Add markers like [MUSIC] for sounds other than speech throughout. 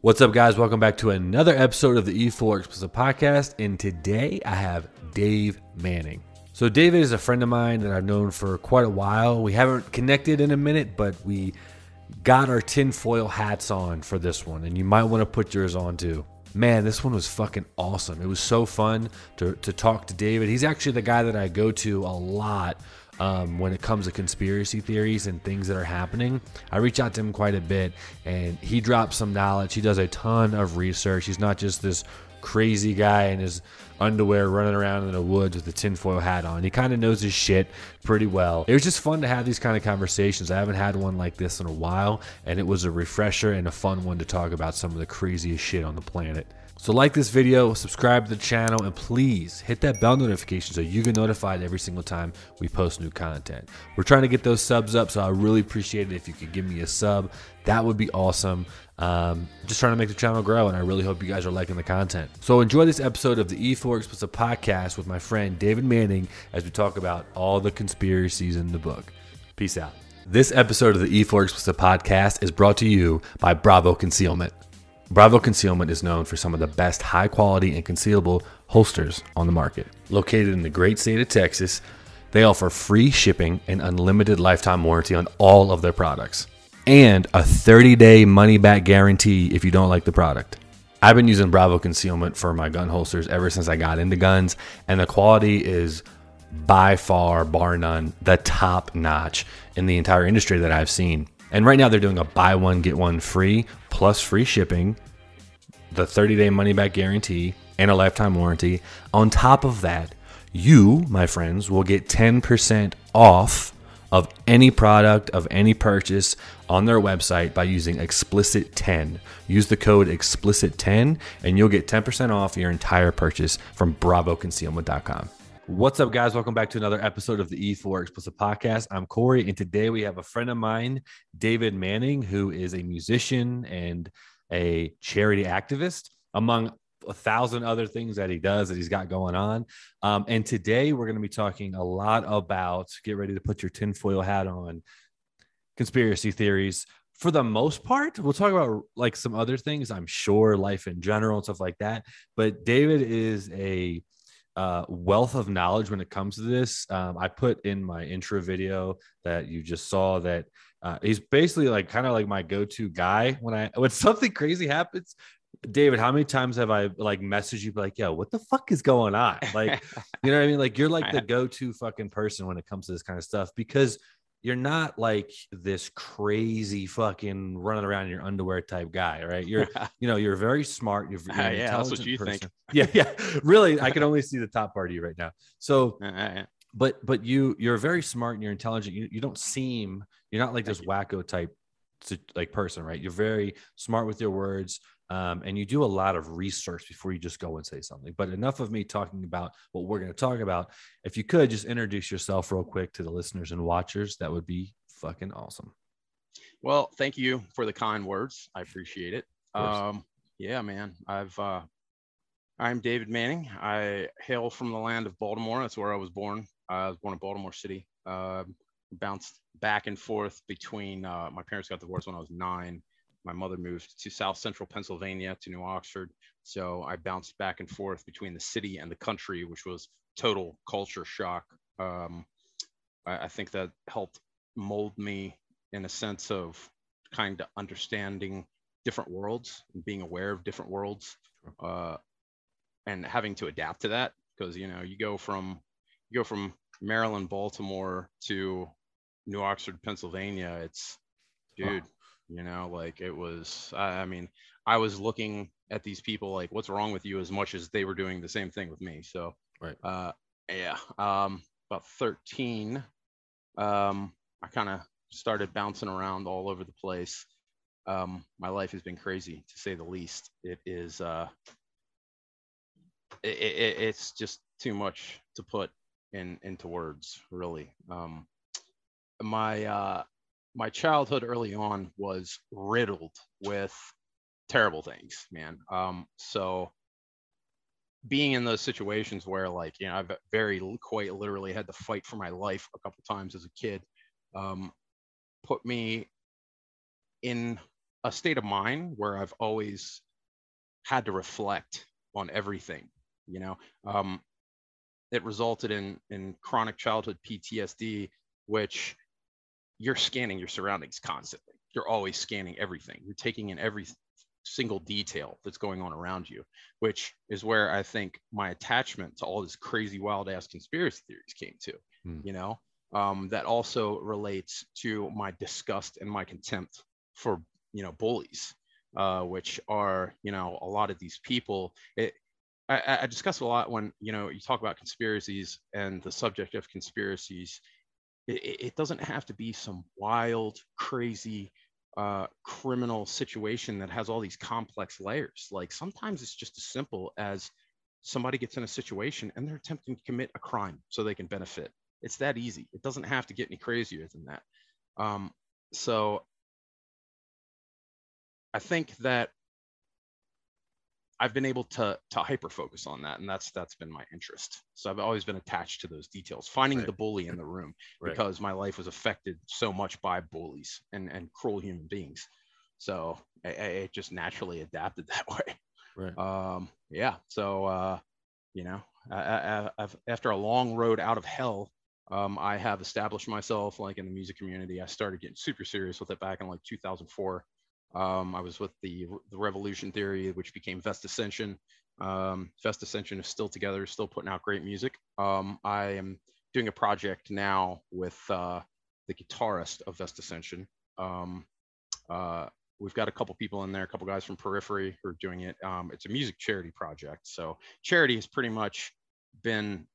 What's up, guys? Welcome back to another episode of the E4 Explicit Podcast. And today I have Dave Manning. So, David is a friend of mine that I've known for quite a while. We haven't connected in a minute, but we got our tinfoil hats on for this one. And you might want to put yours on too. Man, this one was fucking awesome. It was so fun to, to talk to David. He's actually the guy that I go to a lot um, when it comes to conspiracy theories and things that are happening. I reach out to him quite a bit, and he drops some knowledge. He does a ton of research. He's not just this crazy guy in his underwear running around in the woods with a tinfoil hat on. He kind of knows his shit pretty well. It was just fun to have these kind of conversations. I haven't had one like this in a while, and it was a refresher and a fun one to talk about some of the craziest shit on the planet. So like this video, subscribe to the channel, and please hit that bell notification so you get notified every single time we post new content. We're trying to get those subs up, so I really appreciate it if you could give me a sub. That would be awesome. Um, just trying to make the channel grow, and I really hope you guys are liking the content. So enjoy this episode of the E4 Explicit Podcast with my friend David Manning as we talk about all the conspiracies in the book. Peace out. This episode of the E4 Explicit Podcast is brought to you by Bravo Concealment. Bravo Concealment is known for some of the best high quality and concealable holsters on the market. Located in the great state of Texas, they offer free shipping and unlimited lifetime warranty on all of their products, and a 30 day money back guarantee if you don't like the product. I've been using Bravo Concealment for my gun holsters ever since I got into guns, and the quality is by far, bar none, the top notch in the entire industry that I've seen. And right now they're doing a buy one, get one free, plus free shipping, the 30 day money back guarantee, and a lifetime warranty. On top of that, you, my friends, will get 10% off of any product of any purchase on their website by using explicit 10 use the code explicit 10 and you'll get 10% off your entire purchase from bravoconcealment.com What's up, guys? Welcome back to another episode of the E4 Explicit Podcast. I'm Corey, and today we have a friend of mine, David Manning, who is a musician and a charity activist, among a thousand other things that he does that he's got going on. Um, and today we're going to be talking a lot about get ready to put your tinfoil hat on conspiracy theories. For the most part, we'll talk about like some other things, I'm sure, life in general and stuff like that. But David is a uh, wealth of knowledge when it comes to this. Um, I put in my intro video that you just saw that uh, he's basically like kind of like my go-to guy when I when [LAUGHS] something crazy happens. David, how many times have I like messaged you like, yo, what the fuck is going on? Like, [LAUGHS] you know what I mean? Like, you're like the [LAUGHS] go-to fucking person when it comes to this kind of stuff because you're not like this crazy fucking running around in your underwear type guy, right? You're, [LAUGHS] you know, you're very smart. You're, you're uh, yeah, that's what you person. think. Yeah, [LAUGHS] yeah. Really, I can only see the top part of you right now. So, uh, but but you you're very smart and you're intelligent. You, you don't seem you're not like this wacko type like person, right? You're very smart with your words. Um, and you do a lot of research before you just go and say something. But enough of me talking about what we're going to talk about. If you could just introduce yourself real quick to the listeners and watchers, that would be fucking awesome. Well, thank you for the kind words. I appreciate it. Um, yeah, man. I've uh, I'm David Manning. I hail from the land of Baltimore. That's where I was born. I was born in Baltimore City. Uh, bounced back and forth between uh, my parents got divorced when I was nine my mother moved to South Central Pennsylvania to New Oxford. So I bounced back and forth between the city and the country, which was total culture shock. Um, I, I think that helped mold me in a sense of kind of understanding different worlds and being aware of different worlds uh, and having to adapt to that because you know you go from you go from Maryland, Baltimore to New Oxford, Pennsylvania. It's dude, you know like it was I, I mean i was looking at these people like what's wrong with you? as much as they were doing the same thing with me so right. uh yeah um about 13 um i kind of started bouncing around all over the place. Um my life has been crazy to say the least. It is uh it, it, it's just too much to put in into words really. Um my uh my childhood early on was riddled with terrible things, man. Um, so being in those situations where like, you know, I've very quite literally had to fight for my life a couple times as a kid, um, put me in a state of mind where I've always had to reflect on everything. You know, um, it resulted in in chronic childhood PTSD, which you're scanning your surroundings constantly. You're always scanning everything. You're taking in every single detail that's going on around you, which is where I think my attachment to all this crazy wild ass conspiracy theories came to. Hmm. You know, um, that also relates to my disgust and my contempt for you know bullies, uh, which are you know a lot of these people. It, I, I discuss a lot when you know you talk about conspiracies and the subject of conspiracies. It, it doesn't have to be some wild, crazy, uh, criminal situation that has all these complex layers. Like sometimes it's just as simple as somebody gets in a situation and they're attempting to commit a crime so they can benefit. It's that easy. It doesn't have to get any crazier than that. Um, so I think that I've been able to to hyper focus on that, and that's that's been my interest. So I've always been attached to those details, finding right. the bully in the room [LAUGHS] right. because my life was affected so much by bullies and and cruel human beings. So I, I just naturally adapted [LAUGHS] that way. Right. Um, yeah. So uh, you know, I, I, after a long road out of hell, um, I have established myself like in the music community. I started getting super serious with it back in like 2004. Um, I was with the the Revolution Theory, which became Vest Ascension. Um, Vest Ascension is still together, still putting out great music. Um, I am doing a project now with uh, the guitarist of Vest Ascension. Um, uh, we've got a couple people in there, a couple guys from Periphery who are doing it. Um, it's a music charity project. So charity has pretty much been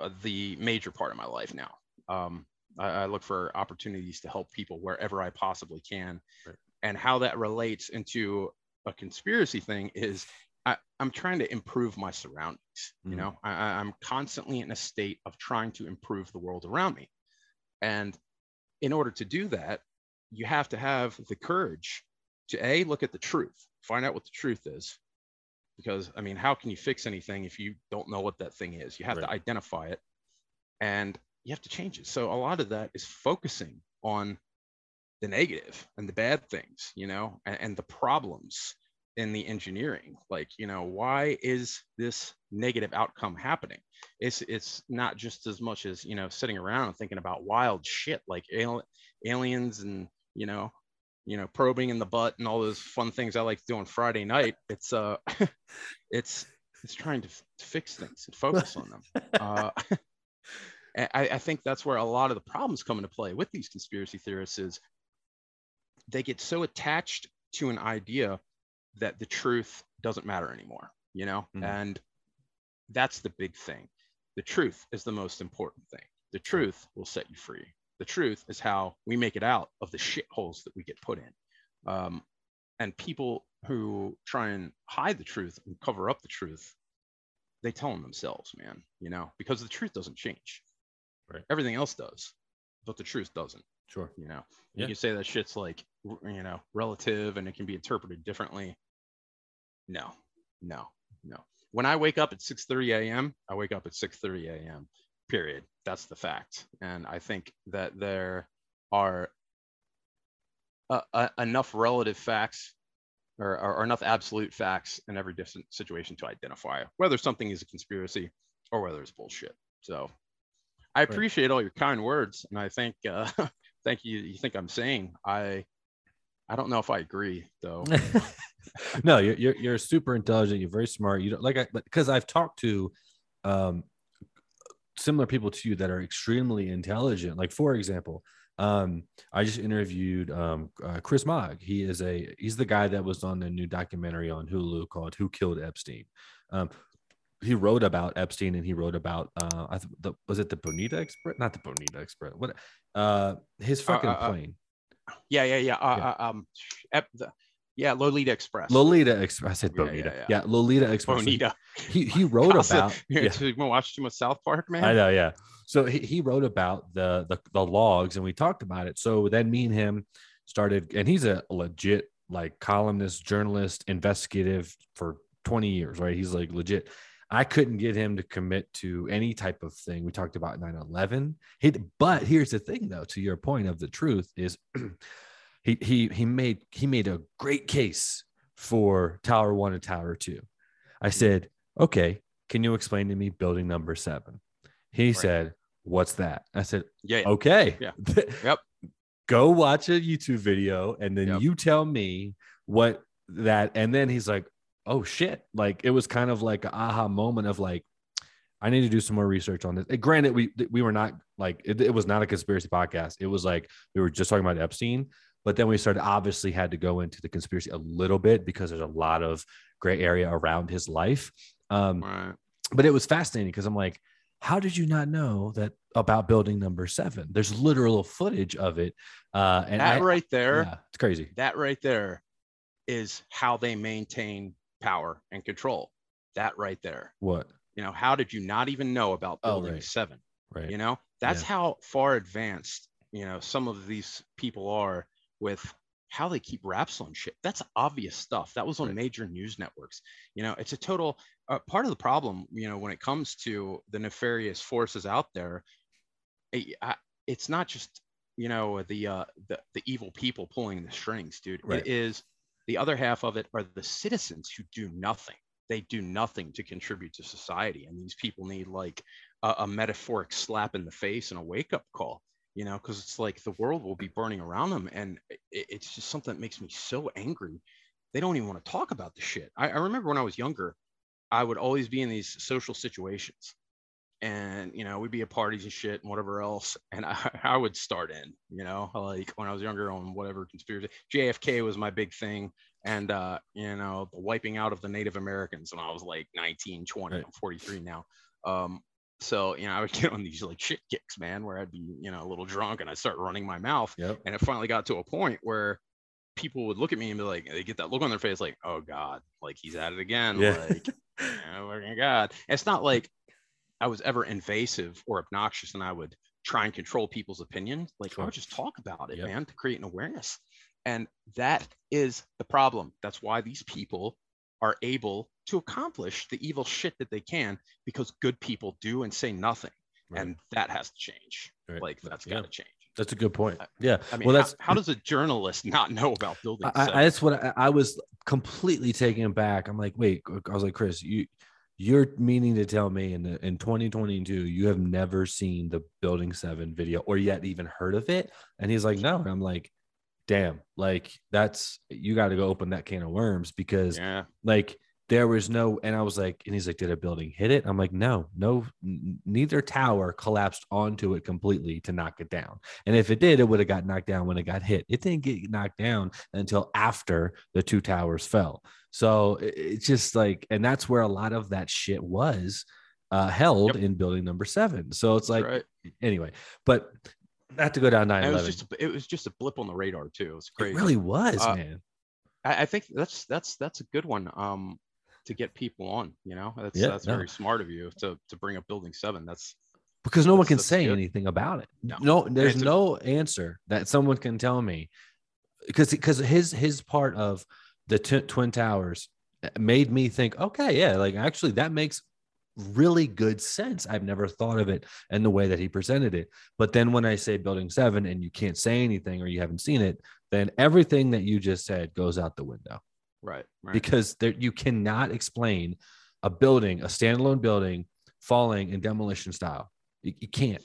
uh, the major part of my life now. Um, I, I, look for opportunities to help people wherever I possibly can. Right. And how that relates into a conspiracy thing is I, am trying to improve my surroundings. Mm-hmm. You know, I, I'm constantly in a state of trying to improve the world around me. And in order to do that, you have to have the courage to A, look at the truth, find out what the truth is. Because, I mean, how can you fix anything if you don't know what that thing is? You have right. to identify it. And you have to change it. So a lot of that is focusing on the negative and the bad things, you know, and, and the problems in the engineering. Like, you know, why is this negative outcome happening? It's it's not just as much as you know sitting around and thinking about wild shit like al- aliens and you know you know probing in the butt and all those fun things I like to do on Friday night. It's uh, [LAUGHS] it's it's trying to, f- to fix things and focus on them. Uh, [LAUGHS] I, I think that's where a lot of the problems come into play with these conspiracy theorists is they get so attached to an idea that the truth doesn't matter anymore, you know? Mm-hmm. And that's the big thing. The truth is the most important thing. The truth will set you free. The truth is how we make it out of the shitholes that we get put in. Um, and people who try and hide the truth and cover up the truth, they tell them themselves, man, you know, because the truth doesn't change. Right. Everything else does, but the truth doesn't. Sure. You know, yeah. you can say that shit's like, you know, relative and it can be interpreted differently. No, no, no. When I wake up at 6:30 a.m., I wake up at 6:30 a.m. Period. That's the fact. And I think that there are uh, uh, enough relative facts or, or, or, enough absolute facts in every different situation to identify whether something is a conspiracy or whether it's bullshit. So I appreciate all your kind words, and I think uh, [LAUGHS] thank you. You think I'm saying I I don't know if I agree though. [LAUGHS] no, you're, you're, you're super intelligent. You're very smart. You don't like I because I've talked to um, similar people to you that are extremely intelligent. Like for example, um, I just interviewed um, uh, Chris Mogg. He is a he's the guy that was on the new documentary on Hulu called "Who Killed Epstein." Um, he wrote about Epstein and he wrote about uh I th- the, was it the Bonita Express? Not the Bonita Express. What uh his uh, fucking uh, uh, plane. Yeah, yeah, yeah. Uh, yeah. Uh, um ep- the, yeah, Lolita Express. Lolita Express. I said Bonita. Yeah, yeah, yeah. yeah Lolita Express. Bonita. He he [LAUGHS] wrote about. [LAUGHS] Yeah. You watch too much South Park, man. I know. Yeah. So he, he wrote about the, the the logs, and we talked about it. So then me and him started, and he's a legit like columnist, journalist, investigative for 20 years, right? He's like legit. I couldn't get him to commit to any type of thing. We talked about 9 11. But here's the thing, though, to your point of the truth is [CLEARS THROAT] he he he made he made a great case for Tower One and Tower Two. I mm-hmm. said, okay, can you explain to me building number seven? He Right. said, what's that? I said, Yeah. yeah. okay, Yeah. [LAUGHS] Yep. Go watch a YouTube video and then Yep. you tell me what that. And then he's like, oh shit! Like it was kind of like an aha moment of like. I need to do some more research on this. Uh, Granted, we we were not like it, it was not a conspiracy podcast. It was like we were just talking about Epstein, but then we started obviously had to go into the conspiracy a little bit because there's a lot of gray area around his life. Um, Right. but it was fascinating because I'm like, how did you not know that about building number seven? There's literal footage of it, uh, and that I, right there, yeah, it's crazy. that right there is how they maintain power and control. That right there. What? You know, how did you not even know about Oh, building right. seven? Right. You know, that's Yeah. how far advanced, you know, some of these people are with how they keep wraps on shit. That's obvious stuff. That was on Right. major news networks. You know, it's a total uh, part of the problem, you know, when it comes to the nefarious forces out there. it- I- it's not just, you know, the uh the, the evil people pulling the strings, dude. Right. It is the other half of it are the citizens who do nothing. They do nothing to contribute to society. And these people need like a, a metaphoric slap in the face and a wake up call, you know, because it's like the world will be burning around them. And it, it's just something that makes me so angry. They don't even want to talk about the shit. I, I remember when I was younger, I would always be in these social situations and, you know, we'd be at parties and shit and whatever else. And [LAUGHS] I, I would start in, you know, like when I was younger on whatever conspiracy, JFK was my big thing and uh, you know the wiping out of the Native Americans when I was like 19, 20. Right. I'm 43 now. Um, so you know I would [LAUGHS] get on these like shit kicks, man, where I'd be you know a little drunk and I'd start running my mouth, Yep. and it finally got to a point where people would look at me and be like, they get that look on their face, like, oh god, like he's at it again, Yeah. like, oh my god. It's not like I was ever invasive or obnoxious, and I would try and control people's opinions. Like oh, I would just talk about it, Yep. man, to create an awareness. And that is the problem. That's why these people are able to accomplish the evil shit that they can because good people do and say nothing. Right. And that has to change. Right. Like that's got to change. That's a good point. Yeah. I mean, well, that's how, does a journalist [LAUGHS] not know about building? I. I, that's what I, I was completely taken aback. I'm like, wait, I was like, Chris, you you're meaning to tell me in the, in 2022 you have never seen the Building Seven video or yet even heard of it? And he's like, no. And I'm like, damn, like that's you got to go open that can of worms because yeah. like there was no and i was like and he's like did a building hit it i'm like no no n- neither tower collapsed onto it completely to knock it down and if it did it would have got knocked down when it got hit it didn't get knocked down until after the two towers fell so it's just like and that's where a lot of that shit was uh held Yep. in building number seven so it's That's like right. anyway but not to go down 9 it was 11 just a, it was just a blip on the radar too. It was it crazy. really was Uh, man I, I think that's that's that's a good one. Um, to get people on, you know, that's Yeah, that's no. very smart of you to to bring up building seven. That's because no one can say good. anything about it. No, No. there's a- no answer that someone can tell me because because his his part of the t- twin towers uh, made me think, okay, yeah, like actually that makes really good sense. I've never thought of it in the way that he presented it. But then when I say building seven and you can't say anything or you haven't seen it, then everything that you just said goes out the window right. right. because there you cannot explain a building, a standalone building falling in demolition style. You, you can't.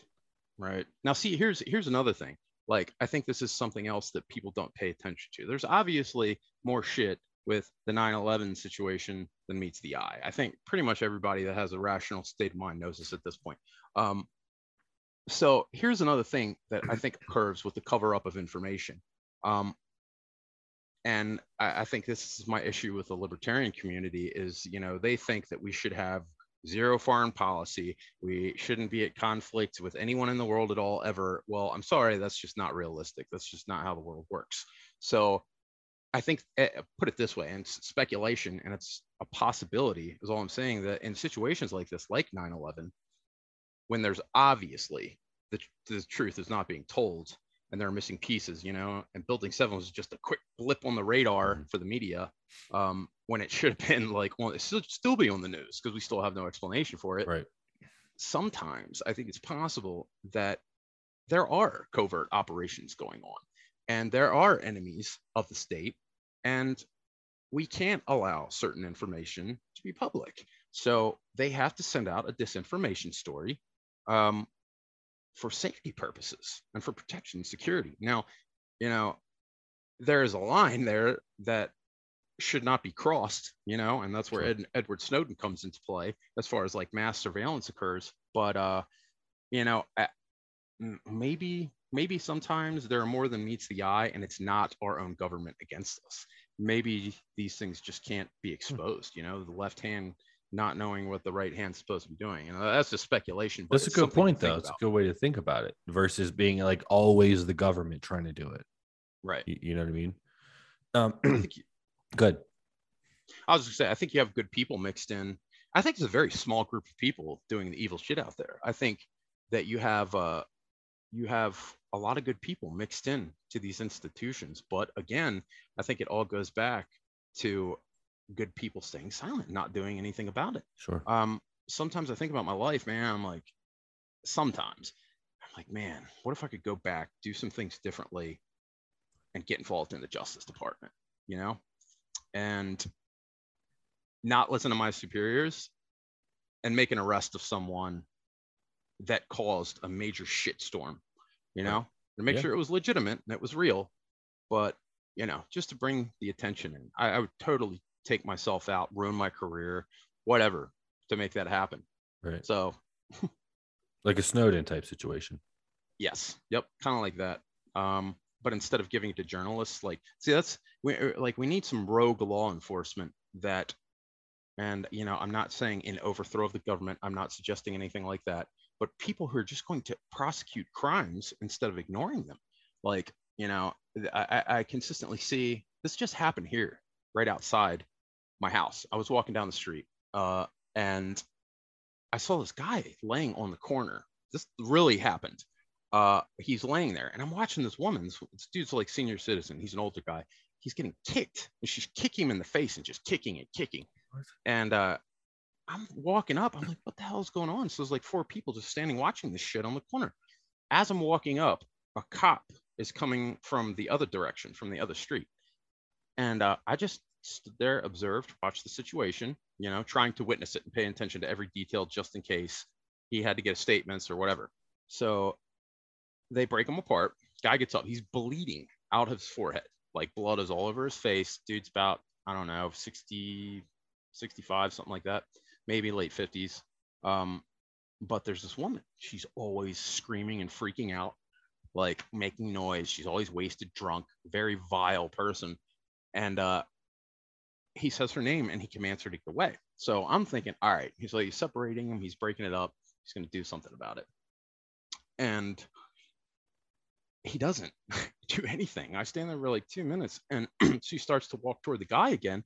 Right. Now see here's here's another thing. Like I think this is something else that people don't pay attention to. There's obviously more shit with the 9/11 situation than meets the eye. I think pretty much everybody that has a rational state of mind knows this at this point. Um, so here's another thing that I think occurs with the cover up of information. Um, and I, I think this is my issue with the libertarian community is you know they think that we should have zero foreign policy. We shouldn't be at conflict with anyone in the world at all ever. Well i'm sorry that's just not realistic. That's just not how the world works. So i think eh, put it this way and it's speculation and it's a possibility is all i'm saying that in situations like this like 9-11 when there's obviously the, the truth is not being told and there are missing pieces you know and building 7 was just a quick blip on the radar Mhm. for the media um, when it should have been [LAUGHS] like well it should still be on the news because we still have no explanation for it Right. sometimes I think it's possible that there are covert operations going on. and there are enemies of the state, and we can't allow certain information to be public. So they have to send out a disinformation story um, for safety purposes and for protection and security. Now, you know, there is a line there that should not be crossed, you know, and that's where Ed, Edward Snowden comes into play as far as like mass surveillance occurs. But, uh, you know, maybe maybe sometimes there are more than meets the eye and it's not our own government against us maybe these things just can't be hmm. exposed you know the left hand not knowing what the right hand's supposed to be doing. You know, that's just speculation. that's a good point, though. It's a good way to think about it versus being like always the government trying to do it. Right. You, you know what I mean? Um, I think [CLEARS THROAT] you, good. I was gonna say, I think you have good people mixed in. I think it's a very small group of people doing the evil shit out there. I think that you have uh, you have a lot of good people mixed in to these institutions. But again, I think it all goes back to good people staying silent, not doing anything about it. Sure. Um, sometimes I think about my life, man. I'm like, sometimes I'm like, man, what if I could go back, do some things differently, and get involved in the Justice Department, you know, and not listen to my superiors and make an arrest of someone that caused a major shitstorm, you know, to make yeah. sure it was legitimate and it was real, but you know, just to bring the attention in. I, I would totally take myself out, ruin my career, whatever to make that happen. Right. So, like a Snowden type situation. Yes. Yep. Kind of like that. Um, but instead of giving it to journalists, like, see, that's we er, like we need some rogue law enforcement that, and you know, I'm not saying in overthrow of the government. I'm not suggesting anything like that. But people who are just going to prosecute crimes instead of ignoring them, like you know, I, I consistently see this just happened here, right outside my house. I was walking down the street uh, and I saw this guy laying on the corner. This really happened. Uh, he's laying there, and I'm watching this woman. This, this, dude's like senior citizen. He's an older guy. He's getting kicked, and she's kicking him in the face and just kicking and kicking. And uh, I'm walking up. I'm like, what the hell is going on? So there's like four people just standing watching this shit on the corner. As I'm walking up, a cop is coming from the other direction, from the other street. And uh, I just stood there, observed, watched the situation, you know, trying to witness it and pay attention to every detail just in case he had to get statements or whatever. So they break him apart. Guy gets up. He's bleeding out of his forehead. Like blood is all over his face. Dude's about, I don't know, 60, 65, something like that. Maybe late 50s. Um, but there's this woman. She's always screaming and freaking out, like making noise. She's always wasted, drunk, very vile person. And uh, he says her name and he commands her to get away. So I'm thinking, all right, he's like he's separating him, he's breaking it up, he's gonna do something about it. And he doesn't [LAUGHS] do anything. I stand there for like two minutes and [CLEARS THROAT] she starts to walk toward the guy again.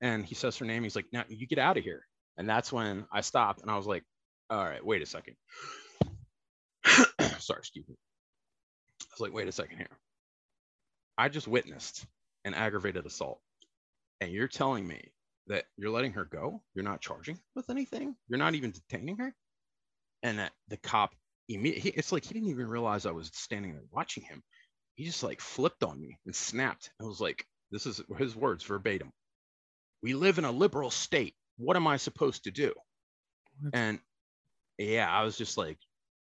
And he says her name. He's like, now you get out of here. And that's when I stopped and I was like, all right, wait a second. [CLEARS THROAT] Sorry, excuse me. I was like, wait a second here. I just witnessed an aggravated assault and you're telling me that you're letting her go you're not charging with anything you're not even detaining her and that the cop immediately it's like he didn't even realize i was standing there watching him he just like flipped on me and snapped i was like this is his words verbatim we live in a liberal state what am i supposed to do and yeah i was just like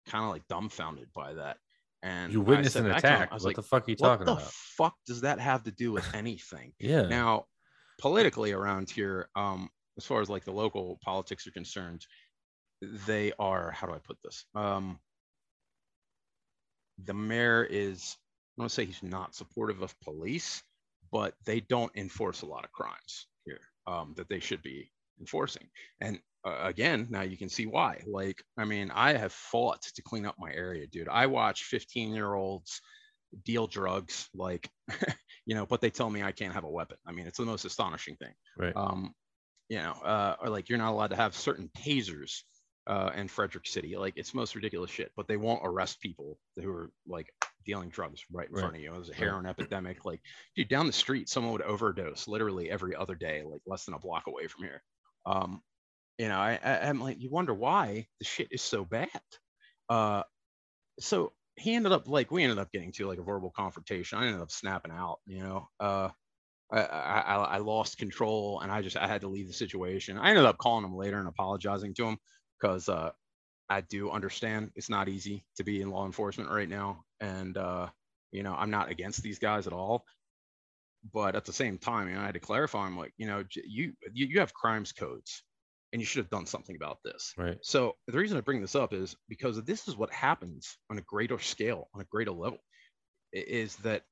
kind of like dumbfounded by that and you witnessed an attack. I was what like, the fuck are you talking about? What the fuck does that have to do with [SIGHS] anything? yeah. Now, politically around here, um, as far as like the local politics are concerned, they are how do I put this? Um, the mayor is I don't say he's not supportive of police, but they don't enforce a lot of crimes here um, that they should be enforcing. And uh, again, now you can see why. Like, I mean, I have fought to clean up my area, dude. I watch 15 year olds deal drugs, like [LAUGHS] you know, but they tell me I can't have a weapon. I mean, it's the most astonishing thing. Right. Um, you know, uh, or like you're not allowed to have certain tasers uh, in Frederick City. Like it's most ridiculous shit. But they won't arrest people who are like dealing drugs right in right. front of you. It was a heroin right. epidemic. Like, dude, down the street, someone would overdose literally every other day, like less than a block away from here. Um, you know, I, I, am like, you wonder why the shit is so bad. Uh, so he ended up like we ended up getting to like a verbal confrontation. I ended up snapping out, you know. Uh, I, I, I lost control and I just I had to leave the situation. I ended up calling him later and apologizing to him because uh, I do understand it's not easy to be in law enforcement right now, and uh, you know I'm not against these guys at all. But at the same time, you know, I had to clarify. I'm like, you know, you you, you have crimes codes, and you should have done something about this. Right. So the reason I bring this up is because this is what happens on a greater scale, on a greater level, is that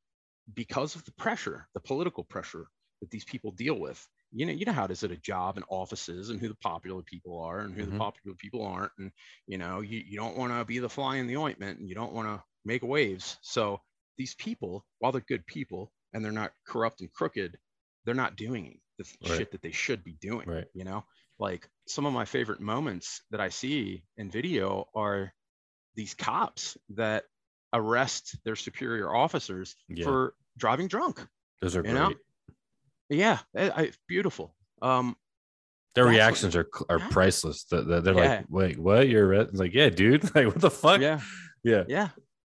because of the pressure, the political pressure that these people deal with. You know, you know how it is at a job and offices and who the popular people are and who mm-hmm. the popular people aren't. And, you know, you, you don't want to be the fly in the ointment and you don't want to make waves. So these people, while they're good people and they're not corrupt and crooked, they're not doing the right. shit that they should be doing. Right. You know, like some of my favorite moments that I see in video are these cops that arrest their superior officers yeah. for driving drunk. Those are great. Know? Yeah, I, I, beautiful. Um, their reactions are are priceless. They're, they're yeah. like, "Wait, what? You're it's like, yeah, dude. [LAUGHS] Like, what the fuck? Yeah, yeah, yeah.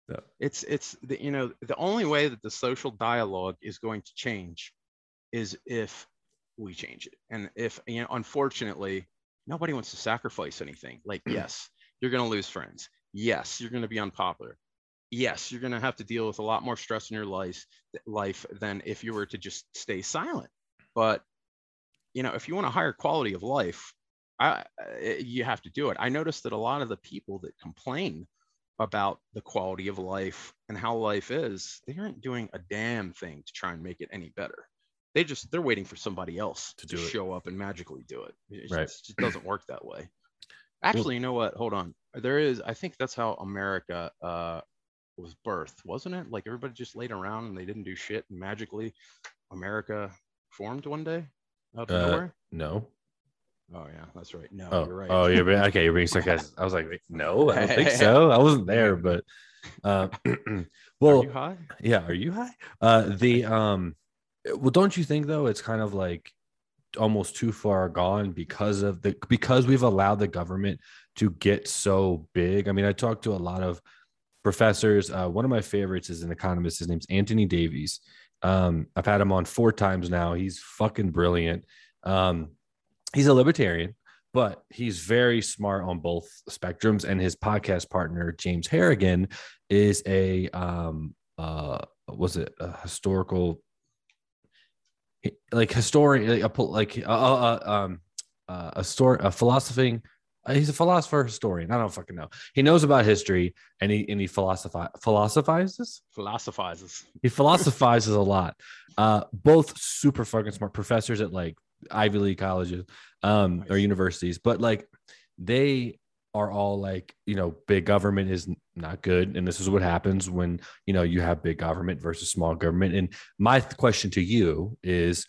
yeah. It's it's the, you know the only way that the social dialogue is going to change is if we change it, and if you know, unfortunately, nobody wants to sacrifice anything. Like, [CLEARS THROAT] yes, you're going to lose friends. Yes, you're going to be unpopular yes, you're going to have to deal with a lot more stress in your life, life than if you were to just stay silent. But you know, if you want a higher quality of life, I, you have to do it. I noticed that a lot of the people that complain about the quality of life and how life is, they aren't doing a damn thing to try and make it any better. They just they're waiting for somebody else to, to show up and magically do it. It right. just, just doesn't work that way. Actually, you know what? Hold on. There is. I think that's how America uh, was birth, wasn't it? Like everybody just laid around and they didn't do shit, and magically America formed one day out of uh, nowhere. No. Oh yeah, that's right. No, oh, you're right. Oh, you're being, okay. You're being [LAUGHS] sarcastic. I was like, no, I don't think so. [LAUGHS] I wasn't there, but uh, [CLEARS THROAT] well, are you high? Yeah, are you high? Uh, the um, well, don't you think though? It's kind of like almost too far gone because of the because we've allowed the government to get so big. I mean, I talked to a lot of professors. Uh, one of my favorites is an economist. His name's Anthony Davies. Um, I've had him on four times now. He's fucking brilliant. Um, he's a libertarian, but he's very smart on both spectrums. And his podcast partner, James Harrigan, is a um, uh, was it a historical, like historian, like a like uh, uh, um, uh, a story, a he's a philosopher historian. I don't fucking know. He knows about history and he and he philosophi- philosophizes. Philosophizes. He philosophizes a lot. Uh, both super fucking smart professors at like Ivy League colleges um, nice. or universities, but like they are all like you know big government is not good and this is what happens when you know you have big government versus small government and my th- question to you is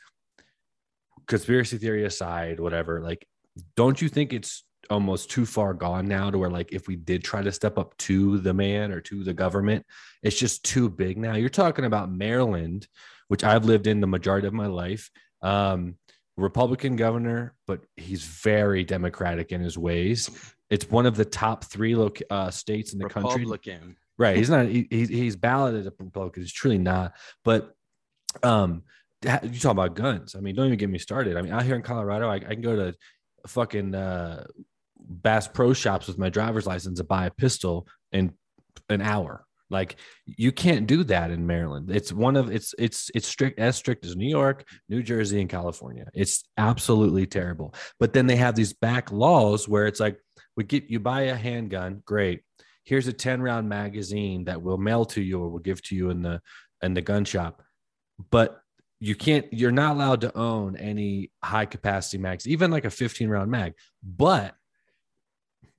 conspiracy theory aside whatever like don't you think it's almost too far gone now to where like if we did try to step up to the man or to the government it's just too big now. You're talking about maryland which i've lived in the majority of my life. Um, republican governor but he's very democratic in his ways. It's one of the top three lo- uh, states in the republican. country right. He's not he, he's balloted a republican. He's truly not. But um you talk about guns. I mean don't even get me started. I mean out here in colorado i, I can go to fucking uh, Bass Pro Shops with my driver's license to buy a pistol in an hour. Like you can't do that in Maryland. It's one of it's it's it's strict as strict as New York, New Jersey, and California. It's absolutely terrible. But then they have these back laws where it's like we get you buy a handgun, great. Here's a 10 round magazine that we'll mail to you or we'll give to you in the in the gun shop. But you can't you're not allowed to own any high capacity mags, even like a 15 round mag. But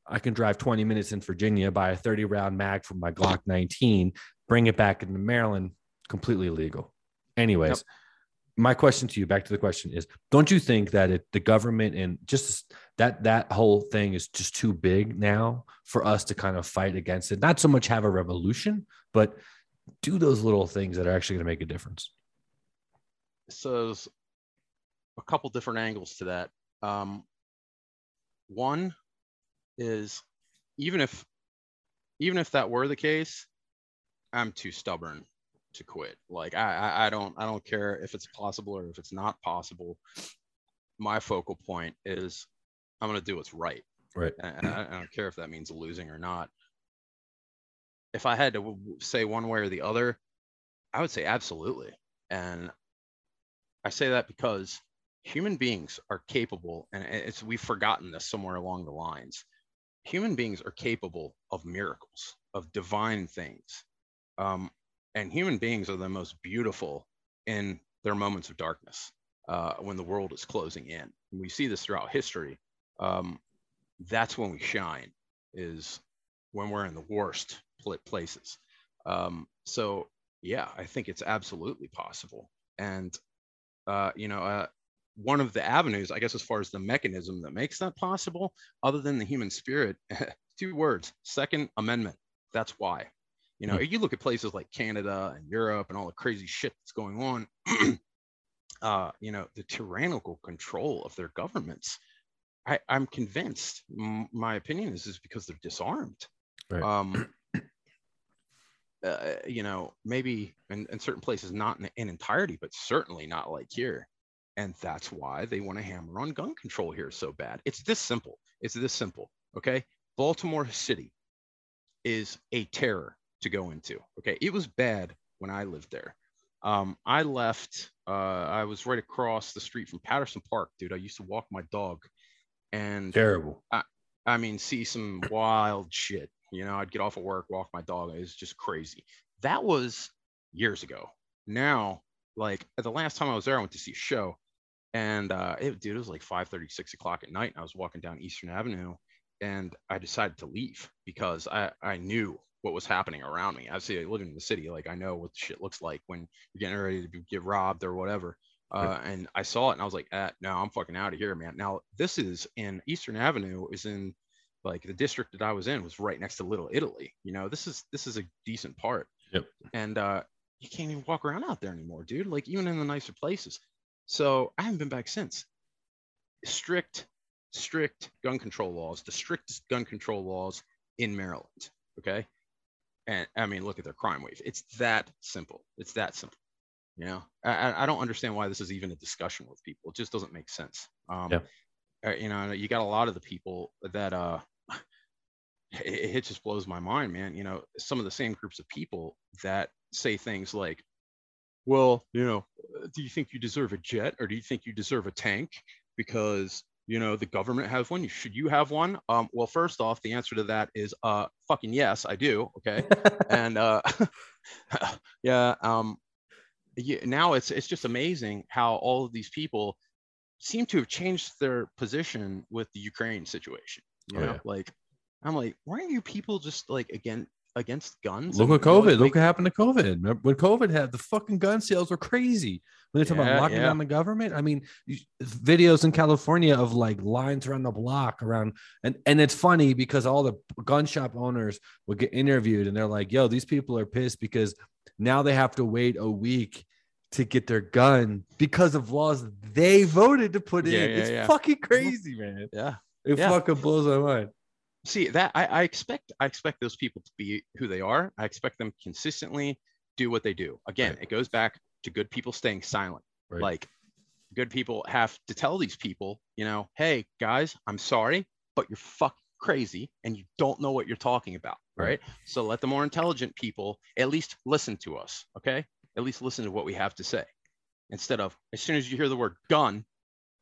I can drive 20 minutes in Virginia, buy a 30 round mag from my Glock 19, bring it back into Maryland, completely legal. Anyways, yep. my question to you, back to the question is: Don't you think that it, the government and just that that whole thing is just too big now for us to kind of fight against it? Not so much have a revolution, but do those little things that are actually going to make a difference. So, a couple different angles to that. Um, one, is even if even if that were the case, I'm too stubborn to quit. Like I, I, don't, I don't care if it's possible or if it's not possible. My focal point is I'm going to do what's right. Right. And I, I don't care if that means losing or not. If I had to say one way or the other, I would say absolutely. And I say that because human beings are capable, and it's we've forgotten this somewhere along the lines. Human beings are capable of miracles, of divine things. Um, and human beings are the most beautiful in their moments of darkness uh, when the world is closing in. And we see this throughout history. Um, that's when we shine, is when we're in the worst places. Um, so yeah, I think it's absolutely possible. And uh, you know, uh, one of the avenues, I guess, as far as the mechanism that makes that possible, other than the human spirit, [LAUGHS] two words: Second Amendment. That's why. You know, mm-hmm. you look at places like Canada and Europe and all the crazy shit that's going on. [CLEARS THROAT] uh, you know, the tyrannical control of their governments. I, I'm convinced. M- my opinion is is because they're disarmed. Right. Um, [CLEARS THROAT] uh, you know, maybe in, in certain places, not in, in entirety, but certainly not like here. And that's why they want to hammer on gun control here so bad. It's this simple. It's this simple. Okay. Baltimore City is a terror to go into. Okay. It was bad when I lived there. Um, I left, uh, I was right across the street from Patterson Park, dude. I used to walk my dog and terrible. I, I mean, see some wild shit. You know, I'd get off of work, walk my dog. It was just crazy. That was years ago. Now, like the last time I was there, I went to see a show and uh, it, dude, it was like 5 36 o'clock at night. And I was walking down Eastern Avenue and I decided to leave because I, I knew what was happening around me. i Obviously, living in the city, like I know what shit looks like when you're getting ready to get robbed or whatever. Uh, and I saw it and I was like, ah, no, I'm fucking out of here, man. Now, this is in Eastern Avenue, is in like the district that I was in was right next to Little Italy. You know, this is this is a decent part. Yep. And uh, you can't even walk around out there anymore, dude. Like even in the nicer places. So I haven't been back since. Strict, strict gun control laws, the strictest gun control laws in Maryland. Okay. And I mean, look at their crime wave. It's that simple. It's that simple. You know, I, I don't understand why this is even a discussion with people. It just doesn't make sense. Um, yeah. Uh, you know, you got a lot of the people that uh, it, it just blows my mind, man. You know, some of the same groups of people that say things like, well, you know, do you think you deserve a jet or do you think you deserve a tank? Because you know the government has one. Should you have one? Um, well, first off, the answer to that is uh, fucking yes, I do. Okay, [LAUGHS] and uh, [LAUGHS] yeah, um, yeah, now it's it's just amazing how all of these people seem to have changed their position with the Ukraine situation. You oh, know, yeah. like I'm like, why are you people just like again against guns? Look at COVID. Look what happened to COVID. When COVID had the fucking gun sales were crazy. When they talk yeah, about locking yeah. down the government, I mean, videos in California of like lines around the block around, and and it's funny because all the gun shop owners would get interviewed and they're like, "Yo, these people are pissed because now they have to wait a week." To get their gun because of laws they voted to put yeah, in. it's fucking crazy, man. Yeah. It fucking blows my mind see that I, I expect I expect those people to be who they are. I expect them consistently do what they do. Again, right. it goes back to good people staying silent. Right. Like good people have to tell these people, you know, hey guys, I'm sorry, but you're fucking crazy and you don't know what you're talking about. Right. right. So let the more intelligent people at least listen to us. Okay. At least listen to what we have to say. Instead of as soon as you hear the word gun,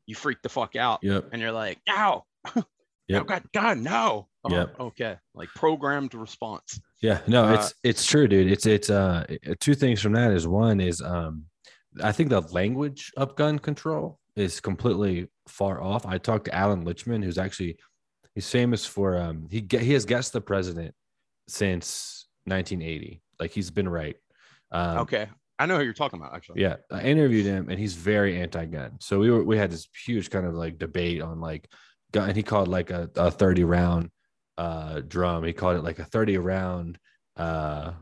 you freak the fuck out. Yep. And you're like, ow. [LAUGHS] Yeah. Oh God, God, no. Oh, yeah. Okay. Like programmed response. Yeah. No, uh, it's it's true, dude. It's it's uh two things from that is one is um I think the language of gun control is completely far off. I talked to Alan Lichtman, who's actually he's famous for um he he has guessed the president since 1980. Like he's been right. Um, okay. I know who you're talking about, actually. Yeah, I interviewed him, and he's very anti-gun. So we were we had this huge kind of like debate on like gun. And he called like a, a 30 round uh, drum. He called it like a 30 round. Uh,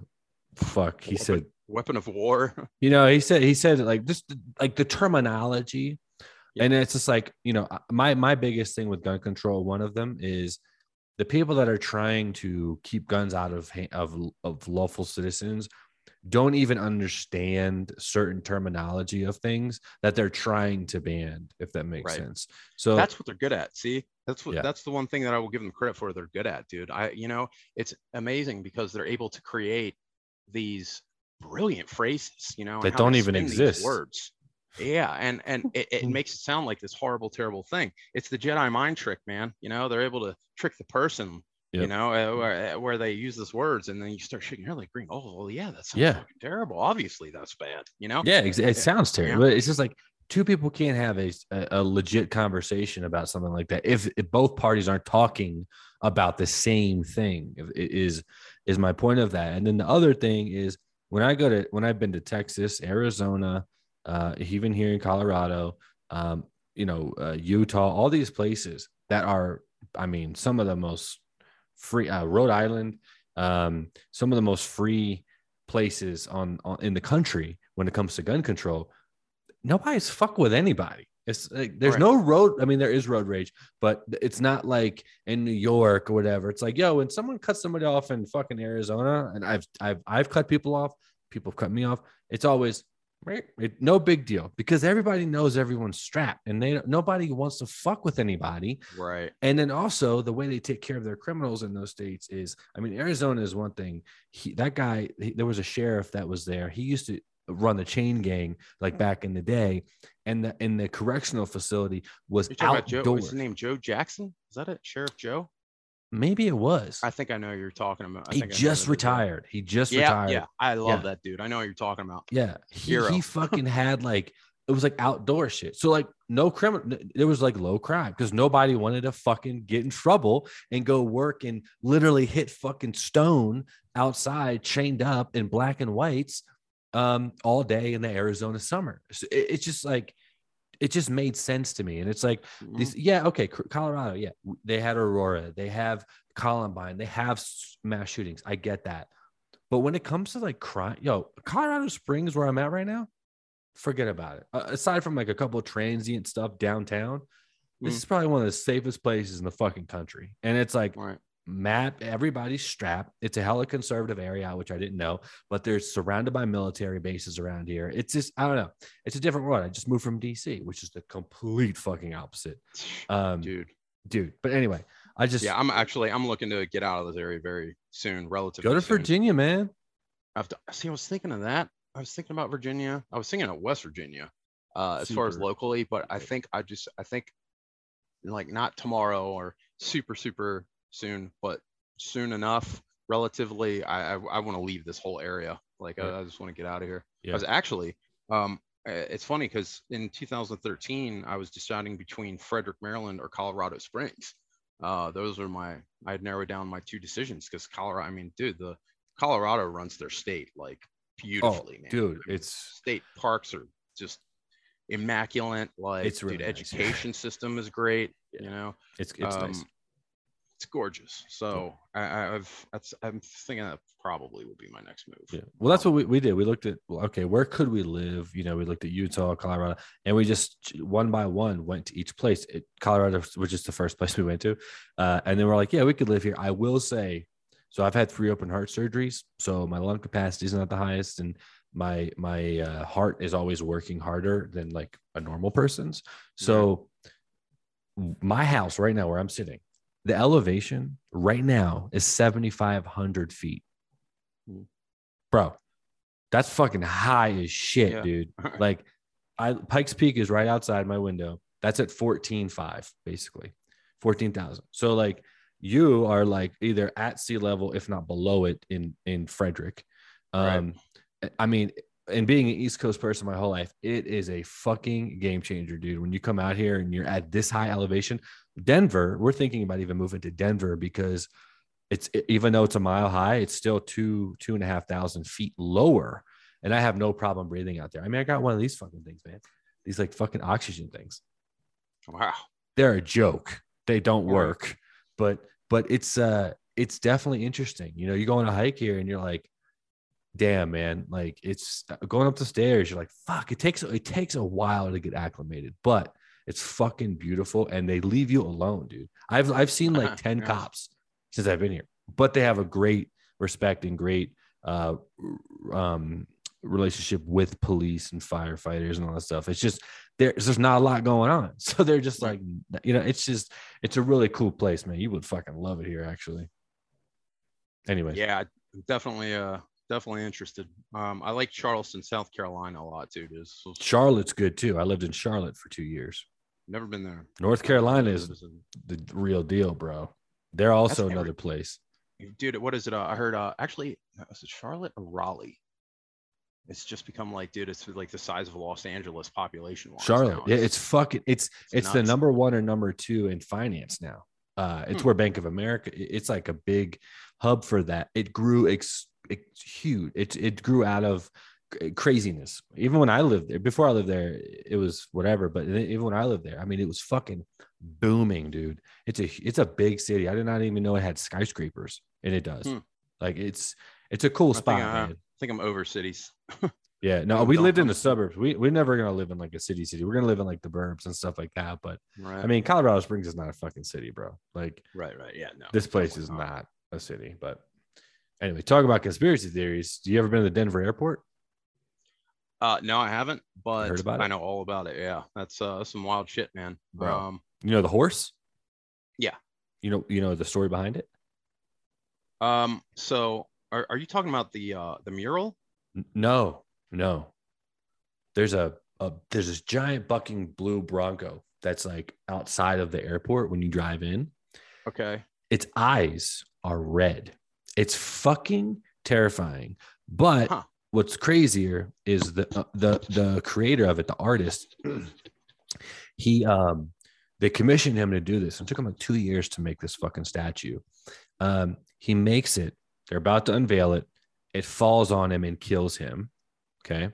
fuck. He weapon, said weapon of war. [LAUGHS] You know, he said he said like just like the terminology. Yeah. And it's just like you know my my biggest thing with gun control. One of them is the people that are trying to keep guns out of of of lawful citizens don't even understand certain terminology of things that they're trying to ban if that makes right. sense. So that's what they're good at see? That's what yeah. that's the one thing that i will give them credit for they're good at dude. I you know it's amazing because they're able to create these brilliant phrases you know that don't even exist. words. Yeah and and [LAUGHS] it, it makes it sound like this horrible terrible thing. It's the jedi mind trick man you know? They're able to trick the person Yep. you know, uh, where, uh, where, they use those words and then you start shaking your head like green. Oh, well, yeah, that's yeah. terrible. Obviously, that's bad. You know? Yeah, it, it sounds terrible. Yeah. It's just like two people can't have a, a, legit conversation about something like that if, if both parties aren't talking about the same thing. Is is my point of that? And then the other thing is when I go to when I've been to Texas, Arizona, uh, even here in Colorado, um, you know, uh, Utah, all these places that are, I mean, some of the most free uh, Rhode Island, um, some of the most free places on, on in the country when it comes to gun control. Nobody's fuck with anybody. It's like there's right. no road. I mean, there is road rage, but it's not like in New York or whatever. It's like, yo, when someone cuts somebody off in fucking Arizona, and I've I've I've cut people off, people have cut me off. It's always right? It, no big deal because everybody knows everyone's strapped and they nobody wants to fuck with anybody. Right. And then also the way they take care of their criminals in those states is, I mean, Arizona is one thing. He, that guy, he, there was a sheriff that was there. He used to run the chain gang like back in the day, and the in the correctional facility was outdoors. Joe, what's his name? Joe Jackson? Is that it? Sheriff Joe? Maybe it was. I think I know you're talking about. I he just retired. He just yeah, retired. Yeah, I love yeah. that dude. I know what you're talking about. Yeah, he, he [LAUGHS] fucking had like it was like outdoor shit. So like no criminal. There was like low crime because nobody wanted to fucking get in trouble and go work and literally hit fucking stone outside, chained up in black and whites, um, all day in the Arizona summer. So it, it's just like it just made sense to me. And it's like mm-hmm. these, yeah, okay, Colorado, yeah, they had Aurora, they have Columbine, they have mass shootings. I get that. But when it comes to like crime, yo, Colorado Springs, where I'm at right now, forget about it. Uh, aside from like a couple of transient stuff downtown, this is probably one of the safest places in the fucking country. And it's like, right map everybody's strapped. It's a hella conservative area which i didn't know but they're surrounded by military bases around here. It's just i don't know. It's a different world. I just moved from dc which is the complete fucking opposite. Um dude. dude but anyway i just yeah i'm actually i'm looking to get out of this area very soon relatively go to soon. virginia man. I have to see i was thinking of that. I was thinking about virginia. I was thinking of west virginia uh as far as locally but i think i just i think like not tomorrow or super super soon, but soon enough, relatively, I I, I want to leave this whole area. Like I, I just want to get out of here. Yeah. I was actually, um, it's funny because in 2013 I was deciding between Frederick, Maryland, or Colorado Springs. Uh, those are my I had narrowed down my two decisions because Colorado. I mean, dude, the Colorado runs their state like beautifully, oh, man. Dude, it's state parks are just immaculate. Like, it's really dude, nice. education system is great. Yeah. You know, it's it's um, nice it's gorgeous. So I, I've that's I'm thinking that probably would be my next move. Yeah. Well, that's what we, we did. We looked at well, okay, where could we live? You know, we looked at Utah, Colorado, and we just one by one went to each place. It, Colorado was just the first place we went to, uh, and then we're like, yeah, we could live here. I will say, so I've had three open heart surgeries, so my lung capacity is not the highest, and my my uh, heart is always working harder than like a normal person's. So. My house right now, where I'm sitting, the elevation right now is 7,500 feet. Hmm. Bro, that's fucking high as shit, yeah. dude. [LAUGHS] like, I Pikes Peak is right outside my window. That's at 14.5, basically 14,000. So, like, you are like either at sea level, if not below it in in Frederick. Um, right. I mean, and being an East Coast person my whole life, it is a fucking game changer, dude. When you come out here and you're at this high elevation, Denver, we're thinking about even moving to Denver because it's even though it's a mile high, it's still two, two and a half thousand feet lower. And I have no problem breathing out there. I mean, I got one of these fucking things, man. These like fucking oxygen things. Wow. They're a joke. They don't work. But but it's uh it's definitely interesting. You know, you go on a hike here and you're like, damn man like it's uh, going up the stairs you're like fuck it takes it takes a while to get acclimated but it's fucking beautiful and they leave you alone dude i've i've seen [LAUGHS] like 10 cops since I've been here. But they have a great respect and great uh, um, relationship with police and firefighters and all that stuff. It's just there's there's not a lot going on, [LAUGHS] so they're just like you know, it's just it's a really cool place, man. You would fucking love it here, actually. Anyway, yeah, definitely, uh, definitely interested. Um, I like Charleston, South Carolina, a lot too. Charlotte's good too. I lived in Charlotte for two years. Never been there. North Carolina is the real deal, bro. They're also That's another every- place. dude what is it uh, i heard uh actually was it charlotte or raleigh it's just become like dude it's like the size of los angeles population Charlotte, yeah, it's fucking it's it's the number one or number two in finance now. Uh, it's Hmm. where Bank of America. It's like a big hub for that. It grew ex, it's huge. It it grew out of craziness. Even when I lived there, before I lived there, it was whatever. But even when I lived there, I mean, it was fucking booming, dude. It's a it's a big city. I did not even know it had skyscrapers, and it does. Hmm. Like it's it's a cool I think spot, I- man. i think i'm over cities [LAUGHS] Yeah, no, we lived in the suburbs. We we're never gonna live in like a city city. We're gonna live in like the burbs and stuff like that. But right I mean, Colorado Springs is not a fucking city, bro. Like right right yeah no this place is definitely not a city. But anyway, talk about conspiracy theories. Do you ever been to the Denver airport? Uh no i haven't but i know all about it yeah that's uh some wild shit man Bro. um You know the horse? Yeah. You know you know the story behind it? um so are, are you talking about the uh the mural No, no. There's a, a there's this giant bucking blue Bronco that's like outside of the airport when you drive in. okay its eyes are red. It's fucking terrifying. But Huh. What's crazier is the uh, the the creator of it, the artist. He um they commissioned him to do this. It took him like two years to make this fucking statue. Um, he makes it. They're about to unveil it. It falls on him and kills him. Okay.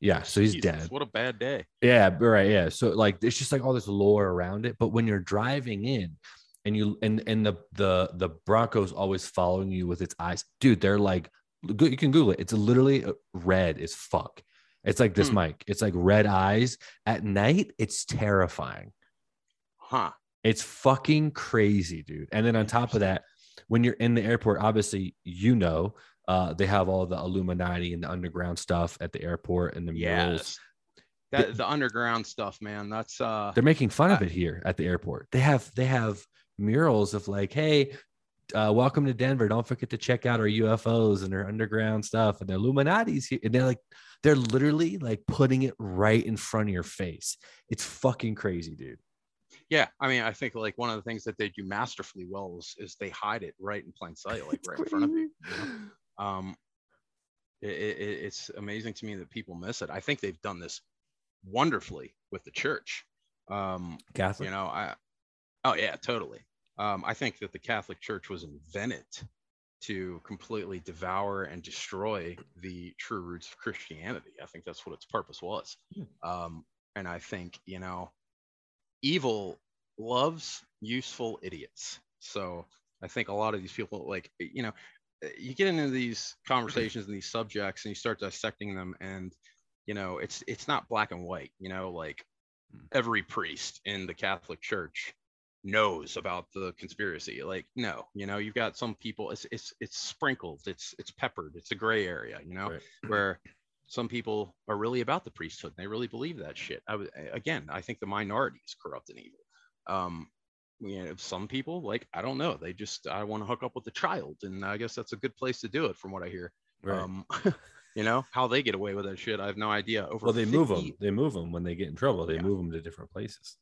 Yeah. So he's Jesus, dead. what a bad day Yeah, right. Yeah. So like it's just like all this lore around it. But when you're driving in and you and and the the the Broncos always following you with its eyes, dude, they're like you can Google it. It's literally uh, red as fuck. It's like this Hmm. mic. It's like red eyes at night. It's terrifying. huh It's fucking crazy, dude. And then on top of that, when you're in the airport, obviously you know uh, they have all the Illuminati and the underground stuff at the airport and the murals. that the underground stuff man that's uh they're making fun of it here at the airport. They have they have murals of like, hey, uh, welcome to Denver. Don't forget to check out our UFOs and our underground stuff and the Illuminati's here. And they're like, they're literally like putting it right in front of your face. It's fucking crazy, dude. Yeah, I mean, I think like one of the things that they do masterfully well is, is they hide it right in plain sight, like [LAUGHS] right in front of you. you know? Um, it, it, it's amazing to me that people miss it. I think they've done this wonderfully with the church. Um, Catholic. you know, I, oh yeah, totally. Um, I think that the Catholic Church was invented to completely devour and destroy the true roots of Christianity. I think that's what its purpose was. Um, and I think, you know, evil loves useful idiots. So I think a lot of these people, like, you know, you get into these conversations and these subjects and you start dissecting them and you know it's it's not black and white you know like Mm. every priest in the catholic church knows about the conspiracy like no you know you've got some people it's it's it's sprinkled it's it's peppered it's a gray area you know Right. [LAUGHS] where some people are really about the priesthood and they really believe that shit i was again i think the minority is corrupt and evil um you know some people like i don't know they just i want to hook up with a child and i guess that's a good place to do it from what i hear Right. um [LAUGHS] you know how they get away with that shit i have no idea over well, they move them. They move them when they get in trouble. They Yeah. move them to different places.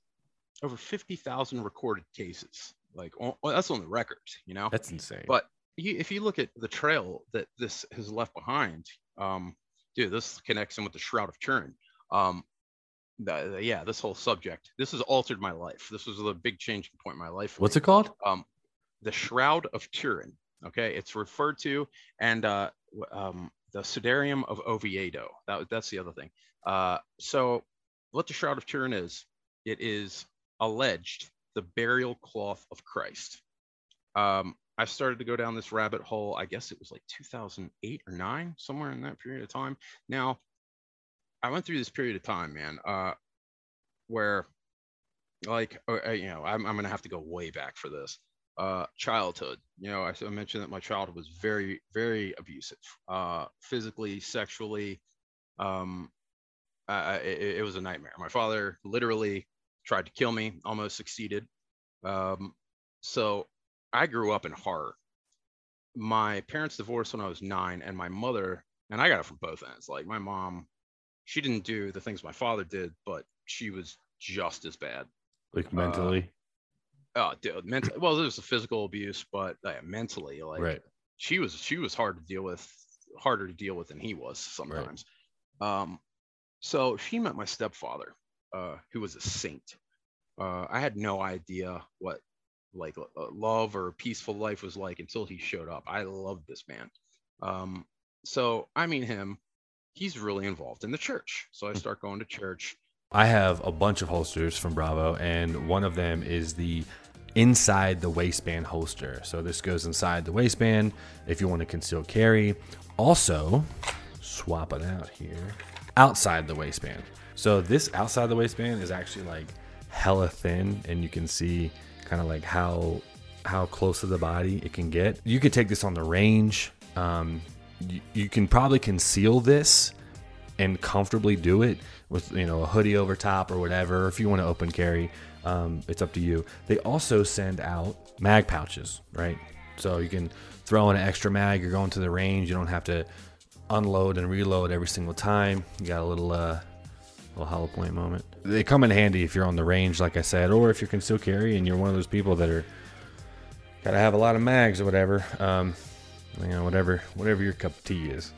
Over 50,000 recorded cases like well, that's on the records you know That's insane. but you, if you look at the trail that this has left behind um dude this connects in with the shroud of turin um the, the- yeah this whole subject this has altered my life this was the big changing point in my life what's me. it called? um, the Shroud of Turin. Okay, it's referred to, and uh, um, the Sudarium of Oviedo. That, that's the other thing. Uh, so, what the Shroud of Turin is, it is alleged the burial cloth of Christ. Um, I started to go down this rabbit hole. I guess it was like 2008 or nine, somewhere in that period of time. Now, I went through this period of time, man, uh, where, like, uh, uh, you know, I'm, I'm gonna have to go way back for this uh, childhood. You know, I, I, mentioned that my childhood was very, very abusive, uh, physically, sexually. Um, I, it, it, was a nightmare. My father literally tried to kill me, almost succeeded. Um, so I grew up in horror. My parents divorced when I was nine, and my mother, and I got it from both ends. Like my mom, she didn't do the things my father did, but she was just as bad. Like mentally. Uh, oh, dude, mentally. Well, there was the physical abuse, but uh, mentally, like right. she was, she was hard to deal with, harder to deal with than he was sometimes. Right. Um, so she met my stepfather, uh, who was a saint. Uh, I had no idea what like uh, love or peaceful life was like until he showed up. I loved this man. Um, so I mean him. He's really involved in the church. So I start going to church. I have a bunch of holsters from Bravo, and one of them is the inside the waistband holster. So this goes inside the waistband if you want to conceal carry. Also, swap it out here outside the waistband. So this outside the waistband is actually like hella thin, and you can see kind of like how how close to the body it can get. You could take this on the range. Um, you, you can probably conceal this and comfortably do it with you know a hoodie over top or whatever. If you want to open carry, um, it's up to you. They also send out mag pouches, right? So you can throw in an extra mag. You're going to the range. You don't have to unload and reload every single time. You got a little uh, little hollow point moment. They come in handy if you're on the range, like I said, or if you can still carry and you're one of those people that are gotta have a lot of mags or whatever. Um, you know, whatever whatever your cup of tea is.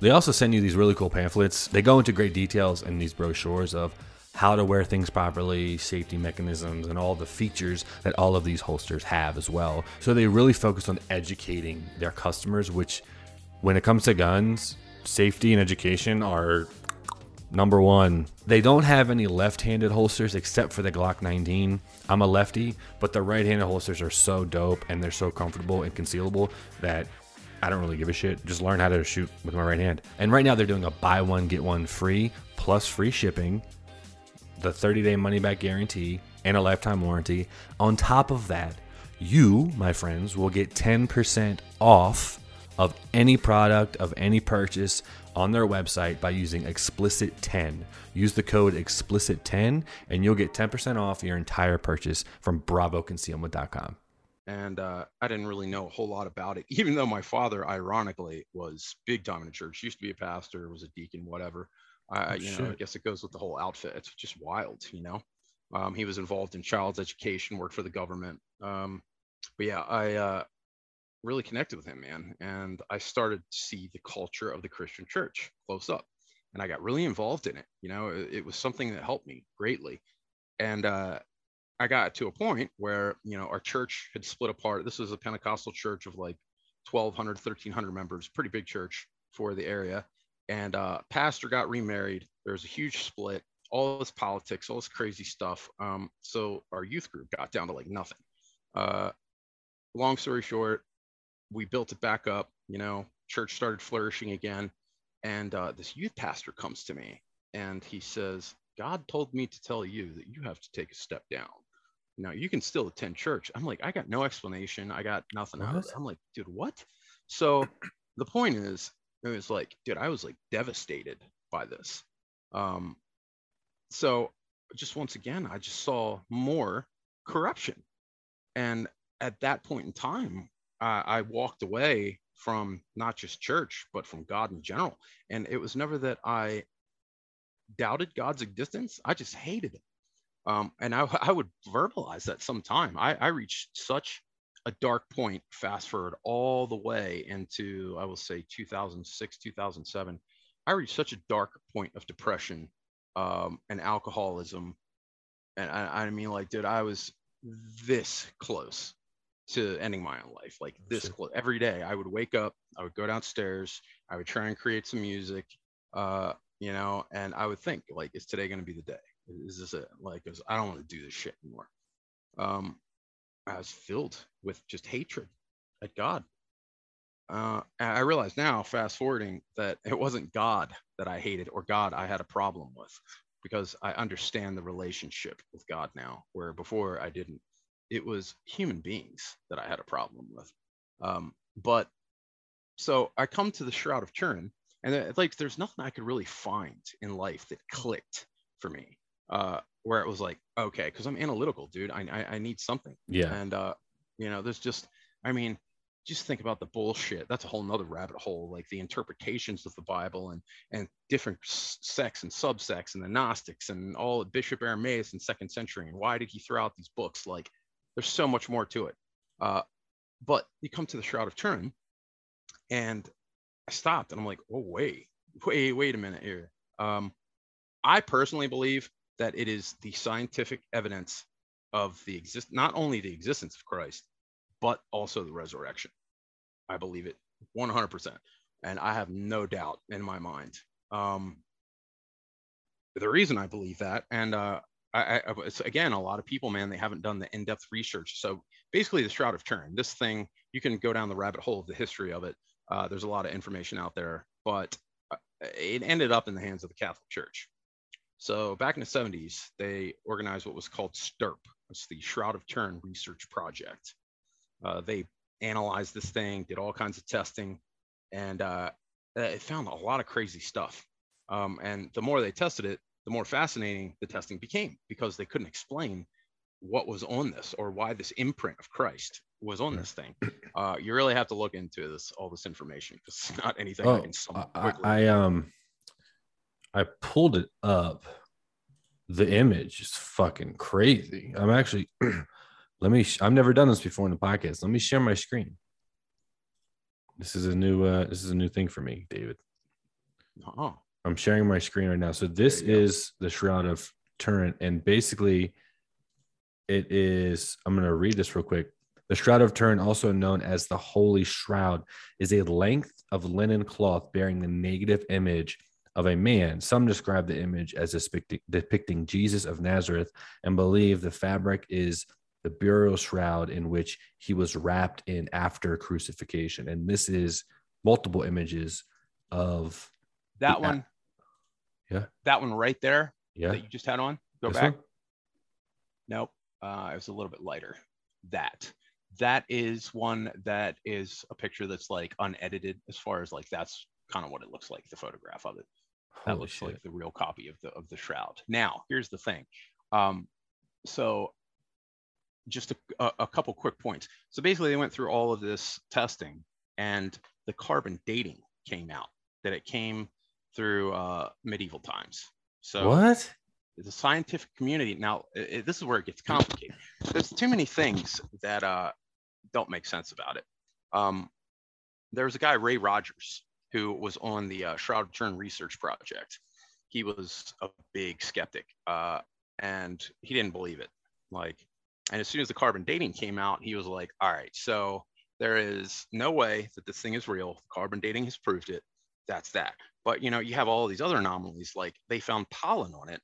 They also send you these really cool pamphlets. They go into great details in these brochures of how to wear things properly, safety mechanisms, and all the features that all of these holsters have as well. So they really focus on educating their customers, which when it comes to guns, safety and education are number one. They don't have any left handed holsters except for the Glock 19. I'm a lefty, but the right handed holsters are so dope and they're so comfortable and concealable that I don't really give a shit. Just learn how to shoot with my right hand. And right now they're doing a buy one, get one free plus free shipping, the 30 day money back guarantee, and a lifetime warranty. On top of that, you, my friends, will get 10% off of any product, of any purchase on their website by using explicit10. Use the code explicit10 and you'll get 10% off your entire purchase from bravoconcealment.com. And uh, I didn't really know a whole lot about it, [LAUGHS] even though my father, ironically, was big time in the church. Used to be a pastor, was a deacon, whatever. I, oh, you know, I guess it goes with the whole outfit. It's just wild, you know. Um, he was involved in child's education, worked for the government. Um, but yeah, I uh, really connected with him, man. And I started to see the culture of the Christian church close up. And I got really involved in it. You know, it, it was something that helped me greatly. And uh, I got to a point where, you know, our church had split apart. This was a Pentecostal church of like 1,200, 1,300 members, pretty big church for the area. And uh, pastor got remarried. There was a huge split, all this politics, all this crazy stuff. Um, so our youth group got down to like nothing. Uh, long story short, we built it back up. You know, church started flourishing again. And uh, this youth pastor comes to me and he says, God told me to tell you that you have to take a step down. Now you can still attend church. I'm like, I got no explanation. I got nothing what? out of it. I'm like, dude, what? So the point is, it was like, dude, I was like devastated by this. Um, so just once again, I just saw more corruption. And at that point in time, I, I walked away from not just church, but from God in general. And it was never that I doubted God's existence. I just hated it. Um, and I, [LAUGHS] I would verbalize that sometime. I, I reached such a dark point, fast forward all the way into, I will say 2006, 2007. I reached such a dark point of depression um, and alcoholism. And I, I mean, like, dude, I was this close to ending my own life. Like this close. every day i would wake up i would go downstairs i would try and create some music uh you know and i would think like is today going to be the day? Is this it? Like cause i don't want to do this shit anymore. Um i was filled with just hatred at god. Uh i realize now fast forwarding that it wasn't god that i hated or god i had a problem with because i understand the relationship with god now where before i didn't it was human beings that I had a problem with. Um, but so I come to the Shroud of Turin, and like there's nothing I could really find in life that clicked for me. Uh, where it was like, okay, because I'm analytical, dude. I, I, I need something. Yeah. And uh, you know, there's just, I mean, just think about the bullshit. That's a whole nother rabbit hole, like the interpretations of the Bible and and different sects and subsects and the Gnostics and all Bishop Irenaeus in second century. And why did he throw out these books? Like, there's so much more to it. Uh, but you come to the Shroud of Turin, and I stopped and I'm like, oh wait, wait, wait a minute here. Um, I personally believe that it is the scientific evidence of the exist not only the existence of Christ, but also the resurrection. I believe it 100%. And I have no doubt in my mind. Um, the reason I believe that, and uh, I, I, again, a lot of people, man, they haven't done the in depth research. So basically, the Shroud of Turin, this thing, you can go down the rabbit hole of the history of it. Uh, there's a lot of information out there, but uh, it ended up in the hands of the Catholic Church. So back in the 70s, they organized what was called STURP. It's the Shroud of Turin Research Project. Uh, they analyzed this thing, did all kinds of testing, and uh, it found a lot of crazy stuff. Um, and the more they tested it, the more fascinating the testing became because they couldn't explain what was on this or why this imprint of Christ was on this thing. [CLEARS THROAT] Uh, you really have to look into this all this information because it's not anything oh, I can sum. I, I um I pulled it up. The image is fucking crazy. I'm actually [CLEARS THROAT] let me I've never done this before in the podcast. Let me share my screen. This is a new uh this is a new thing for me, David. Oh. I'm sharing my screen right now. So this is the Shroud of Turin and basically it is I'm going to read this real quick. The Shroud of Turin, also known as the Holy Shroud, is a length of linen cloth bearing the negative image of a man. Some describe the image as depicting Jesus of Nazareth and believe the fabric is the burial shroud in which he was wrapped in after crucifixion. And this is multiple images of that one. Yeah. That one right there. Yeah. That you just had on. Go this back. One? Nope. Uh, it was a little bit lighter. That. That is one that is a picture that's like unedited as far as like that's kind of what it looks like, the photograph of it that Holy looks shit. like the real copy of the of the shroud. Now, here's the thing. Um, so just a, a, a couple quick points. So basically, they went through all of this testing, and the carbon dating came out that it came through uh, medieval times. So what? The scientific community now it, this is where it gets complicated. There's too many things that uh, don't make sense about it. Um, there was a guy Ray Rogers who was on the uh, Shroud of Turin research project. He was a big skeptic, uh, and he didn't believe it. Like, and as soon as the carbon dating came out, he was like, "All right, so there is no way that this thing is real. Carbon dating has proved it. That's that." But you know, you have all these other anomalies. Like they found pollen on it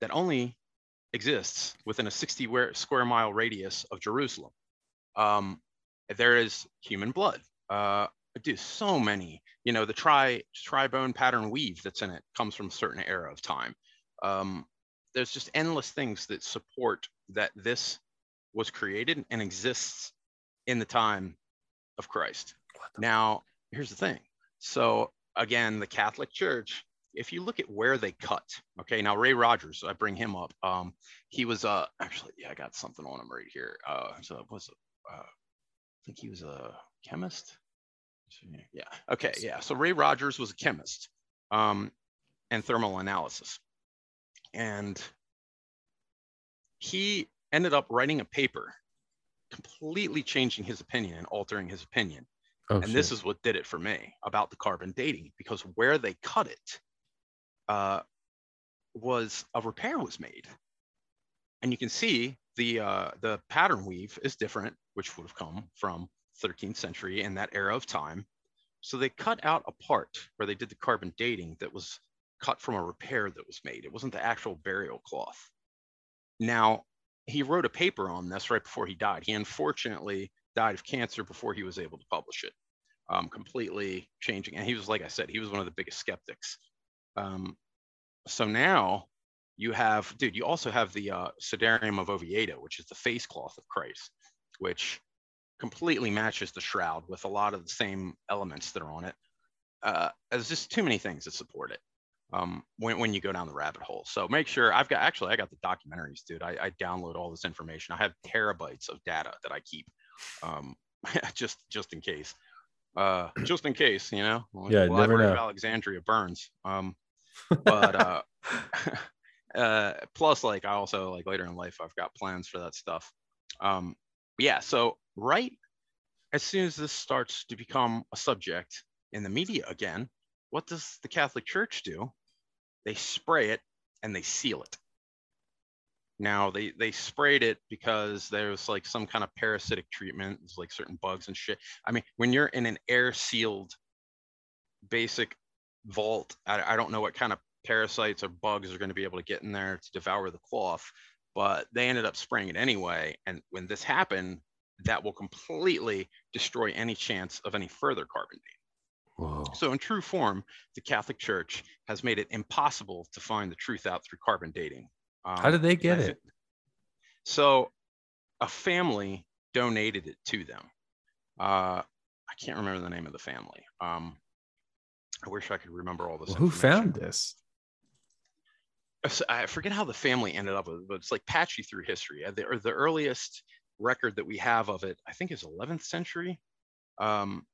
that only exists within a 60 square mile radius of Jerusalem. Um, there is human blood. Uh, do so many you know the tri tribone pattern weave that's in it comes from a certain era of time um, there's just endless things that support that this was created and exists in the time of christ now here's the thing so again the catholic church if you look at where they cut okay now ray rogers i bring him up um, he was uh actually yeah i got something on him right here uh so was uh, i think he was a chemist yeah. Okay. Yeah. So Ray Rogers was a chemist um, and thermal analysis. And he ended up writing a paper completely changing his opinion and altering his opinion. Oh, and shit. this is what did it for me about the carbon dating because where they cut it uh, was a repair was made. And you can see the uh, the pattern weave is different, which would have come from 13th century in that era of time. So they cut out a part where they did the carbon dating that was cut from a repair that was made. It wasn't the actual burial cloth. Now, he wrote a paper on this right before he died. He unfortunately died of cancer before he was able to publish it, um, completely changing. And he was, like I said, he was one of the biggest skeptics. Um, so now You have, dude, you also have the uh, Sudarium of Oviedo, which is the face cloth of Christ, which completely matches the shroud with a lot of the same elements that are on it. Uh, there's just too many things that support it um, when, when you go down the rabbit hole. So make sure I've got actually I got the documentaries, dude. I, I download all this information. I have terabytes of data that I keep, um, [LAUGHS] just just in case, uh, just in case, you know. Yeah, never know. of Alexandria burns. Um, [LAUGHS] but uh, [LAUGHS] uh, plus, like I also like later in life, I've got plans for that stuff. Um, yeah. So right as soon as this starts to become a subject in the media again, what does the Catholic Church do? They spray it and they seal it. Now they they sprayed it because there's like some kind of parasitic treatment, there's like certain bugs and shit. I mean, when you're in an air sealed basic vault, I, I don't know what kind of parasites or bugs are going to be able to get in there to devour the cloth, but they ended up spraying it anyway. And when this happened, that will completely destroy any chance of any further carbon dating. Whoa. So, in true form, the Catholic Church has made it impossible to find the truth out through carbon dating. Um, How did they get it? So, a family donated it to them. Uh, I can't remember the name of the family. Um, I wish I could remember all this. Well, who found this? I forget how the family ended up with it, but it's like patchy through history. Uh, the, or the earliest record that we have of it, I think, is 11th century. Um,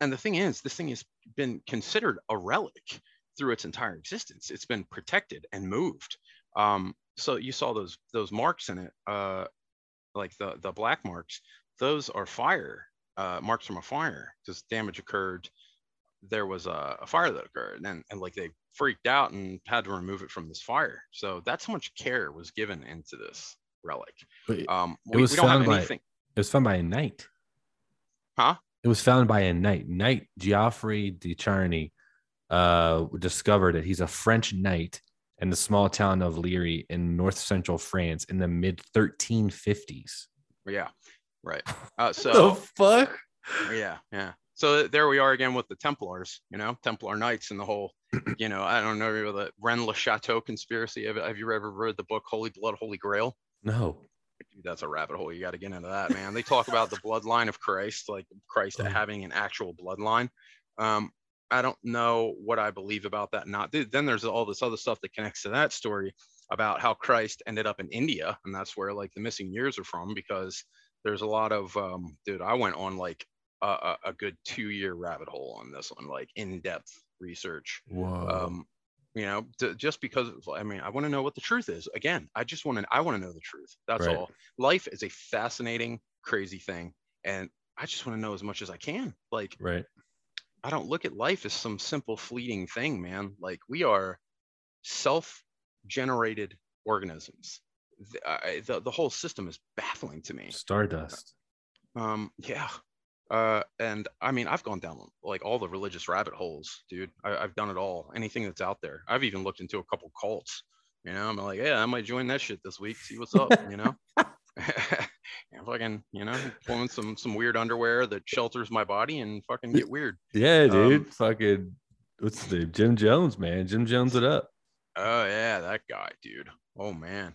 and the thing is, this thing has been considered a relic through its entire existence. It's been protected and moved. Um, so you saw those those marks in it, uh, like the the black marks. Those are fire uh, marks from a fire because damage occurred. There was a, a fire that occurred, and and like they freaked out and had to remove it from this fire. So that's how much care was given into this relic. Um, it was we found by anything. it was found by a knight. Huh? It was found by a knight. Knight Geoffrey de Charny uh, discovered it. He's a French knight in the small town of Lirey in north central France in the mid 1350s. Yeah, right. [LAUGHS] Uh, so the fuck. Yeah, yeah. So there we are again with the Templars. You know, Templar Knights and the whole. [CLEARS THROAT] You know, I don't know the Rennes le Chateau conspiracy. Have, have you ever read the book Holy Blood, Holy Grail? No. Dude, that's a rabbit hole. You got to get into that, man. They talk about the bloodline of Christ, like Christ [LAUGHS] oh. having an actual bloodline. Um, I don't know what I believe about that. Not then there's all this other stuff that connects to that story about how Christ ended up in India, and that's where like the missing years are from because there's a lot of um, dude. I went on like a, a good two year rabbit hole on this one, like in depth research. Whoa. Um, you know to, just because i mean i want to know what the truth is again i just want to i want to know the truth that's right. all life is a fascinating crazy thing and i just want to know as much as i can like right i don't look at life as some simple fleeting thing man like we are self generated organisms the, I, the, the whole system is baffling to me stardust um yeah uh, and I mean, I've gone down like all the religious rabbit holes, dude. I, have done it all. Anything that's out there. I've even looked into a couple cults. You know, I'm like, yeah, I might join that shit this week. See what's up. You know, [LAUGHS] [LAUGHS] and fucking, you know, pulling some some weird underwear that shelters my body and fucking get weird. Yeah, dude. Um, fucking, what's the name? Jim Jones, man. Jim Jones it up. Oh yeah, that guy, dude. Oh man.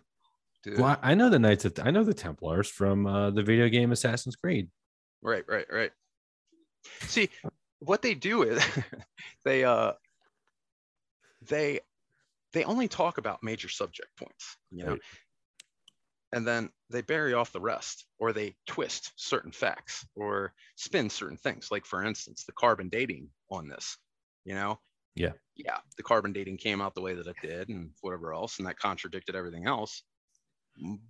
Dude. Well, I know the Knights of I know the Templars from uh, the video game Assassin's Creed. Right, right, right. See, what they do is [LAUGHS] they uh they they only talk about major subject points, you know. Right. And then they bury off the rest, or they twist certain facts or spin certain things. Like, for instance, the carbon dating on this, you know, yeah. Yeah. The carbon dating came out the way that it did and whatever else. And that contradicted everything else.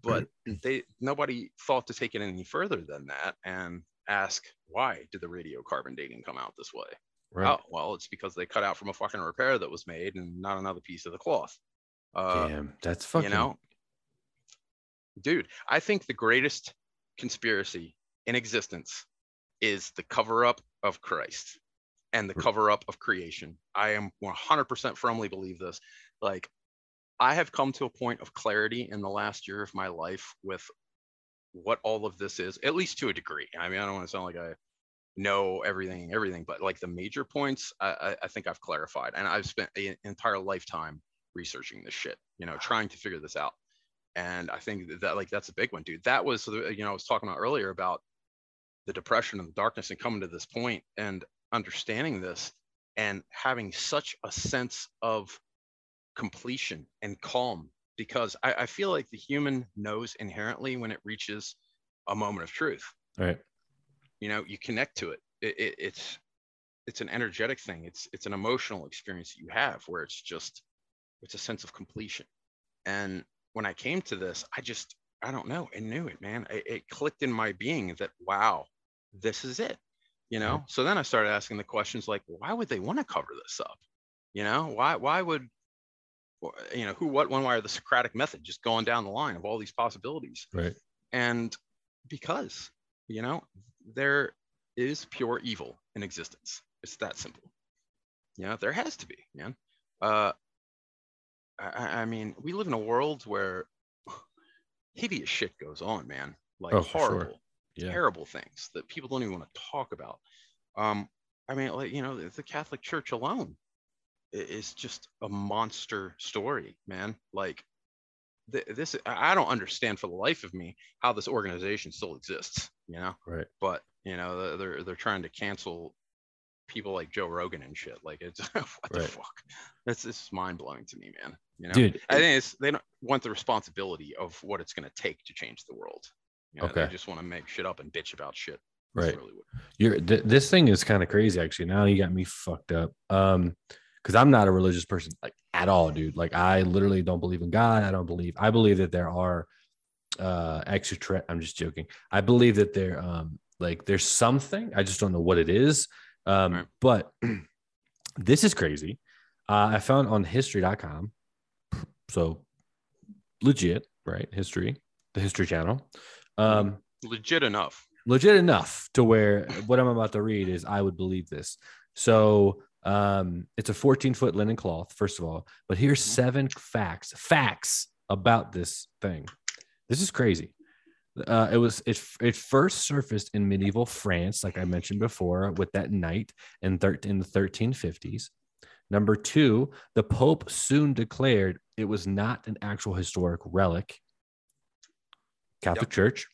But they nobody thought to take it any further than that. And ask why did the radiocarbon dating come out this way? Right. Oh, well, it's because they cut out from a fucking repair that was made and not another piece of the cloth. Uh, Damn, that's fucking. You know, dude, I think the greatest conspiracy in existence is the cover up of Christ and the hmm. cover up of creation. I am 100% firmly believe this. Like, I have come to a point of clarity in the last year of my life with what all of this is, at least to a degree. I mean, I don't want to sound like I know everything, everything, but like the major points, I, I think I've clarified, and I've spent an entire lifetime researching this shit, you know, trying to figure this out. And I think that, that like that's a big one, dude. That was you know I was talking about earlier about the depression and the darkness and coming to this point and understanding this and having such a sense of completion and calm because I, I feel like the human knows inherently when it reaches a moment of truth. Right. You know, you connect to it. it, it it's it's an energetic thing. It's it's an emotional experience that you have where it's just it's a sense of completion. And when I came to this, I just I don't know, I knew it, man. It, it clicked in my being that wow, this is it. You know. So then I started asking the questions like, why would they want to cover this up? You know, why why would you know who what when why or the socratic method just going down the line of all these possibilities right and because you know there is pure evil in existence it's that simple you know there has to be man uh I, I mean we live in a world where [SIGHS] hideous shit goes on man. Like Oh, horrible sure. yeah. terrible things that people don't even want to talk about. Um i mean like you know the catholic church alone is just a monster story man. Like th- this i don't understand for the life of me how this organization still exists you know? Right. But you know they're they're trying to cancel people like joe rogan and shit like it's [LAUGHS] what the fuck that's just mind-blowing to me man you know dude i think it's they don't want the responsibility of what it's going to take to change the world you know, Okay. they just want to make shit up and bitch about shit That's right really You're th- this thing is kind of crazy actually. Now you got me fucked up. Um, because I'm not a religious person like at all, dude. Like I literally don't believe in God. I don't believe. I believe that there are uh extra. I'm just joking. I believe that there um like there's something. I just don't know what it is. Um, Right. but this is crazy. Uh, I found on history.com. So legit, right? History, the History Channel. Um, legit enough legit enough to where what I'm about to read is I would believe this. So um, it's a 14 foot linen cloth, first of all, but here's seven facts, facts about this thing. This is crazy. Uh, it was it it first surfaced in medieval France, like I mentioned before, with that knight in, thir- in the 1350s. Number two, the Pope soon declared it was not an actual historic relic. Catholic Yep. Church.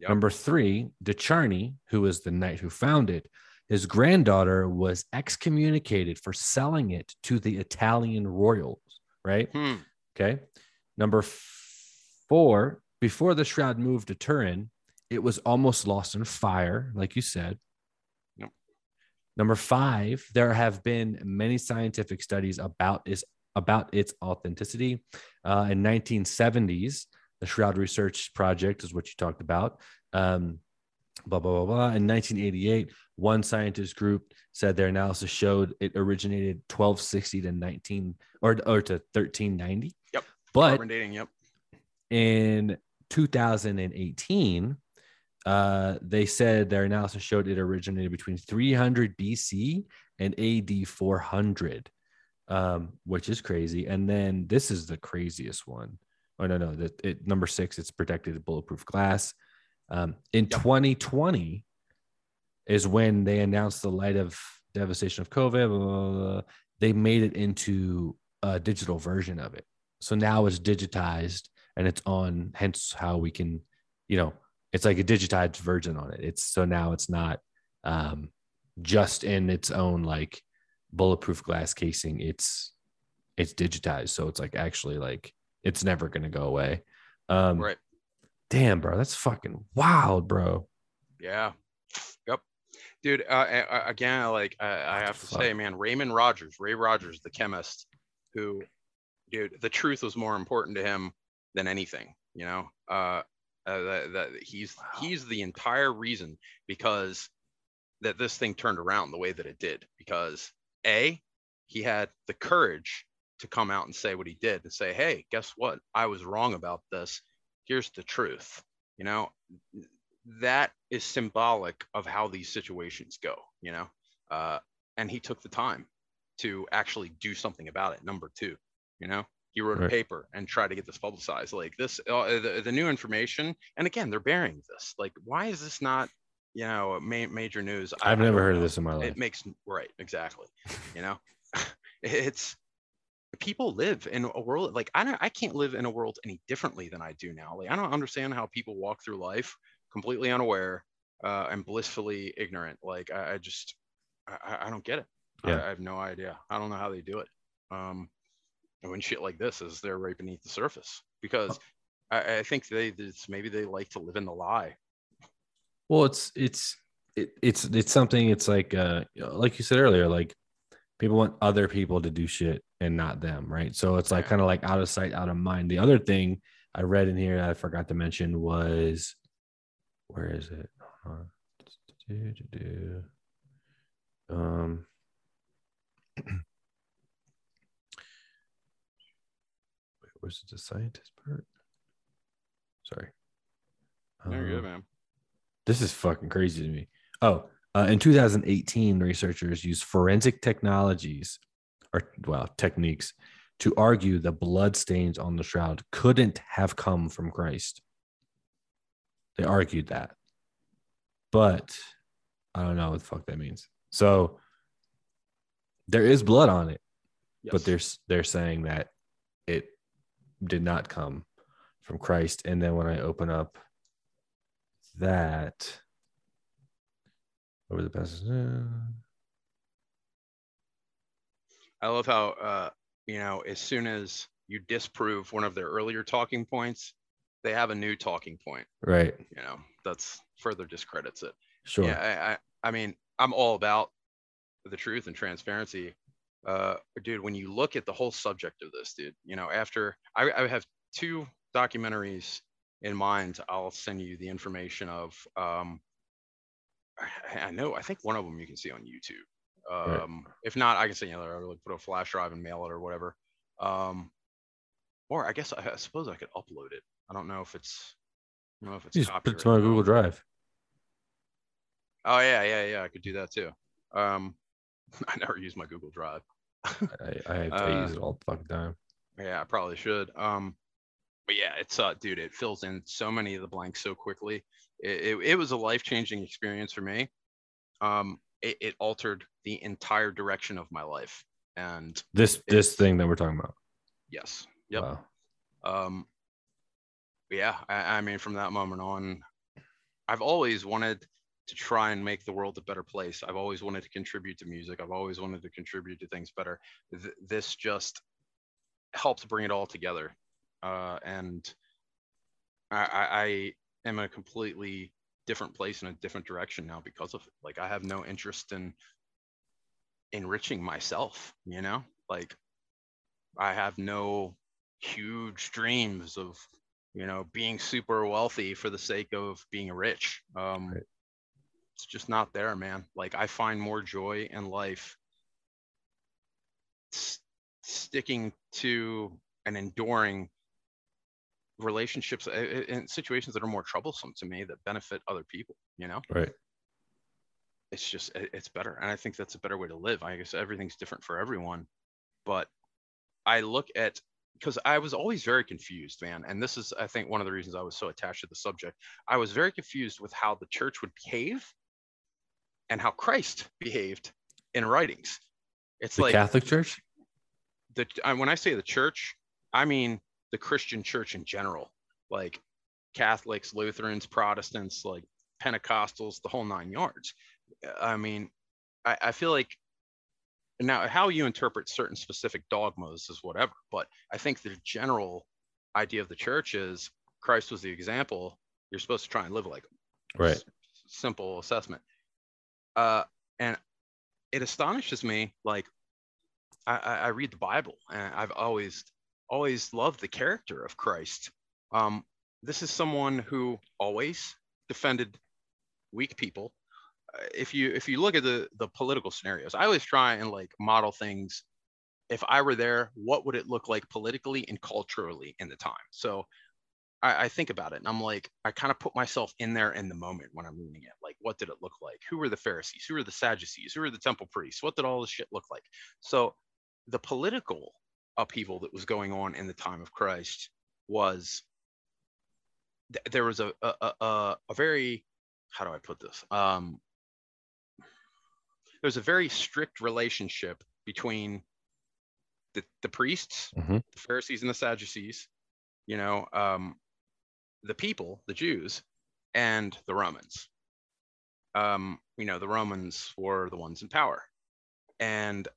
Yep. Number three, De Charny, who was the knight who found it, his granddaughter was excommunicated for selling it to the Italian royals, right? Hmm. Okay. Number four, before the shroud moved to Turin, it was almost lost in fire, like you said. Yep. Number five, there have been many scientific studies about its about its authenticity. Uh, in 1970s, the Shroud Research Project is what you talked about. Um, blah blah blah blah. In 1988, one scientist group said their analysis showed it originated 1260 to 19 or or to 1390. Yep. But dating yep in 2018, uh, they said their analysis showed it originated between 300 BC and AD 400, um, which is crazy. And then this is the craziest one. Oh no, no, that it number six, it's protected bulletproof glass. Um, in Yep. 2020 is when they announced the light of devastation of COVID. blah, blah, blah, they made it into a digital version of it. So now it's digitized and it's on, hence how we can, you know, it's like a digitized version on it. It's so now it's not um, just in its own like bulletproof glass casing. It's it's digitized, so it's like actually like it's never gonna go away. Um, right Damn, bro, that's fucking wild, bro. yeah yep dude uh, again like I, I have to Fuck. say man raymond rogers ray rogers the chemist who dude the truth was more important to him than anything you know? Uh, uh that, that he's Wow. he's the entire reason because that this thing turned around the way that it did because a he had the courage to come out and say what he did and say hey guess what? I was wrong about this. Here's the truth you know? That is symbolic of how these situations go you know? Uh, and he took the time to actually do something about it number two you know he wrote Right. a paper and try to get this publicized like this uh, the, the new information and again they're bearing this like why is this not you know ma- major news I- I've I never don't heard of this in my life. it makes right exactly [LAUGHS] you know [LAUGHS] it's people live in a world like I don't I can't live in a world any differently than I do now. Like I don't understand how people walk through life completely unaware uh, and blissfully ignorant. Like I, I just I, I, don't get it. Yeah. I, I, have no idea. I don't know how they do it. Um, when shit like this is there right beneath the surface because I, I think they maybe they like to live in the lie. Well, it's it's it, it's it's something. It's like uh like you said earlier, like people want other people to do shit and not them, right? So it's like kind of like out of sight, out of mind. The other thing I read in here I forgot to mention was where is it? [CLEARS THROAT] Um, [CLEARS THROAT] was it the scientist part? Sorry. There you go, man. This is fucking crazy to me. Oh, uh, in 2018, researchers used forensic technologies, or well, techniques, to argue the blood stains on the shroud couldn't have come from Christ. They argued that, but I don't know what the fuck that means. So there is blood on it, yes. but they're they're saying that it did not come from Christ. And then when I open up that over the past. I love how uh, you know as soon as you disprove one of their earlier talking points, they have a new talking point. Right. You know that's further discredits it. Sure. Yeah. I, I, I mean I'm all about the truth and transparency. Uh, dude, when you look at the whole subject of this, dude, you know, after I, I have two documentaries in mind, I'll send you the information of um, I know. I think one of them you can see on YouTube. Um, right. If not, I can send you another. Like put a flash drive and mail it or whatever. Um, or I guess I, I, suppose I could upload it. I don't know if it's. I don't know if it's. Just put it to my Google Drive. Oh yeah, yeah, yeah. I could do that too. Um, [LAUGHS] I never use my Google Drive. I, I, I use it all the fucking time. Yeah, I probably should. Um, but yeah, it's uh, dude, it fills in so many of the blanks so quickly. It, it, it was a life changing experience for me. Um, it, it, altered the entire direction of my life. And this this thing that we're talking about. Yes. Yep. Wow. Um, yeah, I, I mean, from that moment on, I've always wanted to try and make the world a better place. I've always wanted to contribute to music. I've always wanted to contribute to things better. Th- this just helps bring it all together uh, and I, I am in a completely different place in a different direction now because of it. Like I have no interest in enriching myself, you know, like I have no huge dreams of, you know, being super wealthy for the sake of being rich. Um, right. It's just not there, man. Like I find more joy in life sticking to and enduring relationships uh, uh, in situations that are more troublesome to me that benefit other people you know? Right. It's just it's better and i think that's a better way to live. I guess everything's different for everyone but i look at because i was always very confused man and this is i think one of the reasons i was so attached to the subject. I was very confused with how the church would behave and how christ behaved in writings it's the like catholic church the when i say the church i mean the Christian church in general, like Catholics, Lutherans, Protestants, like Pentecostals, the whole nine yards. I mean, I, I feel like now how you interpret certain specific dogmas is whatever, but I think the general idea of the church is Christ was the example. You're supposed to try and live like him. Right. S- simple assessment. Uh, and it astonishes me. Like I, I read the Bible and I've always always loved the character of Christ. Um, this is someone who always defended weak people. Uh, if you if you look at the the political scenarios, I always try and like model things. If I were there, what would it look like politically and culturally in the time? So I, I think about it and I'm like, I kind of put myself in there in the moment when I'm reading it. Like, what did it look like? Who were the Pharisees? Who were the Sadducees? Who were the temple priests? What did all this shit look like? So the political upheaval that was going on in the time of Christ was th- there was a, a, a, a very how do I put this? Um, there's a very strict relationship between the, the priests, Mhm. the Pharisees and the Sadducees, you know, um, the people, the Jews, and the Romans. Um, you know, the Romans were the ones in power, and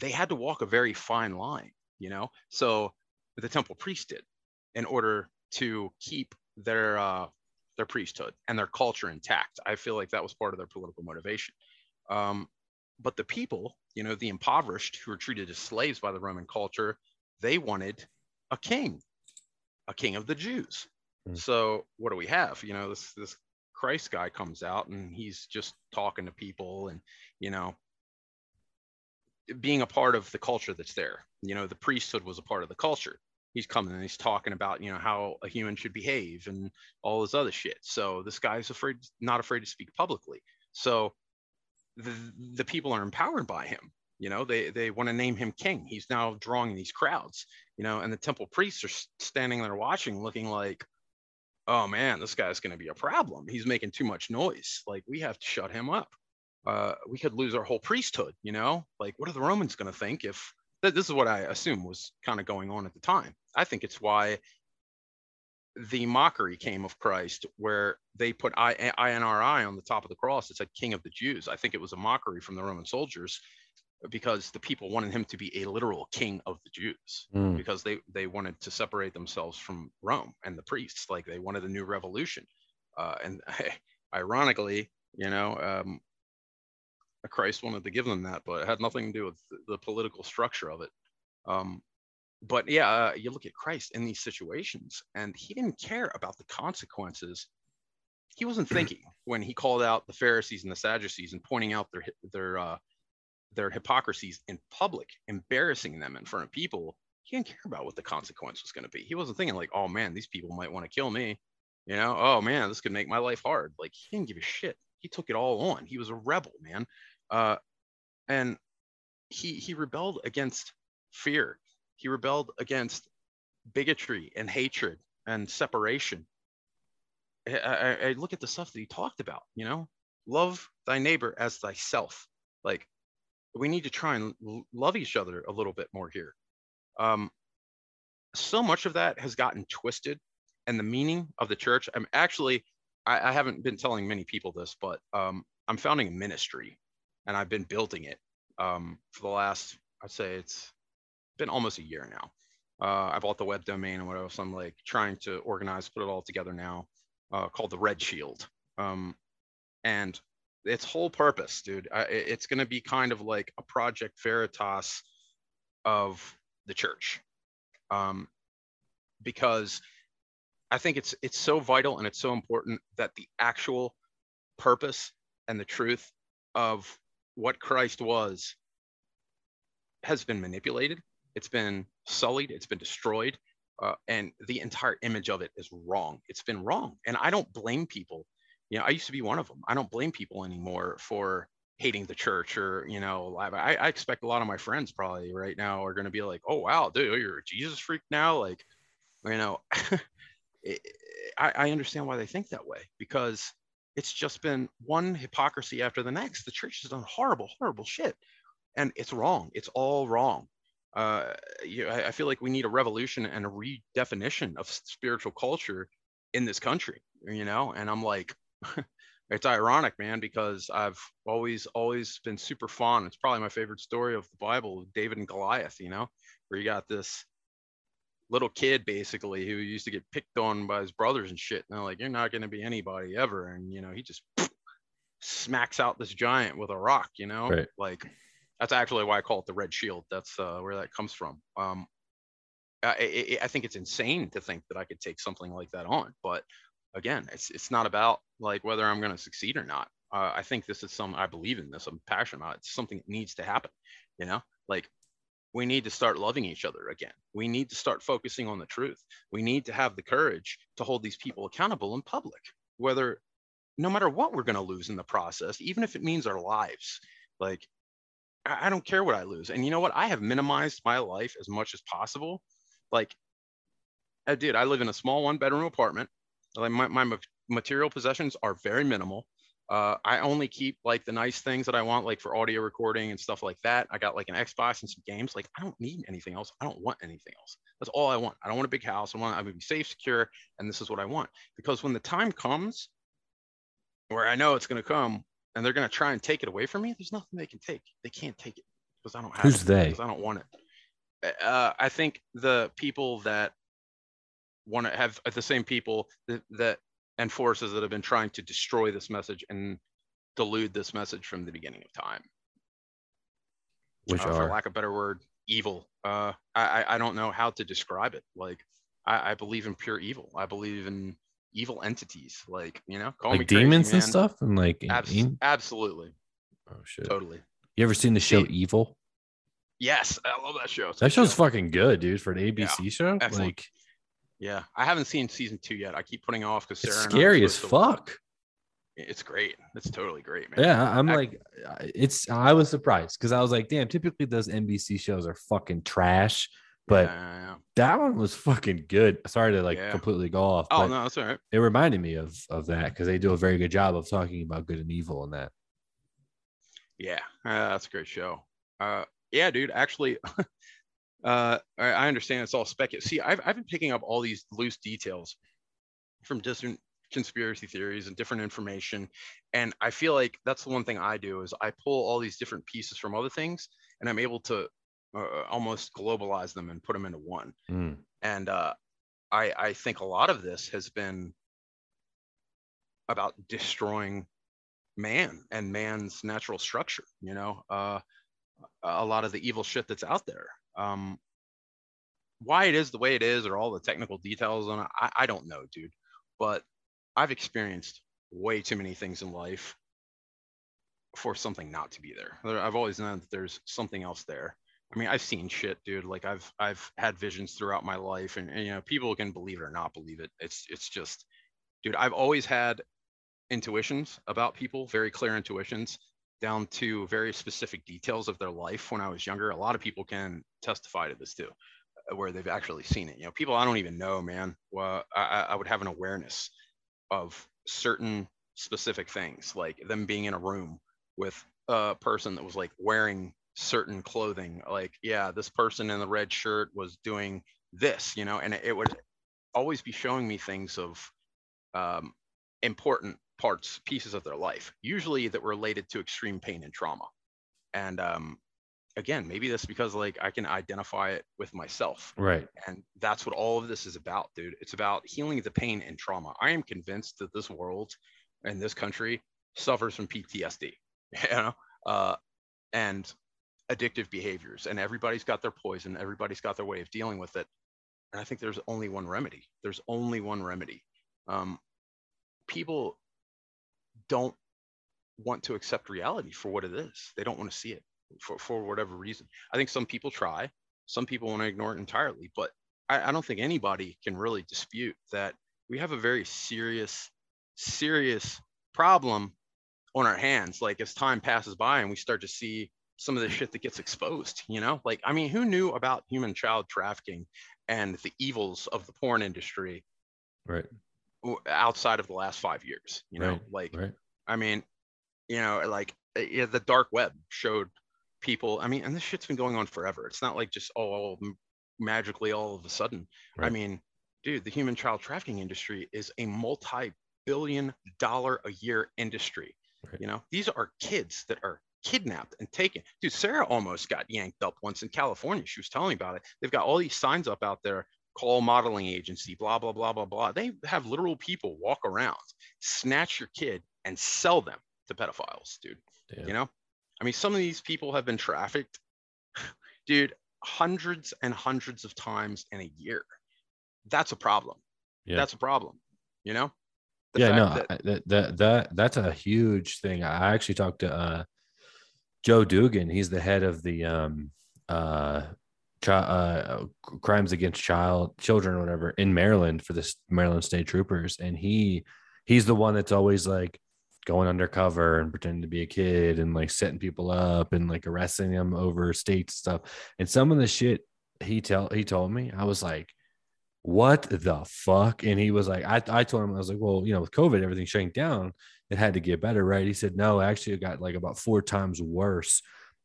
they had to walk a very fine line, you know. So the temple priest did in order to keep their uh, their priesthood and their culture intact. I feel like that was part of their political motivation. Um, but the people, you know, the impoverished who were treated as slaves by the Roman culture, they wanted a king, a king of the Jews. Mm. So what do we have? You know, this this Christ guy comes out and he's just talking to people and you know being a part of the culture that's there. You know, the priesthood was a part of the culture. He's coming and he's talking about, you know, how a human should behave and all this other shit. So this guy's afraid, not afraid to speak publicly. So the, the people are empowered by him. You know, they, they want to name him king. He's now drawing these crowds, you know, and the temple priests are standing there watching, looking like, oh man, this guy's going to be a problem. He's making too much noise. Like, we have to shut him up uh, we could lose our whole priesthood. You know, like what are the Romans going to think if th- this is what I assume was kind of going on at the time? I think it's why the mockery came of Christ, where they put I- INRI on the top of the cross. It said King of the Jews. I think it was a mockery from the Roman soldiers because the people wanted him to be a literal king of the Jews Mm. because they they wanted to separate themselves from Rome and the priests. Like they wanted a new revolution. Uh, and [LAUGHS] ironically, you know, um, Christ wanted to give them that, but it had nothing to do with the, political structure of it. Um, but yeah, uh, you look at Christ in these situations, and he didn't care about the consequences. He wasn't [CLEARS THROAT] thinking when he called out the Pharisees and the Sadducees and pointing out their their uh, their hypocrisies in public, embarrassing them in front of people. He didn't care about what the consequence was going to be. He wasn't thinking like, "Oh man, these people might want to kill me," you know. "Oh man, this could make my life hard." Like he didn't give a shit. He took it all on. He was a rebel, man uh, and he he rebelled against fear. He rebelled against bigotry and hatred and separation. I, I, I look at the stuff that he talked about. You know, love thy neighbor as thyself. Like we need to try and love each other a little bit more here. Um, so much of that has gotten twisted, and the meaning of the church. I'm actually, I, I haven't been telling many people this, but um, I'm founding a ministry and I've been building it um, for the last, I'd say it's been almost a year now. Uh, I bought the web domain and whatever, so I'm like trying to organize, put it all together now, uh, called the Red Shield. Um, and its whole purpose, dude, I, it's going to be kind of like a Project Veritas of the church, um, because I think it's it's so vital and it's so important that the actual purpose and the truth of what Christ was has been manipulated. It's been sullied. It's been destroyed. Uh, and the entire image of it is wrong. It's been wrong. And I don't blame people. You know, I used to be one of them. I don't blame people anymore for hating the church or, you know, I, I expect a lot of my friends probably right now are going to be like, oh, wow, dude, you're a Jesus freak now. Like, you know, [LAUGHS] it, I, I understand why they think that way because it's just been one hypocrisy after the next. The church has done horrible, horrible shit, and it's wrong. It's all wrong. Uh, you, I, I feel like we need a revolution and a redefinition of spiritual culture in this country. You know, and I'm like, [LAUGHS] it's ironic, man, because I've always, always been super fond. It's probably my favorite story of the Bible, David and Goliath. You know, where you got this little kid basically who used to get picked on by his brothers and shit. And they're like, you're not going to be anybody ever. And, you know, he just smacks out this giant with a rock, you know, Right. like that's actually why I call it the red shield. That's uh, where that comes from. Um, I, I, I think it's insane to think that I could take something like that on, but again, it's, it's not about like whether I'm going to succeed or not. Uh, I think this is some, I believe in this. I'm passionate about it. It's something that needs to happen, you know, like we need to start loving each other again. We need to start focusing on the truth. We need to have the courage to hold these people accountable in public, whether no matter what we're going to lose in the process, even if it means our lives. Like, I I don't care what I lose. And you know what? I have minimized my life as much as possible. Like, uh, dude, I live in a small one bedroom apartment. Like, my, my material possessions are very minimal. Uh, I only keep like the nice things that I want, like for audio recording and stuff like that. I got like an Xbox and some games. Like I don't need anything else. I don't want anything else. That's all I want. I don't want a big house. I want I to be safe, secure, and this is what I want. Because when the time comes, where I know it's going to come, and they're going to try and take it away from me, there's nothing they can take. They can't take it because I don't have. Who's it, they? Because I don't want it. Uh, I think the people that want to have the same people that, that and forces that have been trying to destroy this message and delude this message from the beginning of time. Which uh, are, for lack of a better word, evil. Uh, I I don't know how to describe it. Like I, I believe in pure evil. I believe in evil entities. Like you know, call like me crazy, demons and stuff, and like Abs- in- absolutely, oh shit. totally. You ever seen the show See- Evil? Yes, I love that show. It's That show's show. fucking good, dude. For an ABC show, Excellent. like Yeah, I haven't seen season two yet. I keep putting it off because it's Sarah. scary as to- fuck. It's great. It's totally great, man. Yeah, I'm I- like, it's. I was surprised because I was like, damn. Typically, those NBC shows are fucking trash, but Yeah, yeah. that one was fucking good. Sorry to like Yeah. completely go off. Oh but no, that's all right. it reminded me of of that because they do a very good job of talking about good and evil in that. Yeah, uh, that's a great show. Uh, yeah, dude. Actually, [LAUGHS] uh, I, understand it's all spec. See, I've I've been picking up all these loose details from different conspiracy theories and different information, and I feel like that's the one thing I do is I pull all these different pieces from other things, and I'm able to uh, almost globalize them and put them into one. Mm. and uh, I, I think a lot of this has been about destroying man and man's natural structure you know uh, a lot of the evil shit that's out there um, why it is the way it is or all the technical details on it I, I don't know dude but i've experienced way too many things in life for something not to be there i've always known that there's something else there I mean, I've seen shit, dude. Like I've I've had visions throughout my life, and, and you know, people can believe it or not believe it. It's it's just, dude. I've always had intuitions about people, very clear intuitions, down to very specific details of their life when I was younger. A lot of people can testify to this too, uh, where they've actually seen it. You know, people I don't even know, man. Well, I, I- would have an awareness of certain specific things, like them being in a room with a person that was like wearing certain clothing like yeah this person in the red shirt was doing this you know and it would always be showing me things of um, important parts pieces of their life usually that were related to extreme pain and trauma. And um, again maybe that's because like i can identify it with myself. Right. and that's what all of this is about dude. It's about healing the pain and trauma. I am convinced that this world and this country suffers from ptsd [LAUGHS] you know? Uh, and addictive behaviors and everybody's got their poison everybody's got their way of dealing with it. And i think there's only one remedy. There's only one remedy. Um, people don't want to accept reality for what it is. They don't want to see it for, for whatever reason. I think some people try some people want to ignore it entirely but I, I don't think anybody can really dispute that we have a very serious serious problem on our hands. Like as time passes by and we start to see some of the shit that gets exposed you know? Like i mean who knew about human child trafficking and the evils of the porn industry Right. Outside of the last five years you know Right, like Right. i mean you know like uh, yeah, the dark web showed people i mean and this shit's been going on forever. It's not like just oh all magically all of a sudden. I mean dude the human child trafficking industry is a multi-billion dollar a year industry Right. you know? These are kids that are kidnapped and taken. Dude sarah almost got yanked up once in california. She was telling me about it. They've got all these signs up out there call modeling agency blah blah blah blah blah they have literal people walk around snatch your kid and sell them to pedophiles dude Damn. you know i mean some of these people have been trafficked [SIGHS] dude hundreds and hundreds of times in a year that's a problem Yeah. that's a problem you know The yeah, no, that- I- that, that that that's a huge thing. I actually talked to uh, Joe Dugan. He's the head of the um, uh, uh, crimes against child children or whatever in Maryland for the Maryland State Troopers, and he he's the one that's always like going undercover and pretending to be a kid and like setting people up and like arresting them over state stuff. And some of the shit he tell he told me, I was like, what the fuck? And he was like, I, I told him, I was like, well, you know, with COVID, everything shutting down, it had to get better, right? He said, no, actually, it got like about four times worse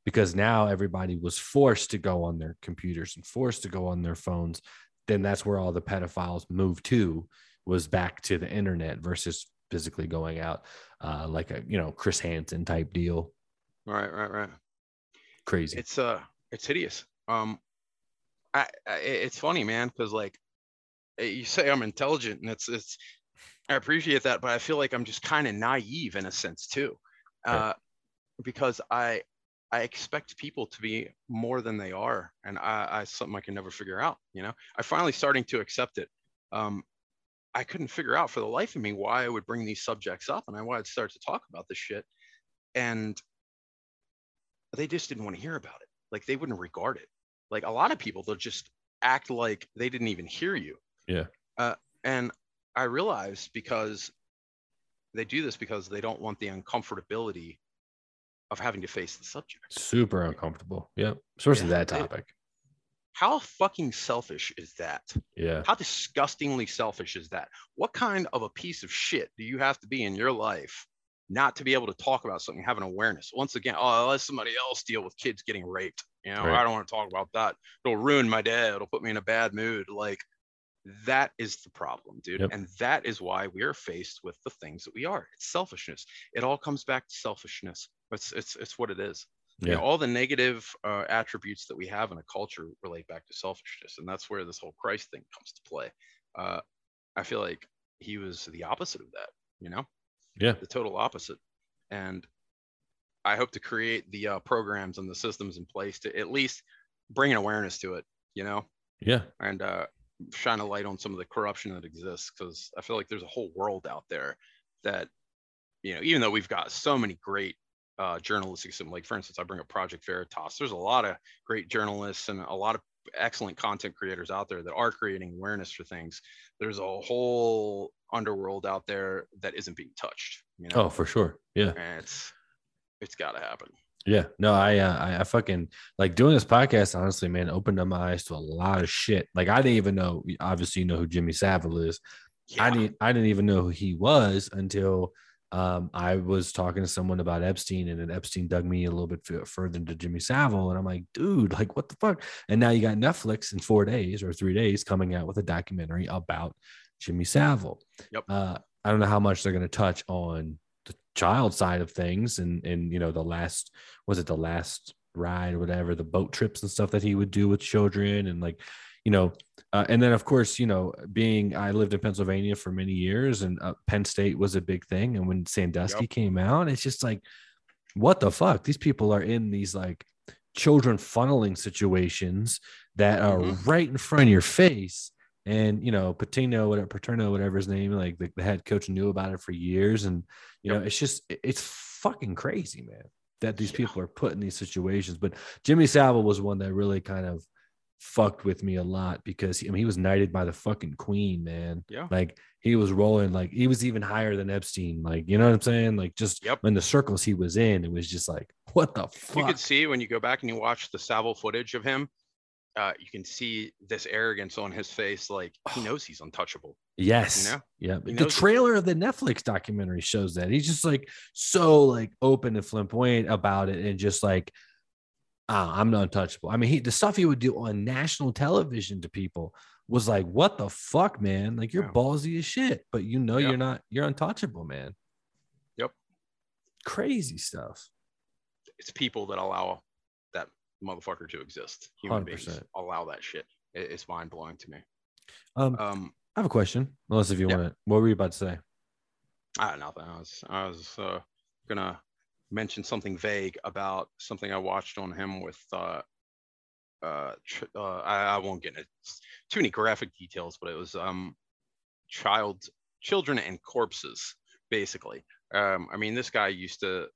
because now everybody was forced to go on their computers and forced to go on their phones. Then that's where all the pedophiles moved to was back to the internet versus physically going out, uh, like a you know Chris Hansen type deal. Right, right, right. Crazy. It's uh, it's hideous. Um, I, I it's funny, man, because like eh, you say I'm intelligent, and it's it's I appreciate that, but I feel like I'm just kind of naive in a sense too, uh, right. because I I expect people to be more than they are, and I, I something I can never figure out. You know, I finally starting to accept it. Um, I couldn't figure out for the life of me why I would bring these subjects up and I wanted to start to talk about this shit. And they just didn't want to hear about it. Like they wouldn't regard it. Like a lot of people, they'll just act like they didn't even hear you. Yeah. Uh, and I realized because they do this because they don't want the uncomfortability of having to face the subject. Super uncomfortable. Yep. Especially yeah, that topic. How fucking selfish is that? Yeah. How disgustingly selfish is that? What kind of a piece of shit do you have to be in your life not to be able to talk about something, have an awareness? Once again, oh, let somebody else deal with kids getting raped. You know, right. I don't want to talk about that. It'll ruin my day. It'll put me in a bad mood. Like that is the problem, dude. Yep. And that is why we are faced with the things that we are. It's selfishness. It all comes back to selfishness. It's it's it's what it is. Yeah. You know, all the negative uh, attributes that we have in a culture relate back to selfishness and that's where this whole christ thing comes to play. Uh, i feel like he was the opposite of that you know? Yeah. The total opposite. And i hope to create the uh, programs and the systems in place to at least bring an awareness to it you know? Yeah. And uh, shine a light on some of the corruption that exists because i feel like there's a whole world out there that you know even though we've got so many great uh, journalistic system. Like for instance, I bring up Project Veritas. There's a lot of great journalists and a lot of excellent content creators out there that are creating awareness for things. There's a whole underworld out there that isn't being touched. You know? Oh, for sure. Yeah. And it's it's got to happen. Yeah, no, I, uh, I, I fucking like doing this podcast. Honestly, man, opened up my eyes to a lot of shit. Like I didn't even know. Obviously, you know who Jimmy Savile is. Yeah. I didn't. I didn't even know who he was until um, I was talking to someone about Epstein, and then Epstein dug me a little bit further into Jimmy Savile, and I'm like, dude, like what the fuck? And now you got Netflix in four days or three days coming out with a documentary about Jimmy Savile. Yep. Uh, I don't know how much they're going to touch on the child side of things, and and you know the last was it the last ride or whatever the boat trips and stuff that he would do with children and like you know, uh, and then of course, you know, being I lived in Pennsylvania for many years, and uh, Penn State was a big thing. And when Sandusky yep. came out, it's just like, what the fuck? These people are in these like children funneling situations that are mm-hmm. right in front of your face. And you know, Patino, whatever Paterno, whatever his name, like the, the, head coach knew about it for years. And you yep. know, it's just it's fucking crazy, man, that these yeah. people are put in these situations. But Jimmy Savile was one that really kind of fucked with me a lot because he, I mean, he was knighted by the fucking queen, man. Yeah. Like he was rolling, like he was even higher than Epstein. Like, you know what I'm saying? Like just yep. in the circles he was in, it was just like, what the fuck? You could see when you go back and you watch the Savile footage of him, uh, you can see this arrogance on his face. Like he knows he's untouchable. Yes. You know? Yeah. The trailer of the Netflix documentary shows that he's just like so like open and flamboyant about it and just like oh, I'm not untouchable. I mean, he the stuff he would do on national television to people was like, what the fuck, man? Like you're yeah. ballsy as shit, but you know you're not you're untouchable, man. Yep. Crazy stuff. It's people that allow that motherfucker to exist. Human 100%. beings allow that shit. It's mind blowing to me. Um, um, I have a question. Unless if you yeah. want it, what were you about to say? I had nothing. I was I was uh, gonna mentioned something vague about something I watched on him with. Uh, uh, uh, I, I, won't get into too many graphic details, but it was um, child, children, and corpses, basically. Um, I mean, this guy used to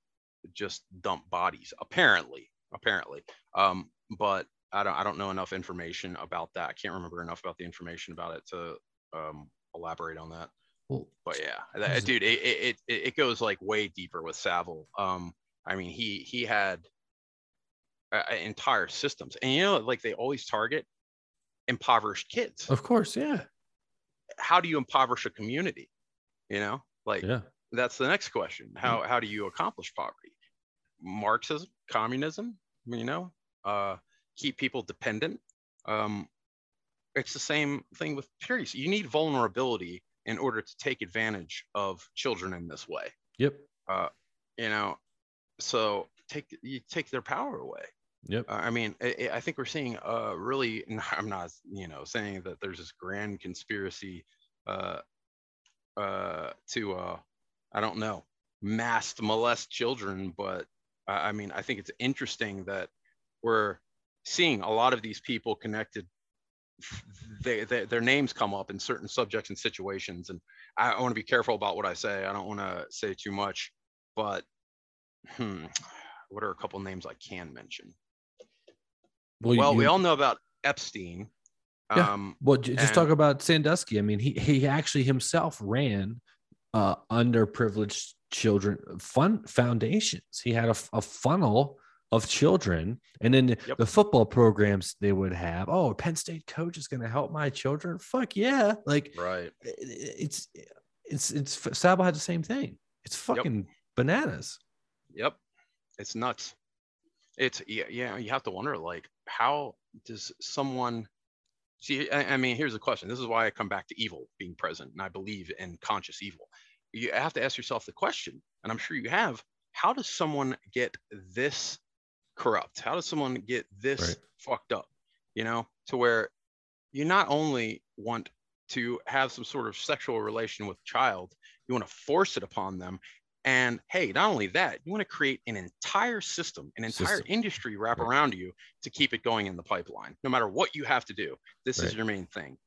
just dump bodies, apparently, apparently. Um, but I don't, I don't know enough information about that. I can't remember enough about the information about it to um, elaborate on that. But yeah, that, dude, it, it, it it goes like way deeper with Savile. Um, I mean, he he had uh, entire systems, and you know, like they always target impoverished kids. Of course, yeah. how do you impoverish a community? You know, like Yeah. that's the next question. How how do you accomplish poverty? Marxism, communism, you know, uh, keep people dependent. Um, it's the same thing with periods. You need vulnerability in order to take advantage of children in this way. Yep. Uh, you know, so take you take their power away. Yep. Uh, I mean, I, I think we're seeing uh, really. [LAUGHS] I'm not, you know, saying that there's this grand conspiracy uh, uh, to, uh, I don't know, mass molest children, but uh, I mean, I think it's interesting that we're seeing a lot of these people connected. They, they, their names come up in certain subjects and situations, and I want to be careful about what I say. I don't want to say too much, but hmm, what are a couple names I can mention? Well, well, you- we all know about Epstein. Yeah. Um, Well, just And- talk about Sandusky. I mean, he he actually himself ran uh, underprivileged children fun foundations. He had a funnel of children, and then the- Yep. the football programs they would have. Oh, Penn State coach is going to help my children. Fuck yeah! Like right. it's it's it's Sabo had the same thing. It's fucking bananas. Yep. It's nuts. It's yeah, yeah. You have to wonder, like, how does someone see? I, I mean, here's the question. This is why I come back to evil being present, and I believe in conscious evil. You have to ask yourself the question, and I'm sure you have. How does someone get this corrupt? How does someone get this Right. fucked up? You know, to where you not only want to have some sort of sexual relation with a child, you want to force it upon them. And hey, not only that, you want to create an entire system, an entire System. industry wrap Right. around you to keep it going in the pipeline, no matter what you have to do. This is your main thing.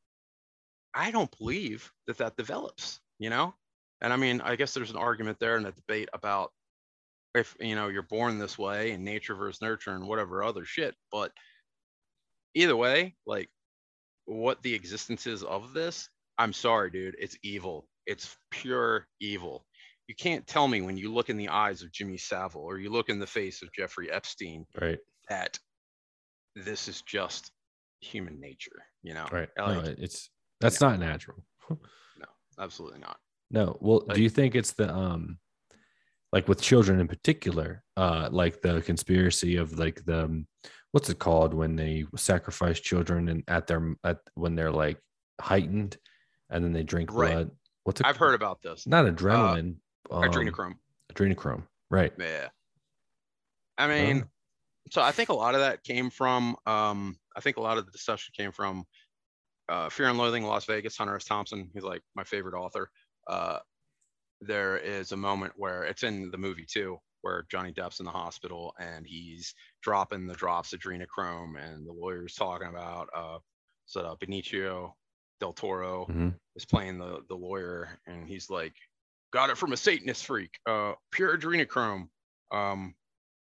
I don't believe that that develops, you know? And I mean, I guess there's an argument there and a debate about if, you know, you're born this way and nature versus nurture and whatever other shit. But either way, like what the existence is of this, I'm sorry, dude. It's evil. It's pure evil. You can't tell me when you look in the eyes of Jimmy Savile or you look in the face of Jeffrey Epstein Right. that this is just human nature, you know? Right. I no, it's that's not natural. [LAUGHS] No, absolutely not. No. Well, Like- do you think it's the um like with children in particular, uh like the conspiracy of like the um, what's it called when they sacrifice children and at their at when they're like heightened and then they drink Right. blood. What's it I've called? heard about this. not adrenaline. um, Adrenochrome. Adrenochrome. Right. Yeah. I mean, Oh. so I think a lot of that came from, um, I think a lot of the discussion came from uh, Fear and Loathing in Las Vegas, Hunter S. Thompson. He's like my favorite author. Uh, there is a moment where it's in the movie too, where Johnny Depp's in the hospital and he's dropping the drops of adrenochrome, and the lawyer's talking about uh, so uh, Benicio del Toro Mhm. is playing the the lawyer, and he's like, "Got it from a Satanist freak, uh, pure adrenochrome." Um,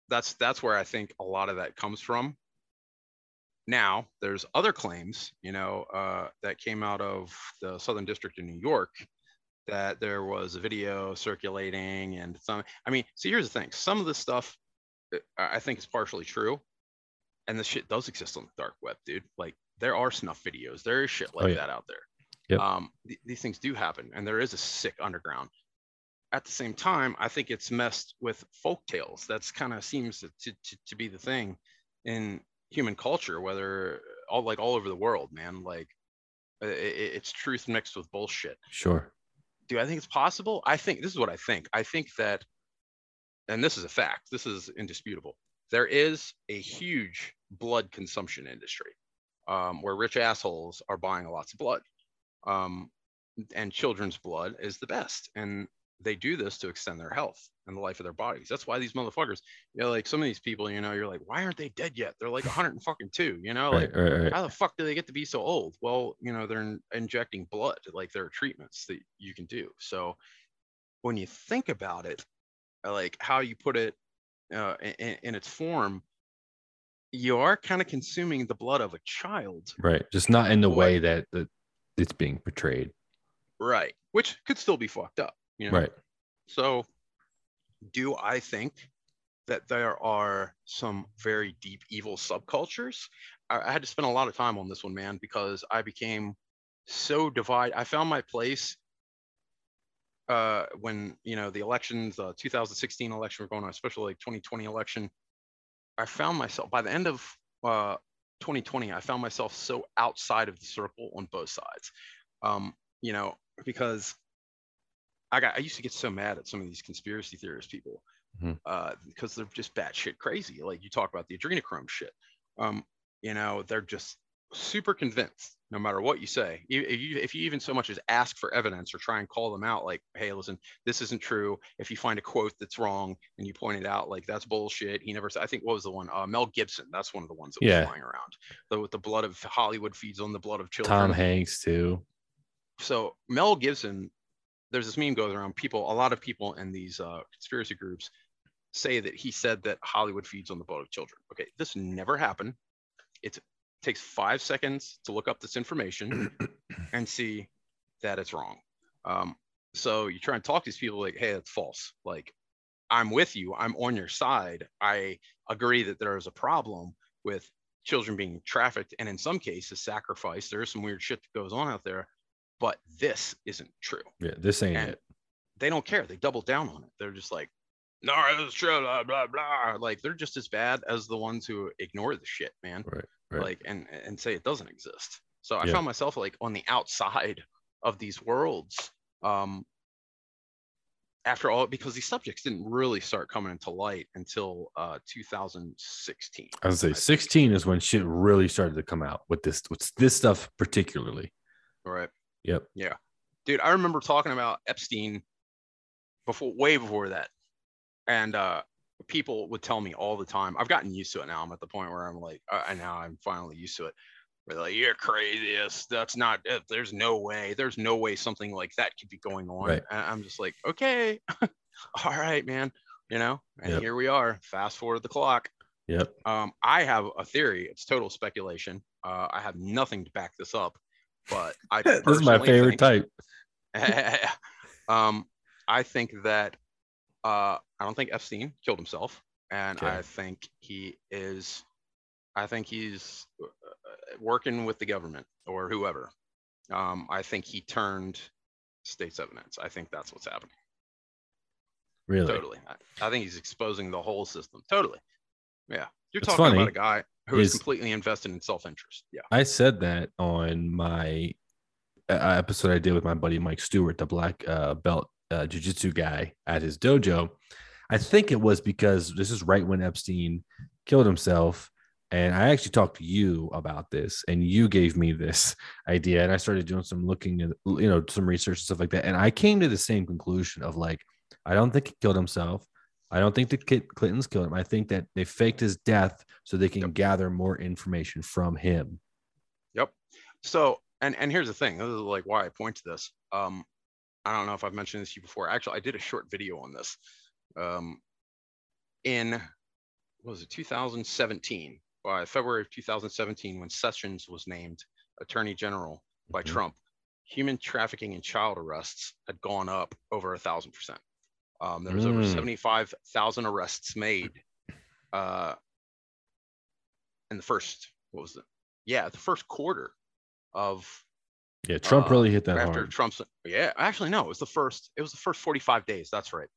that's that's where I think a lot of that comes from. Now, there's other claims, you know, uh, that came out of the Southern District of New York that there was a video circulating and some. I mean, see, here's the thing: some of the stuff, uh, I think, is partially true, and the shit does exist on the dark web, dude. Like, there are snuff videos, there is shit like Oh, yeah. that out there. Yep. Um, th- these things do happen, and there is a sick underground at the same time, I think it's messed with folk tales. That's kind of seems to, to, to be the thing in human culture, whether all like all over the world, man. Like i- i it's truth mixed with bullshit. Sure. Do I think it's possible? I think this is what I think. I think that, and this is a fact. This is indisputable. There is a huge blood consumption industry, um, where rich assholes are buying lots of blood, um, and children's blood is the best. And they do this to extend their health and the life of their bodies. That's why these motherfuckers, you know, like some of these people, you know, you're like, why aren't they dead yet? They're like 102, you know, like Right, right, right. how the fuck do they get to be so old? Well, you know, they're in- injecting blood, like there are treatments that you can do. So when you think about it, uh, like how you put it uh, in, in its form, you are kind of consuming the blood of a child, Right. Just not in the way that, that it's being portrayed. right? Which could still be fucked up, you know? Right. So, do I think that there are some very deep evil subcultures? I, I had to spend a lot of time on this one, man, because I became so divided. I found my place uh, when you know the elections, the 2016 election were going on, especially like 2020 election. I found myself by the end of uh, 2020, I found myself so outside of the circle on both sides. Um, you know, because I got I used to get so mad at some of these conspiracy theorist people mm-hmm. uh, because they're just batshit crazy. Like you talk about the adrenochrome shit. Um, you know, they're just super convinced no matter what you say if you, if you even so much as ask for evidence or try and call them out like hey listen this isn't true if you find a quote that's wrong and you point it out like that's bullshit he never said i think what was the one uh, mel gibson that's one of the ones that yeah. was flying around the, with the blood of hollywood feeds on the blood of children tom hanks too so mel gibson there's this meme goes around people a lot of people in these uh, conspiracy groups say that he said that hollywood feeds on the blood of children okay this never happened it takes five seconds to look up this information [CLEARS THROAT] and see that it's wrong. Um, so you try and talk to these people like, hey, that's false. Like, I'm with you. I'm on your side. I agree that there is a problem with children being trafficked and in some cases sacrificed. There is some weird shit that goes on out there, but this isn't true. Yeah, this ain't and it. They don't care. They double down on it. They're just like, no, it's true, blah, blah, blah. Like they're just as bad as the ones who ignore the shit, man. Right right. like and and say it doesn't exist so i yeah. found myself like on the outside of these worlds um after all because these subjects didn't really start coming into light until uh 2016 i would say 16 is when shit really started to come out with this with this stuff particularly right yep yeah dude i remember talking about epstein before way before that and uh people would tell me all the time. I've gotten used to it now. I'm at the point where I'm like, uh, and now I'm finally used to it. Where like, you're crazy. That's not. Uh, there's no way. There's no way something like that could be going on. Right. And I'm just like, okay, [LAUGHS] all right, man. You know. And yep. here we are. Fast forward the clock. Yep. Um, I have a theory. It's total speculation. Uh, I have nothing to back this up, but I. [LAUGHS] this is my favorite think, type. [LAUGHS] um, I think that uh, I don't think Epstein killed himself, and okay. I think he is. I think he's uh, working with the government or whoever. Um, I think he turned state's evidence. I think that's what's happening. Really? Totally. I, I think he's exposing the whole system. Totally. Yeah. You're it's talking funny. about a guy who is, is completely invested in self-interest. Yeah. I said that on my uh, episode I did with my buddy Mike Stewart, the black uh, belt uh, jiu-jitsu guy at his dojo i think it was because this is right when epstein killed himself and i actually talked to you about this and you gave me this [LAUGHS] idea and i started doing some looking at you know some research and stuff like that and i came to the same conclusion of like i don't think he killed himself i don't think the clintons killed him i think that they faked his death so they can yep. gather more information from him yep so and and here's the thing this is like why i point to this um I don't know if I've mentioned this to you before. Actually, I did a short video on this um, in was it 2017 by February of 2017 when Sessions was named Attorney General by mm-hmm. Trump. Human trafficking and child arrests had gone up over a thousand percent. Um, there was mm. over 75,000 arrests made uh, in the first what was it? Yeah, the first quarter of yeah, Trump really hit that after hard. Trump's. Yeah, actually, no, it was the first. It was the first 45 days. That's right.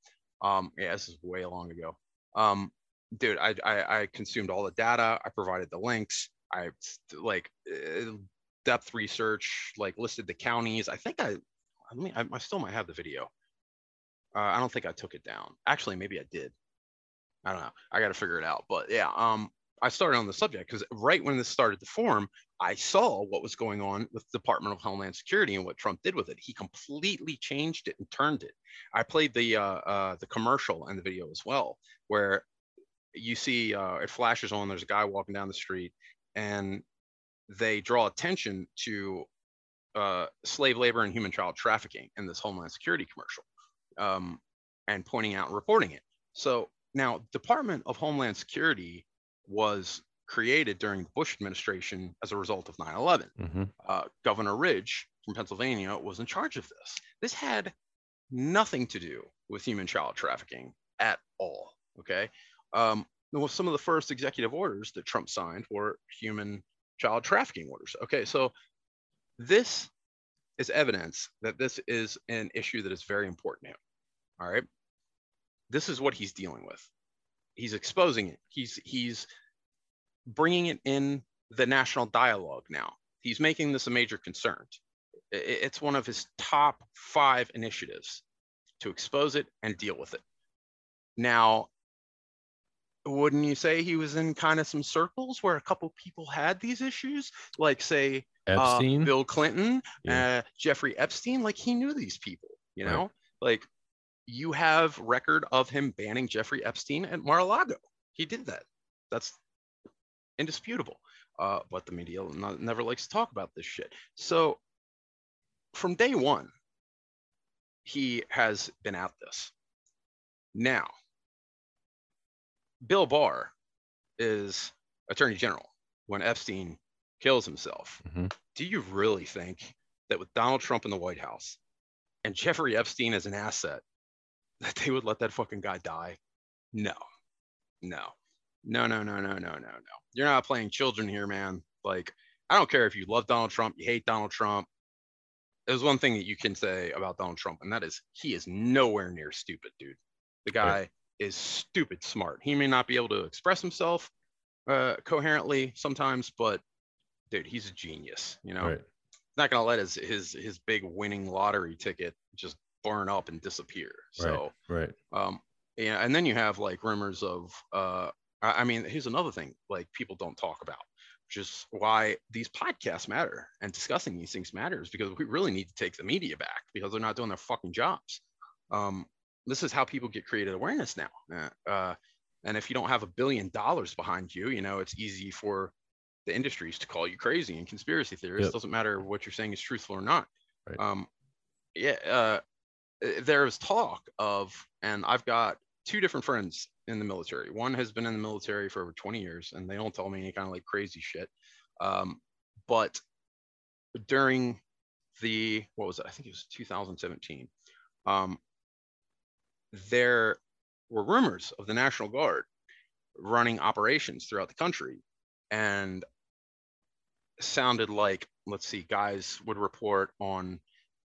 Um, yeah, this is way long ago. Um, dude, I, I I consumed all the data. I provided the links. I like uh, depth research, like listed the counties. I think I, I mean, I, I still might have the video. Uh, I don't think I took it down. Actually, maybe I did. I don't know. I got to figure it out. But yeah, um, I started on the subject because right when this started to form, I saw what was going on with the Department of Homeland Security and what Trump did with it. He completely changed it and turned it. I played the uh, uh, the commercial and the video as well, where you see uh, it flashes on. There's a guy walking down the street, and they draw attention to uh, slave labor and human child trafficking in this Homeland Security commercial, um, and pointing out and reporting it. So now, Department of Homeland Security was created during the Bush administration as a result of 9 11. Mm-hmm. Uh, Governor Ridge from Pennsylvania was in charge of this. This had nothing to do with human child trafficking at all. Okay. Um, some of the first executive orders that Trump signed were human child trafficking orders. Okay. So this is evidence that this is an issue that is very important to him. All right. This is what he's dealing with. He's exposing it. He's he's bringing it in the national dialogue now. He's making this a major concern. It's one of his top five initiatives to expose it and deal with it. Now, wouldn't you say he was in kind of some circles where a couple people had these issues, like say uh, Bill Clinton, yeah. uh, Jeffrey Epstein? Like he knew these people, you know, right. like you have record of him banning Jeffrey Epstein at Mar-a-Lago. He did that. That's indisputable. Uh, but the media not, never likes to talk about this shit. So from day one, he has been at this. Now, Bill Barr is Attorney General when Epstein kills himself. Mm-hmm. Do you really think that with Donald Trump in the White House and Jeffrey Epstein as an asset, [LAUGHS] that they would let that fucking guy die? No, no, no, no, no, no, no, no, no. You're not playing children here, man. Like, I don't care if you love Donald Trump, you hate Donald Trump. There's one thing that you can say about Donald Trump, and that is he is nowhere near stupid, dude. The guy right. is stupid smart. He may not be able to express himself uh, coherently sometimes, but dude, he's a genius. You know, right. not gonna let his his his big winning lottery ticket just burn up and disappear. So right, right. Um, yeah, and then you have like rumors of uh, I mean, here's another thing like people don't talk about, which is why these podcasts matter and discussing these things matters because we really need to take the media back because they're not doing their fucking jobs. Um, this is how people get created awareness now. Uh, uh, and if you don't have a billion dollars behind you, you know, it's easy for the industries to call you crazy and conspiracy theorists. Yep. Doesn't matter what you're saying is truthful or not. Right. Um, yeah, uh, there's talk of, and I've got two different friends in the military. One has been in the military for over 20 years, and they don't tell me any kind of like crazy shit. Um, but during the what was it? I think it was 2017. Um, there were rumors of the National Guard running operations throughout the country, and sounded like let's see, guys would report on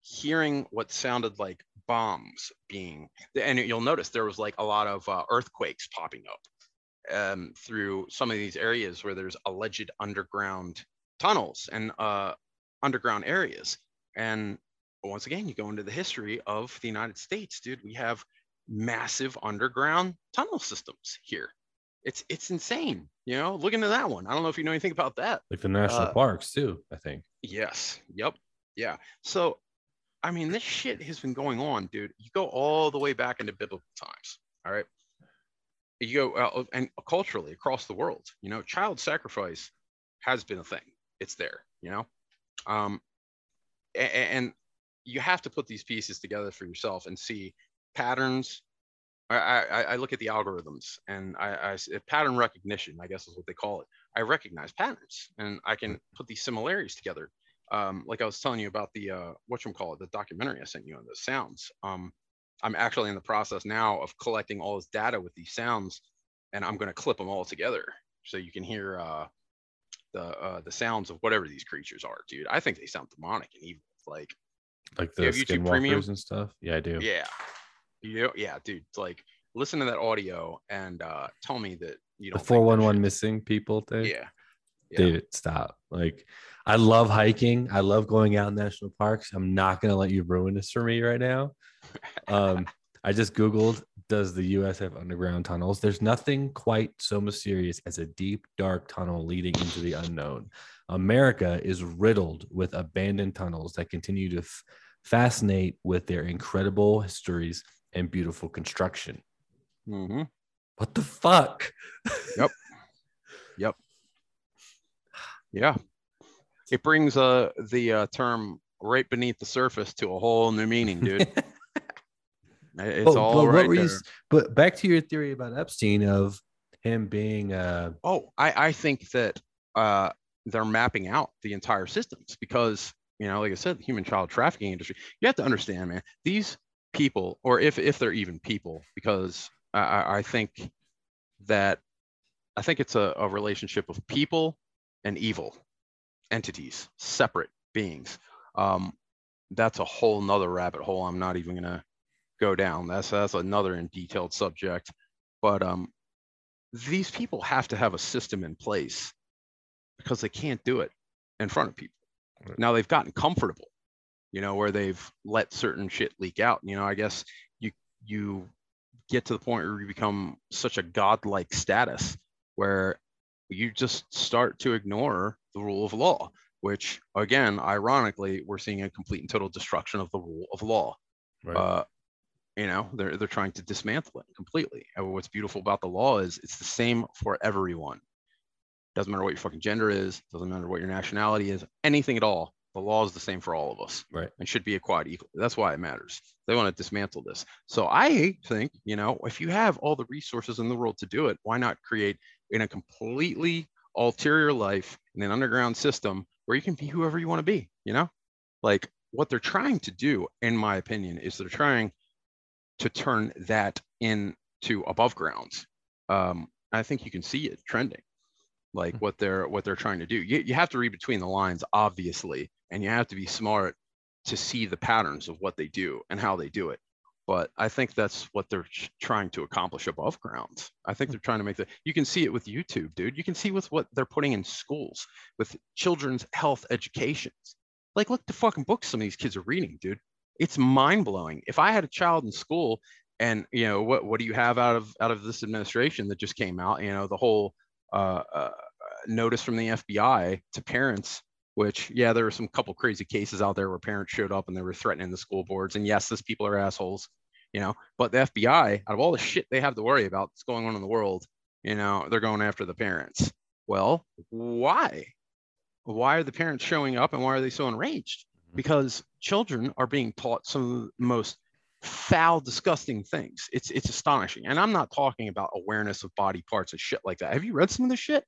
hearing what sounded like bombs being and you'll notice there was like a lot of uh, earthquakes popping up um, through some of these areas where there's alleged underground tunnels and uh, underground areas. And once again you go into the history of the united states dude we have massive underground tunnel systems here. It's it's insane you know? Look into that one. I don't know if you know anything about that. Like the national uh, parks too i think. Yes. Yep yeah. So I mean, this shit has been going on, dude. You go all the way back into biblical times. All right. You go uh, and culturally across the world, you know, child sacrifice has been a thing. It's there, you know. Um, and, and you have to put these pieces together for yourself and see patterns. I, I, I look at the algorithms and I, I pattern recognition, I guess is what they call it. I recognize patterns and I can put these similarities together um, like I was telling you about the uh, what you call it, the documentary I sent you on the sounds. Um, I'm actually in the process now of collecting all this data with these sounds, and I'm going to clip them all together so you can hear uh, the uh, the sounds of whatever these creatures are, dude. I think they sound demonic and evil, like like the YouTube Premium and stuff. Yeah, I do. Yeah, you yeah, dude. Like listen to that audio and uh, tell me that you don't. The four one one missing people thing. Yeah. Yeah. David, stop. Like I love hiking. I love going out in national parks. I'm not going to let you ruin this for me right now. Um, [LAUGHS] I just Googled, does the US have underground tunnels? There's nothing quite so mysterious as a deep, dark tunnel leading into the unknown. America is riddled with abandoned tunnels that continue to f- fascinate with their incredible histories and beautiful construction. Mm-hmm. What the fuck? Yep. [LAUGHS] yep. Yeah it brings uh the uh, term right beneath the surface to a whole new meaning, dude. [LAUGHS] it's but, all but right there. You, but back to your theory about Epstein of him being uh oh, I I think that uh they're mapping out the entire systems because you know, like I said, the human child trafficking industry. You have to understand, man. These people, or if if they're even people, because I, I think that I think it's a, a relationship of people and evil entities, separate beings. Um, that's a whole nother rabbit hole. I'm not even gonna go down. That's that's another in detailed subject. But um, these people have to have a system in place because they can't do it in front of people. Right. Now they've gotten comfortable, you know, where they've let certain shit leak out. You know, I guess you you get to the point where you become such a godlike status where you just start to ignore the rule of law, which again, ironically, we're seeing a complete and total destruction of the rule of law. Right. Uh, you know, they're they're trying to dismantle it completely. And what's beautiful about the law is it's the same for everyone. Doesn't matter what your fucking gender is, doesn't matter what your nationality is, anything at all. The law is the same for all of us, right? And should be a applied equally. That's why it matters. They want to dismantle this. So I think, you know, if you have all the resources in the world to do it, why not create in a completely ulterior life in an underground system where you can be whoever you want to be? You know, like what they're trying to do, in my opinion, is they're trying to turn that into above grounds. Um, I think you can see it trending, like hmm. what they're what they're trying to do. You, you have to read between the lines, obviously, and you have to be smart to see the patterns of what they do and how they do it. But I think that's what they're trying to accomplish above ground. I think hmm. they're trying to make that. You can see it with YouTube, dude. You can see with what they're putting in schools with children's health educations. Like, look the fucking books some of these kids are reading, dude it's mind blowing. If I had a child in school and you know what what do you have out of out of this administration that just came out? You know the whole uh, uh, notice from the FBI to parents. Which yeah, there were some couple crazy cases out there where parents showed up and they were threatening the school boards. And yes, these people are assholes, you know. But the FBI, out of all the shit they have to worry about that's going on in the world, you know, they're going after the parents. Well, why? Why are the parents showing up and why are they so enraged? Mm-hmm. because children are being taught some of the most foul, disgusting things. It's it's astonishing. And I'm not talking about awareness of body parts and shit like that. Have you read some of this shit?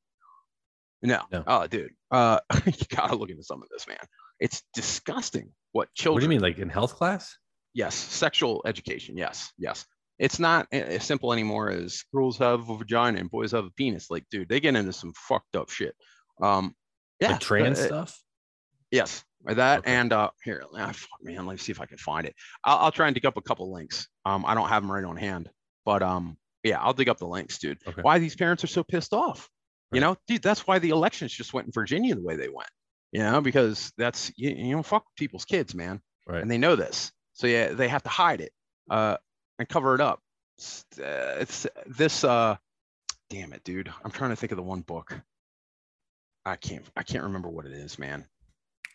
No. no. Oh, dude. Uh, [LAUGHS] you gotta look into some of this, man. It's disgusting what children. What do you mean, like in health class? Yes, sexual education. Yes, yes. It's not as simple anymore as girls have a vagina and boys have a penis. Like, dude, they get into some fucked up shit. Um, yeah, like trans uh, stuff. Yes, that okay. and uh here ah, man let me see if i can find it I'll, I'll, try and dig up a couple links um i don't have them right on hand but um yeah i'll dig up the links dude okay. why these parents are so pissed off. You know dude that's why the elections just went in virginia the way they went you know because that's you, you know fuck people's kids man right. and they know this so yeah they have to hide it uh and cover it up it's, uh, it's this uh damn it dude i'm trying to think of the one book i can't i can't remember what it is man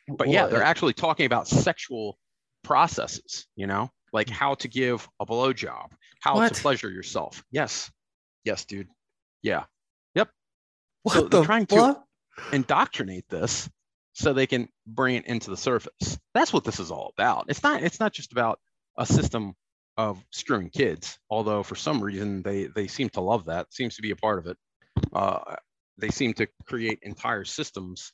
but yeah, they're actually talking about sexual processes, you know, like how to give a blowjob, how what? to pleasure yourself. Yes. Yes, dude. Yeah. What so they're trying to indoctrinate this so they can bring it into the surface. That's what this is all about. It's not it's not just about a system of screwing kids, although for some reason they they seem to love that. Seems to be a part of it. Uh, they seem to create entire systems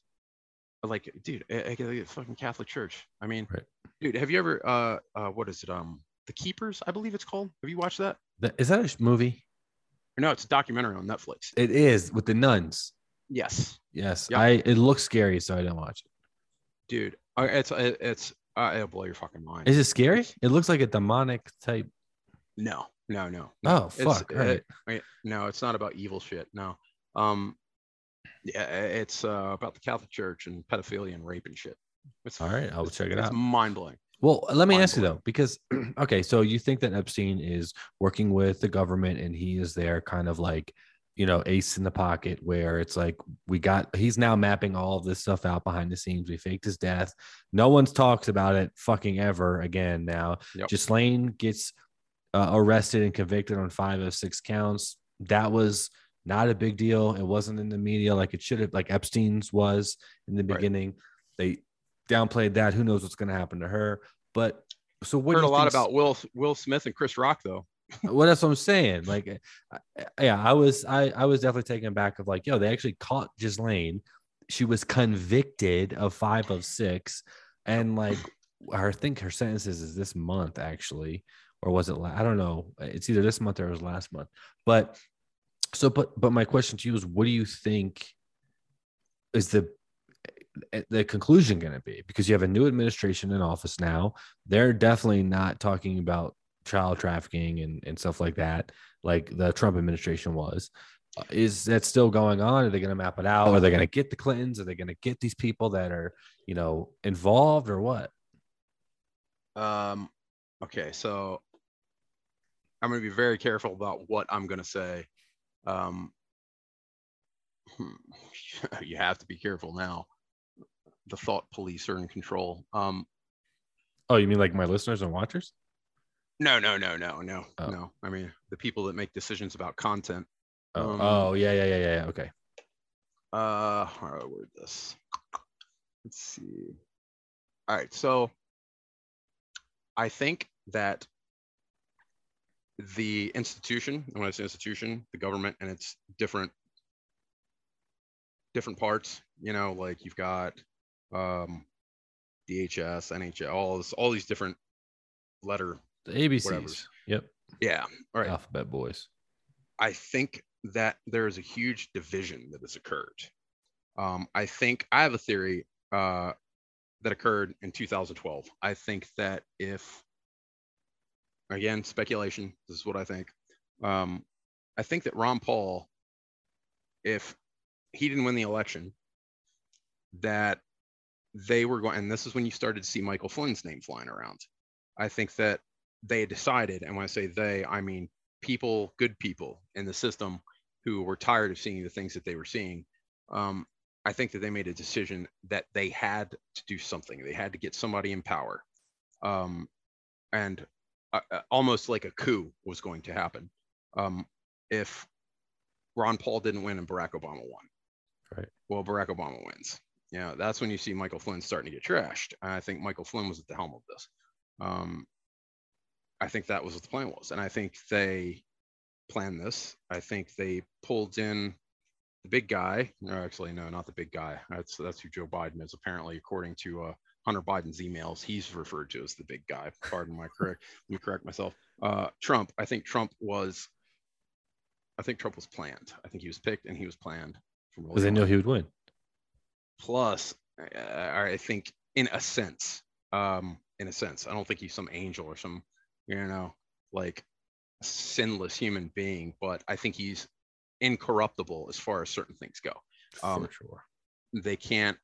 like dude a, a fucking catholic church i mean right. dude have you ever uh uh what is it um the keepers i believe it's called have you watched that is that a movie no it's a documentary on netflix it is with the nuns yes yes yep. i it looks scary so i didn't watch it dude it's it's uh, it'll blow your fucking mind is it scary it looks like a demonic type no no no, no. oh fuck it, it, no it's not about evil shit no um yeah, it's uh, about the Catholic Church and pedophilia and rape and shit. It's, All right, I'll check it out. it's. Mind blowing. Well, let me ask you though, because [CLEARS THROAT] okay, so you think that Epstein is working with the government and he is there kind of like, you know, ace in the pocket where it's like we got he's now mapping all of this stuff out behind the scenes. We faked his death. No one's talks about it fucking ever again now. Yep. Ghislaine gets uh, arrested and convicted on five of six counts. That was not a big deal. It wasn't in the media like it should have, like Epstein's was in the beginning. Right. They downplayed that. Who knows what's going to happen to her? But so what? Heard a lot about Will Will Smith and Chris Rock though. [LAUGHS] well, that's what I'm saying. Like, yeah, I was I I was definitely taken back of like, yo, they actually caught Ghislaine. She was convicted of five of six, and like, I think her sentences is this month actually, or was it? I don't know. It's either this month or it was last month. But so, but but my question to you is, what do you think is the the conclusion going to be? Because you have a new administration in office now. They're definitely not talking about child trafficking and, and stuff like that, like the Trump administration was. Uh, is that still going on? Are they going to map it out? Are they going to get the Clintons? Are they going to get these people that are, you know, involved or what? Um, okay, so I'm going to be very careful about what I'm going to say. Um, hmm, [LAUGHS] you have to be careful now. The thought police are in control. Um, oh, you mean like my listeners and watchers? No, no, no, no, no, oh. no. I mean the people that make decisions about content. Oh, um, oh yeah, yeah, yeah, yeah. Okay. Uh, how do I word this? Let's see. All right, so I think that the institution, when I say institution, the government and its different different parts, you know, like you've got um DHS, NHL, all this, all these different letter the ABCs. Whatevers. Yep. Yeah. All right. Alphabet boys. I think that there is a huge division that has occurred. Um, I think I have a theory uh, that occurred in 2012. I think that if, again, speculation, this is what I think. Um, I think that Ron Paul, if he didn't win the election, that they were going, and this is when you started to see Michael Flynn's name flying around. I think that they decided, and when I say they, I mean people, good people in the system who were tired of seeing the things that they were seeing. Um, I think that they made a decision that they had to do something. They had to get somebody in power, um, and uh, uh almost like a coup was going to happen um, if Ron Paul didn't win and Barack Obama won. Right. Well, Barack Obama wins. Yeah, that's when you see Michael Flynn starting to get trashed. And I think Michael Flynn was at the helm of this. Um, I think that was what the plan was. And I think they planned this. I think they pulled in the big guy. No, actually, no, not the big guy. That's that's who Joe Biden is. Apparently, according to uh, Hunter Biden's emails, he's referred to as the big guy. Pardon my correct. let me correct myself. Uh, Trump. I think Trump was. I think Trump was planned. I think he was picked and he was planned. Because they knew he would win. Plus, uh, I think in a sense, um, in a sense, I don't think he's some angel or some you know, like sinless human being, but I think he's incorruptible as far as certain things go. Um, For sure. They can't,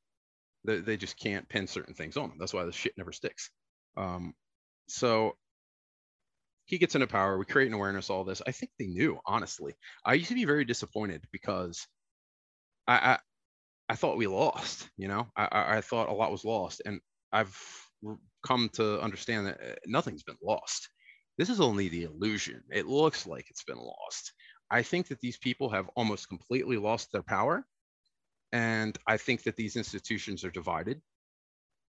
they, they just can't pin certain things on him. That's why the shit never sticks. Um, so he gets into power. We create an awareness, all this. I think they knew, honestly. I used to be very disappointed because I, I, thought we lost, you know, I, I thought a lot was lost. And I've come to understand that uh, nothing's been lost. This is only the illusion. It looks like it's been lost. I think that these people have almost completely lost their power. And I think that these institutions are divided.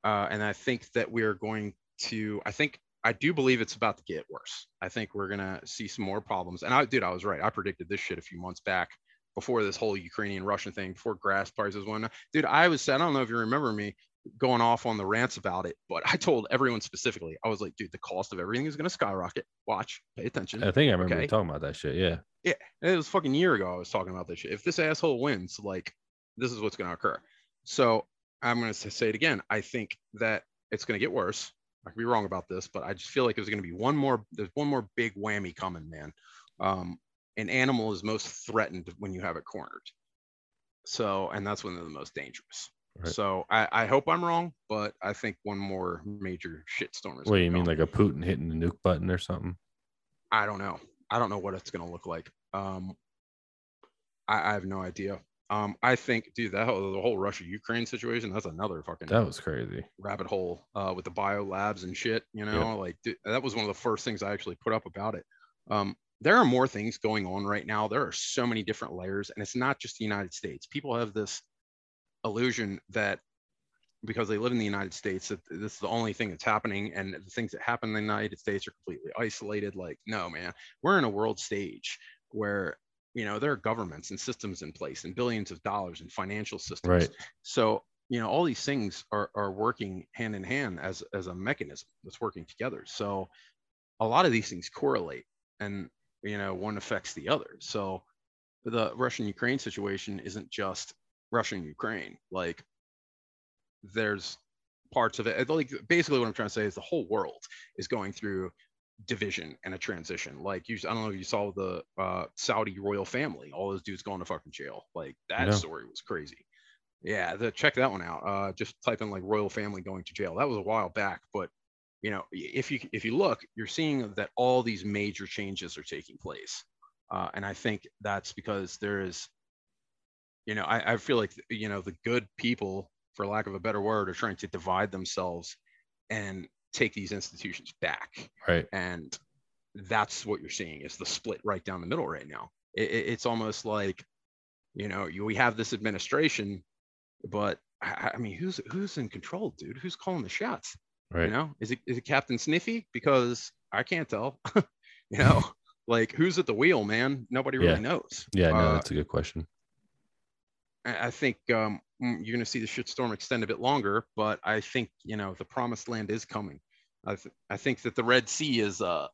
Uh, and I think that we're going to, I think, I do believe it's about to get worse. I think we're going to see some more problems. And I, dude, I was right. I predicted this shit a few months back before this whole Ukrainian Russian thing, before grass prices went up. Dude, I was, I don't know if you remember me, going off on the rants about it, but I told everyone specifically, I was like, dude, the cost of everything is going to skyrocket. Watch, pay attention. I think I remember okay? talking about that shit. Yeah. Yeah. It was fucking year ago. I was talking about this shit. If this asshole wins, like, this is what's going to occur. So I'm going to say it again. I think that it's going to get worse. I could be wrong about this, but I just feel like there's going to be one more, there's one more big whammy coming, man. Um, an animal is most threatened when you have it cornered. So, and that's when they're the most dangerous. Right. So I, I hope I'm wrong, but I think one more major shitstorm is. What do you mean, like a Putin hitting the nuke button or something? I don't know. I don't know what it's gonna look like. Um, I, I have no idea. Um, I think, dude, that whole, the whole Russia Ukraine situation, that's another fucking that was crazy rabbit hole uh, with the bio labs and shit. You know, like dude, that was one of the first things I actually put up about it. Um, there are more things going on right now. There are so many different layers, and it's not just the United States. People have this illusion that because they live in the United States, that this is the only thing that's happening, and the things that happen in the United States are completely isolated. Like, no, man, we're in a world stage where you know there are governments and systems in place, and billions of dollars in financial systems. Right. So you know all these things are are working hand in hand as as a mechanism that's working together. So a lot of these things correlate, and you know one affects the other. So the Russian Ukraine situation isn't just russian ukraine Like there's parts of it like basically what i'm trying to say is the whole world is going through division and a transition. Like you i don't know if you saw the uh, saudi royal family all those dudes going to fucking jail. Like that No. story was crazy. Yeah the, check that one out. Uh, just type in like royal family going to jail. That was a while back but you know if you if you look you're seeing that all these major changes are taking place. Uh, and i think that's because there is you know I, I feel like you know the good people for lack of a better word are trying to divide themselves and take these institutions back. Right. and that's what you're seeing is the split right down the middle right now. It, it- it's almost like you know you, we have this administration but I, I mean who's who's in control dude? Who's calling the shots Right. you know is it is it captain sniffy because i can't tell [LAUGHS] you know [LAUGHS] like who's at the wheel man nobody really Yeah. knows Yeah. No, Uh, that's a good question. I think um, mm, you're going to see the shitstorm extend a bit longer, but I think you know the promised land is coming. I, th- I think that the Red Sea is uh,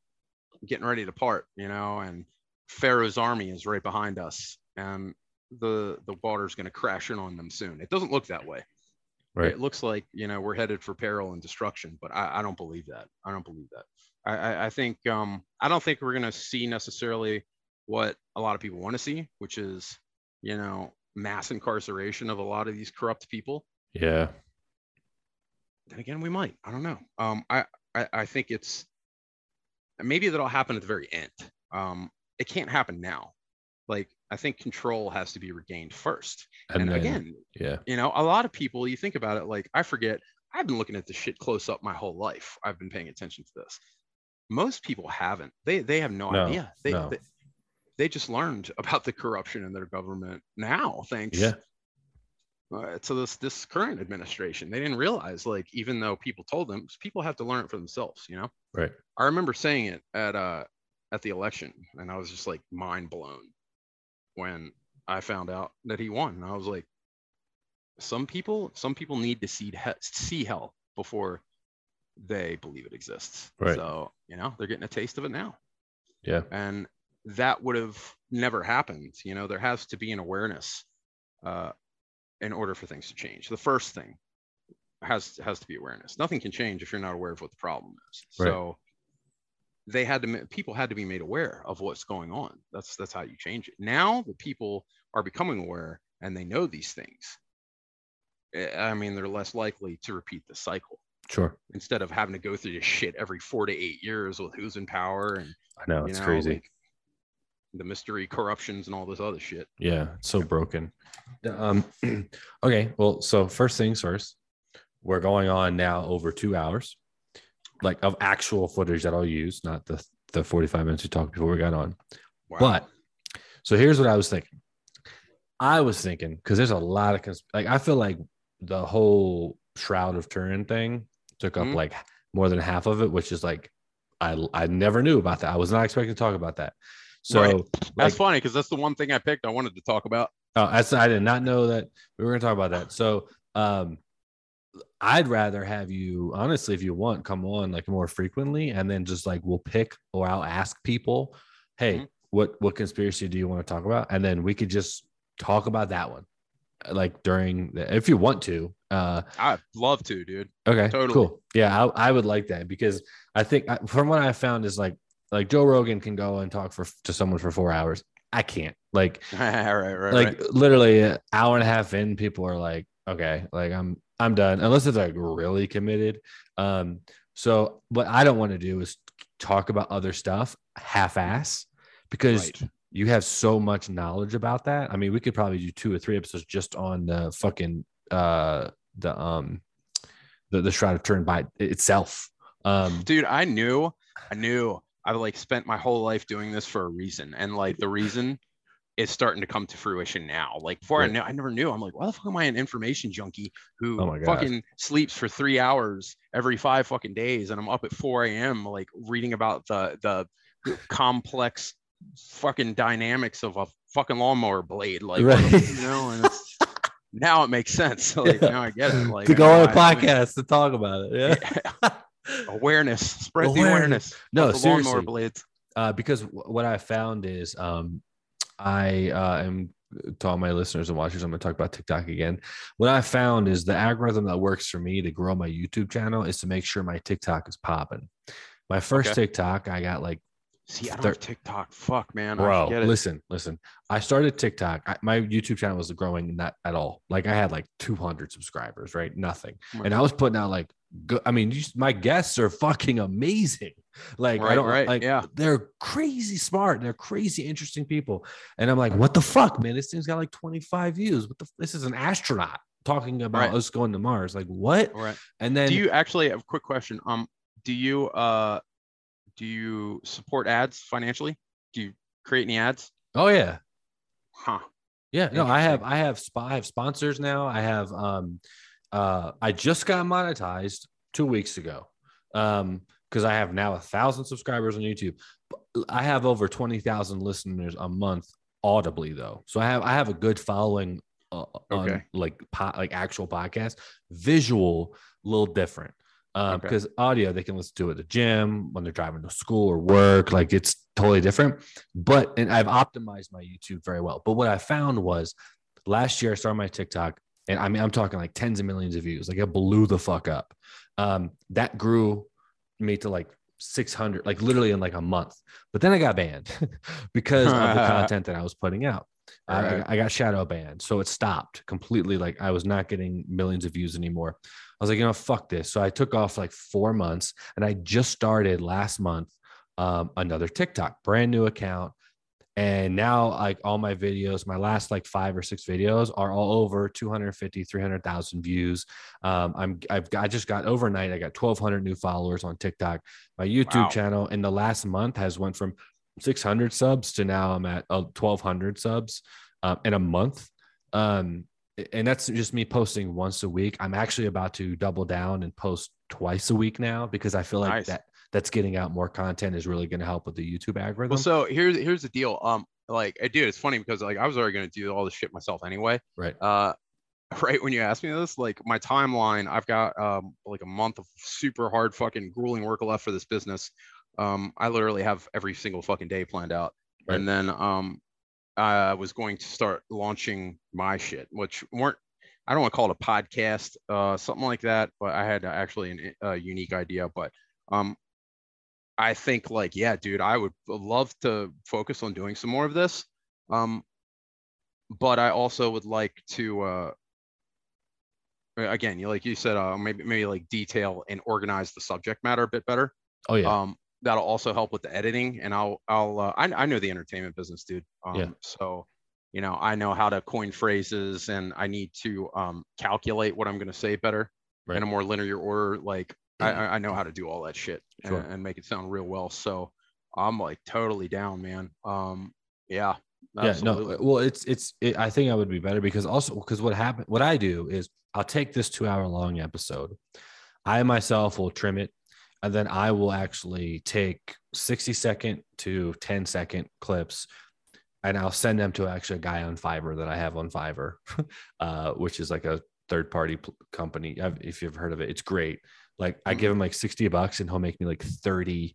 getting ready to part, you know, and Pharaoh's army is right behind us, and the the water's going to crash in on them soon. It doesn't look that way. Right. It looks like you know we're headed for peril and destruction, but I, I don't believe that. I don't believe that. I, I, I think um, I don't think we're going to see necessarily what a lot of people want to see, which is you know mass incarceration of a lot of these corrupt people. Yeah. Then again, we might. I don't know. Um, I, I I think it's maybe that'll happen at the very end. Um, it can't happen now. Like I think control has to be regained first. And, And, then, again, yeah. you know, a lot of people, you think about it, like I forget, I've been looking at this shit close up my whole life. I've been paying attention to this. Most people haven't. They they have no, No, idea. They, no. they they just learned [LAUGHS] about the corruption in their government now, thanks Yeah. uh, to this this current administration. They didn't realize, like, even though people told them, people have to learn it for themselves. You know. Right. I remember saying it at uh at the election, and I was just like mind blown when I found out that he won. And I was like, some people, some people need to see he- see hell before they believe it exists. Right. So you know they're getting a taste of it now, Yeah. and that would have never happened. You know, there has to be an awareness uh, in order for things to change. The first thing has has to be awareness. Nothing can change if you're not aware of what the problem is. Right. So they had to people had to be made aware of what's going on. That's that's how you change it. Now the people are becoming aware and they know these things. I mean, they're less likely to repeat the cycle Sure. instead of having to go through this shit every four to eight years with who's in power and I know it's know, crazy. like the mystery corruptions and all this other shit. Yeah, it's so broken. Um, [CLEARS THROAT] okay, well, so first things first, we're going on now over two hours, like of actual footage that I'll use, not the the forty five minutes we talked before we got on. Wow. But so here's what I was thinking. I was thinking because there's a lot of cons- like I feel like the whole Shroud of Turin thing took up Mhm. like more than half of it, which is like I I never knew about that. I was not expecting to talk about that. So Right. like, that's funny because that's the one thing I picked. I wanted to talk about. Oh, I did not know that we were going to talk about that. So, um, I'd rather have you honestly, if you want, come on like more frequently, and then just like we'll pick or I'll ask people, hey, Mhm. what what conspiracy do you want to talk about, and then we could just talk about that one, like during the, if you want to. Uh, I'd love to, dude. okay, Totally. cool. Yeah, I, I would like that because I think I- from what I found is like like Joe Rogan can go and talk for to someone for four hours. I can't like [LAUGHS] right, right, like right. literally an hour and a half in people are like okay like i'm i'm done unless it's like really committed. Um so what i don't want to do is talk about other stuff half-ass because Right. you have so much knowledge about that. I mean we could probably do two or three episodes just on the fucking uh the um the, the shroud of turin by itself. Um dude i knew i knew I've like spent my whole life doing this for a reason and like the reason is starting to come to fruition now. Like before Right. i knew i never knew. I'm like why the fuck am i an information junkie who Oh fucking sleeps for three hours every five fucking days and i'm up at 4 a.m like reading about the the complex fucking dynamics of a fucking lawnmower blade? Like Right. you know and it's [LAUGHS] now it makes sense. [LAUGHS] Like Yeah. now i get it. Like to go on a podcast to talk about it yeah. [LAUGHS] Awareness. Spread the Awareness. awareness No, the lawnmower seriously. blades. Uh, because what I found is um, I uh, am to all my listeners and watchers, I'm going to talk about TikTok again. What I found is the algorithm that works for me to grow my YouTube channel is to make sure my TikTok is popping. My first Okay. TikTok, I got like See, I don't Thir- TikTok. Fuck, man. Bro, listen, listen. I started TikTok. I, my YouTube channel was growing not at all. Like I had like 200 subscribers, right? Nothing. Right. And I was putting out like, go, I mean, you, my guests are fucking amazing. Like I Right, don't right, like. yeah. They're crazy smart. They're crazy interesting people. And I'm like, what the fuck, man? This thing's got like 25 views. What the? This is an astronaut talking about Right. us going to Mars. Like what? Right. And then do you actually have a quick question? Um, do you uh, do you support ads financially? Do you create any ads? oh yeah, Huh. Yeah, no, I have I have sp- I have sponsors now. I have um uh I just got monetized two weeks ago. Um because I have now a thousand subscribers on YouTube. I have over twenty thousand listeners a month audibly though. So I have I have a good following uh, on like po- like actual podcast. Visual, a little different. Um, Okay. because audio they can listen to at the gym when they're driving to school or work, like it's totally different. But and I've optimized my YouTube very well. But what I found was last year I started my TikTok, and I mean I'm talking like tens of millions of views. Like it blew the fuck up. Um, that grew me to like 600, like literally in like a month. But then I got banned [LAUGHS] because of the [LAUGHS] content that I was putting out. I- I, I got shadow banned, so it stopped completely. Like I was not getting millions of views anymore. I was like, you know, fuck this. So I took off like four months, and I just started last month um, another TikTok, brand new account. And now, like all my videos, my last like five or six videos are all over 250, 300,000 views. Um, I'm, I've got, I just got overnight, I got 1,200 new followers on TikTok. My YouTube Wow. channel in the last month has went from 600 subs to now I'm at uh, 1,200 subs um, in a month. Um, and that's just me posting once a week. I'm actually about to double down and post twice a week now because I feel like Nice. that that's getting out more content is really going to help with the YouTube algorithm. Well, so here's here's the deal. Um, like, dude, it's funny because like I was already gonna do all this shit myself anyway. right. Uh, [LAUGHS] right when you asked me this, like my timeline, I've got um like a month of super hard fucking grueling work left for this business. Um, I literally have every single fucking day planned out, Right. and then um, I was going to start launching my shit, which weren't. I don't want to call it a podcast, uh, something like that, but I had actually an, a unique idea. But um, I think like, yeah, dude, I would love to focus on doing some more of this. Um, but I also would like to, uh, again, you like you said, uh, maybe maybe like detail and organize the subject matter a bit better. Oh yeah. Um, that'll also help with the editing, and I'll I'll uh, I I know the entertainment business, dude. Um, Yeah. So, you know, I know how to coin phrases, and I need to um calculate what I'm going to say better Right. in a more linear order. Like I I know how to do all that shit Sure. and, and make it sound real well. So I'm like totally down, man. Um, yeah. yeah absolutely. no well it's it's it, i think i would be better because also because what happened what i do is i'll take this two hour long episode i myself will trim it and then i will actually take 60 second to 10 second clips and i'll send them to actually a guy on fiverr that i have on fiverr [LAUGHS] uh, which is like a third party company I've, if you've heard of it it's great like i give him mm-hmm. like 60 bucks and he'll make me like 30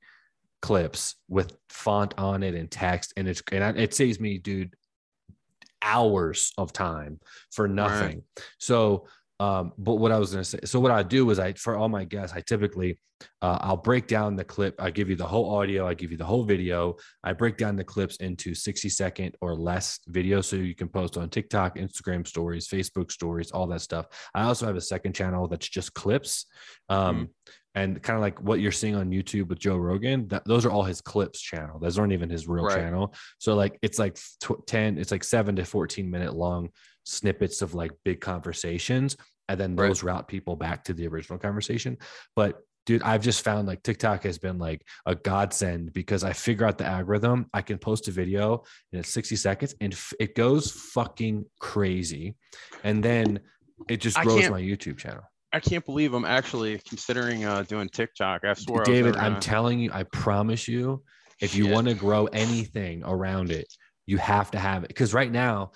clips with font on it and text. And it's and I- it saves me dude hours of time for nothing. So um but what i was going to say so what i do is i for all my guests i typically uh, i'll break down the clip i give you the whole audio i give you the whole video i break down the clips into 60 second or less videos so you can post on tiktok instagram stories facebook stories all that stuff i also have a second channel that's just clips um and kind of like what you're seeing on YouTube with Joe Rogan, that, those are all his clips channel. Those aren't even his real Right. channel. So like it's like tw- 10, it's like seven to 14 minute long snippets of like big conversations. And then Right. those route people back to the original conversation. But dude, I've just found like TikTok has been like a godsend because I figure out the algorithm. I can post a video and it's 60 seconds and f- it goes fucking crazy. And then it just grows my YouTube channel. I can't believe I'm actually considering uh, doing TikTok. I I was David, I'm gonna- telling you, I promise you, if you want to grow anything around it, you have to have it. Because right now,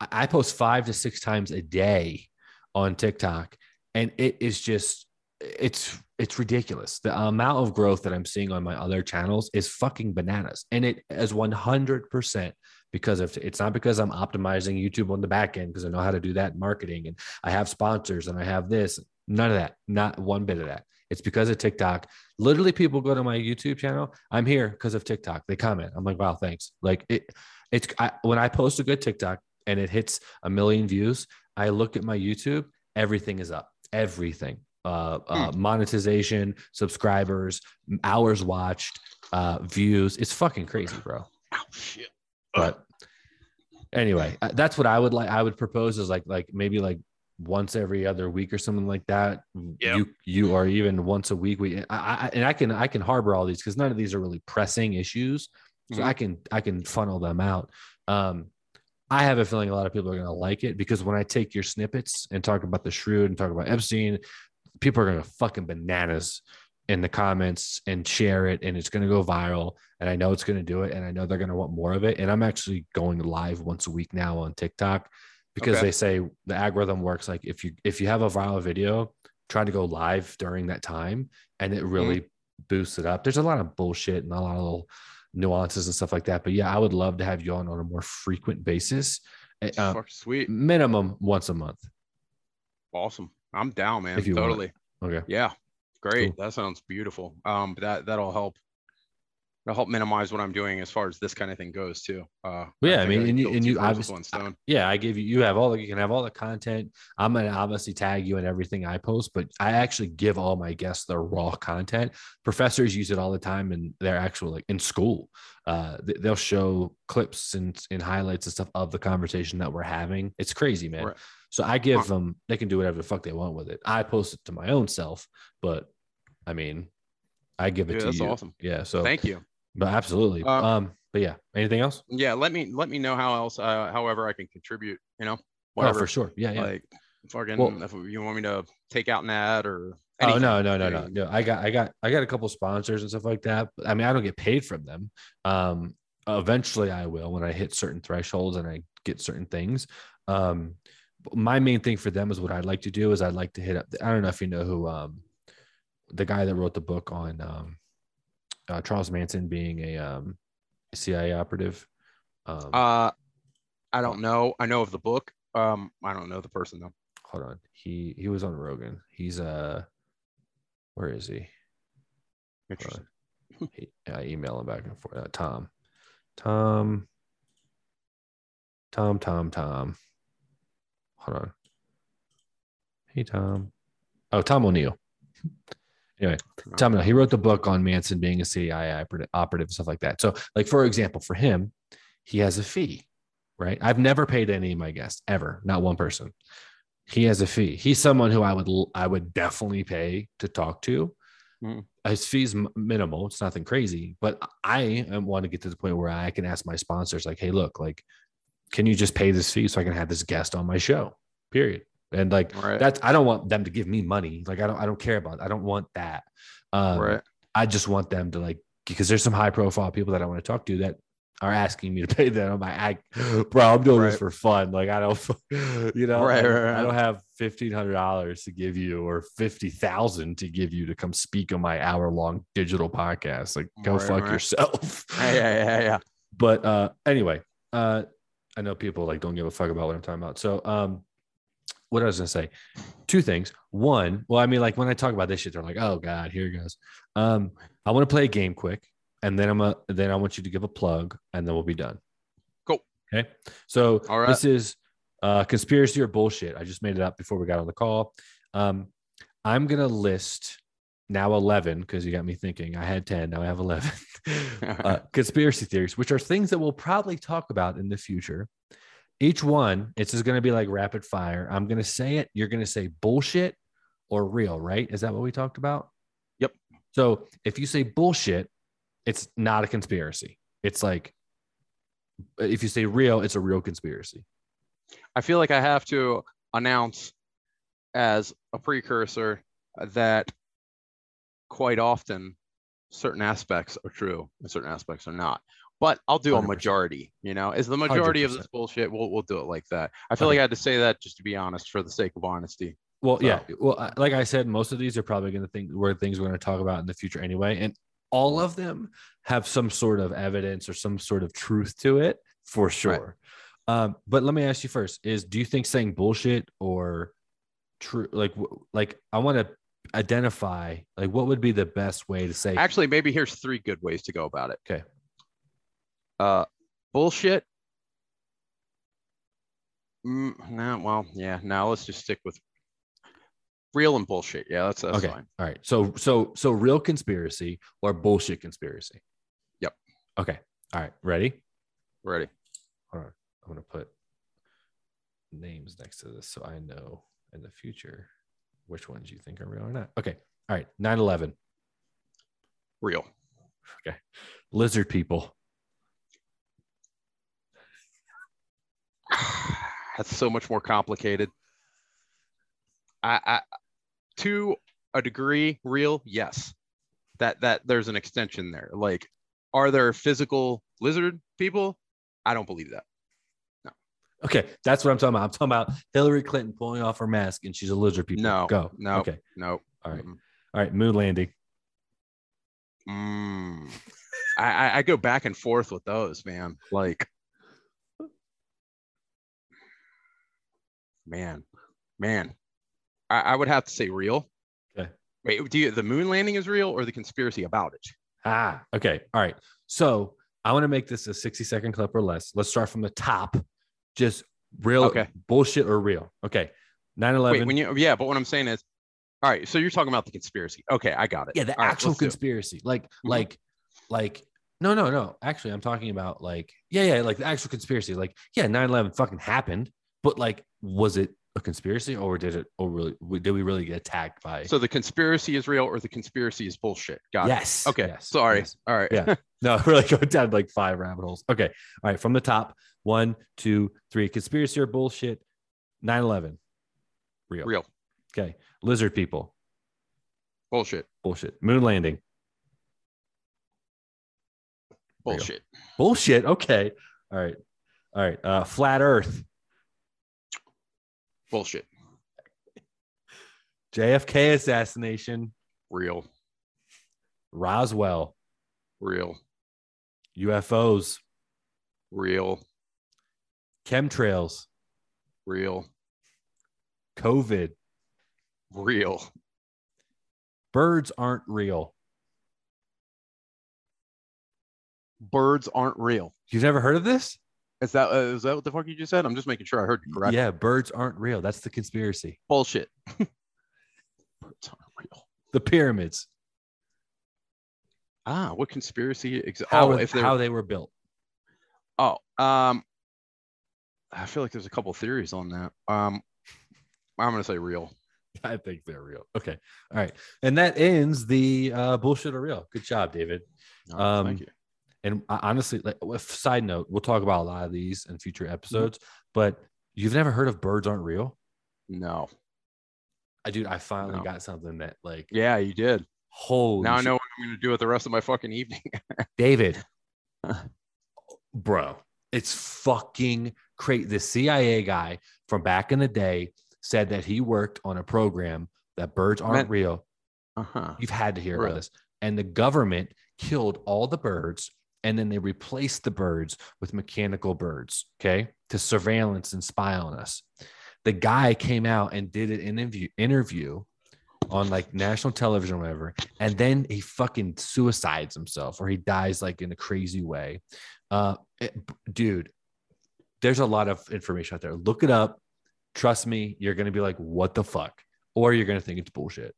I post five to six times a day on TikTok, and it is just it's it's ridiculous. The amount of growth that I'm seeing on my other channels is fucking bananas, and it is 100 percent because of it's not because I'm optimizing YouTube on the back end because I know how to do that marketing and I have sponsors and I have this. None of that. Not one bit of that. It's because of TikTok. Literally, people go to my YouTube channel. I'm here because of TikTok. They comment. I'm like, wow, thanks. Like it. It's I, when I post a good TikTok and it hits a million views. I look at my YouTube. Everything is up. Everything uh, uh, hmm. monetization, subscribers, hours watched, uh, views. It's fucking crazy, bro. Oh, shit. But anyway, uh, that's what I would like. I would propose is like like maybe like once every other week or something like that. Yep. You you or even once a week. We I, I and I can I can harbor all these because none of these are really pressing issues. So mm-hmm. I can I can funnel them out. Um, I have a feeling a lot of people are going to like it because when I take your snippets and talk about the Shroud and talk about Epstein people are going to fucking bananas in the comments and share it and it's going to go viral and i know it's going to do it and i know they're going to want more of it and i'm actually going live once a week now on tiktok because okay. they say the algorithm works like if you if you have a viral video try to go live during that time and it really mm-hmm. boosts it up there's a lot of bullshit and a lot of little nuances and stuff like that but yeah i would love to have you on on a more frequent basis uh, sweet minimum once a month awesome I'm down, man. If you totally. Okay. Yeah. Great. Cool. That sounds beautiful. Um, that that'll help. That'll help minimize what I'm doing as far as this kind of thing goes too. Uh, yeah, I, I mean, and you, and you obviously, yeah, I give you, you have all the, you can have all the content. I'm gonna obviously tag you in everything I post, but I actually give all my guests the raw content. Professors use it all the time, and they're actually like in school. Uh, they'll show clips and, and highlights and stuff of the conversation that we're having. It's crazy, man. Right. So I give them, they can do whatever the fuck they want with it. I post it to my own self, but I mean, I give it Dude, to that's you. awesome. Yeah. So thank you. But absolutely. Um, um, but yeah, anything else? Yeah. Let me, let me know how else, uh, however I can contribute, you know, whatever. Oh, for sure. Yeah. Yeah. Like fucking, well, if you want me to take out an ad or Anything. Oh no, no, no, no, no. I got I got I got a couple sponsors and stuff like that. I mean, I don't get paid from them. Um eventually I will when I hit certain thresholds and I get certain things. Um my main thing for them is what I'd like to do is I'd like to hit up. I don't know if you know who um, the guy that wrote the book on um, uh, Charles Manson being a um, CIA operative. Um, uh, I don't know. I know of the book. Um, I don't know the person though. Hold on. He he was on Rogan. He's uh, where is he? Interesting. He, I email him back and forth. Uh, Tom, Tom, Tom, Tom, Tom. Hold on. Hey, Tom. Oh, Tom O'Neill. Anyway, Tom he wrote the book on Manson being a CIA operative, and stuff like that. So, like, for example, for him, he has a fee, right? I've never paid any of my guests ever, not one person. He has a fee. He's someone who I would I would definitely pay to talk to. Mm. His fees minimal. It's nothing crazy, but I want to get to the point where I can ask my sponsors, like, "Hey, look, like, can you just pay this fee so I can have this guest on my show? Period. And like right. that's I don't want them to give me money. Like I don't I don't care about. It. I don't want that. Um, right. I just want them to like because there's some high profile people that I want to talk to that are asking me to [LAUGHS] pay them. I'm like, I, bro, I'm doing right. this for fun. Like I don't, [LAUGHS] you know, right, right, I don't have fifteen hundred dollars to give you or fifty thousand to give you to come speak on my hour long digital podcast. Like, go fuck yourself. [LAUGHS] Yeah, yeah, yeah. But uh, anyway, uh, I know people like don't give a fuck about what I'm talking about. So, um, what I was gonna say, two things. One, well, I mean, like when I talk about this shit, they're like, "Oh God, here it goes." Um, I want to play a game quick, and then I'm a then I want you to give a plug, and then we'll be done. Cool. Okay. So All right. this is uh, conspiracy or bullshit. I just made it up before we got on the call. Um, I'm gonna list now 11 because you got me thinking i had 10 now i have 11 [LAUGHS] uh, [LAUGHS] conspiracy theories which are things that we'll probably talk about in the future each one it's just going to be like rapid fire. I'm going to say it you're going to say bullshit or real right? Is that what we talked about? Yep. So if you say bullshit it's not a conspiracy. It's like if you say real it's a real conspiracy. I feel like i have to announce as a precursor that quite often certain aspects are true and certain aspects are not. But I'll do 100%. a majority, you know, is the majority 100%. of this bullshit. We'll, we'll do it like that. I feel like I had to say that just to be honest for the sake of honesty. Well, So- yeah. Well, like I said, most of these are probably going to think were things we're going to talk about in the future anyway, and all of them have some sort of evidence or some sort of truth to it for sure. Um, but let me ask you first: Is do you think saying bullshit or true? Like, like I want to identify like what would be the best way to say? Actually, maybe here's three good ways to go about it. Okay. Uh, bullshit. Mm, no, well, yeah. Now let's just stick with real and bullshit. Yeah, that's that's okay, fine. all right. So, so, so real conspiracy or bullshit conspiracy? Yep. Okay. All right. Ready? Ready? Hold on. I'm gonna put names next to this so I know in the future which ones you think are real or not. Okay. All right. 9 11. Real. Okay. Lizard people. [SIGHS] That's so much more complicated. I, I to a degree, real, yes. That that there's an extension there. Like, are there physical lizard people? I don't believe that. No. Okay. That's what I'm talking about. I'm talking about Hillary Clinton pulling off her mask and she's a lizard people. No, Go. no. Okay. No. All right. All right. Moon landing. Mm. I, I I go back and forth with those, man. Like, man, man. I, I would have to say real. Okay. Wait, do you the moon landing is real or the conspiracy about it? Ah, okay. All right. So I want to make this a 60 second clip or less. Let's start from the top. Just real Okay. bullshit or real. Okay. 9 11. when you yeah, but what I'm saying is, all right. So you're talking about the conspiracy. Okay, I got it. Yeah, the All right, actual it. conspiracy. Like, Mhm. like, like, no, no, no. Actually, I'm talking about like, yeah, yeah, like the actual conspiracy. Like, yeah, 9 11 fucking happened, but like, was it a conspiracy or did it, or really, did we really get attacked by? So the conspiracy is real or the conspiracy is bullshit. Got it. yes. Okay. yes, Sorry. yes. All right. Yeah. [LAUGHS] No, [LAUGHS] really go down like five rabbit holes. Okay. All right. From the top one, two, three. Conspiracy or bullshit. 9 11. Real. Real. Okay. Lizard people. Bullshit. Bullshit. Moon landing. Real. Bullshit. Bullshit. Okay. All right. All right. Uh, flat Earth. Bullshit. JFK assassination. Real. Roswell. Real. UFOs. Real. Chemtrails. Real. COVID. Real. Birds aren't real. Birds aren't real. You've never heard of this? Is that uh, is that what the fuck you just said? I'm just making sure I heard you correct. Yeah, birds aren't real. That's the conspiracy. Bullshit. [LAUGHS] Birds aren't real. The pyramids. Ah, what conspiracy? Ex- How, oh, if how they were built. oh, um, I feel like there's a couple theories on that. Um, I'm gonna say real. [LAUGHS] I think they're real. Okay. All right. And that ends the uh, bullshit or real. Good job, David. Um, thank you. And honestly, like, side note, we'll talk about a lot of these in future Mm-hmm. episodes, but you've never heard of birds aren't real? No. I dude, I finally No. got something that like Yeah, you did. holy now I know what I'm gonna do with the rest of my fucking evening. [LAUGHS] David, [LAUGHS] bro, it's fucking crazy. The CIA guy from back in the day said that he worked on a program that birds aren't Man- real. uh huh. You've had to hear Really? about this. And the government killed all the birds and then they replaced the birds with mechanical birds, okay, to surveillance and spy on us. The guy came out and did an interview interview on like national television or whatever, and then he fucking suicides himself or he dies like in a crazy way. Uh, it- dude, there's a lot of information out there. Look it up. Trust me, you're gonna be like, "What the fuck," or you're gonna think it's bullshit.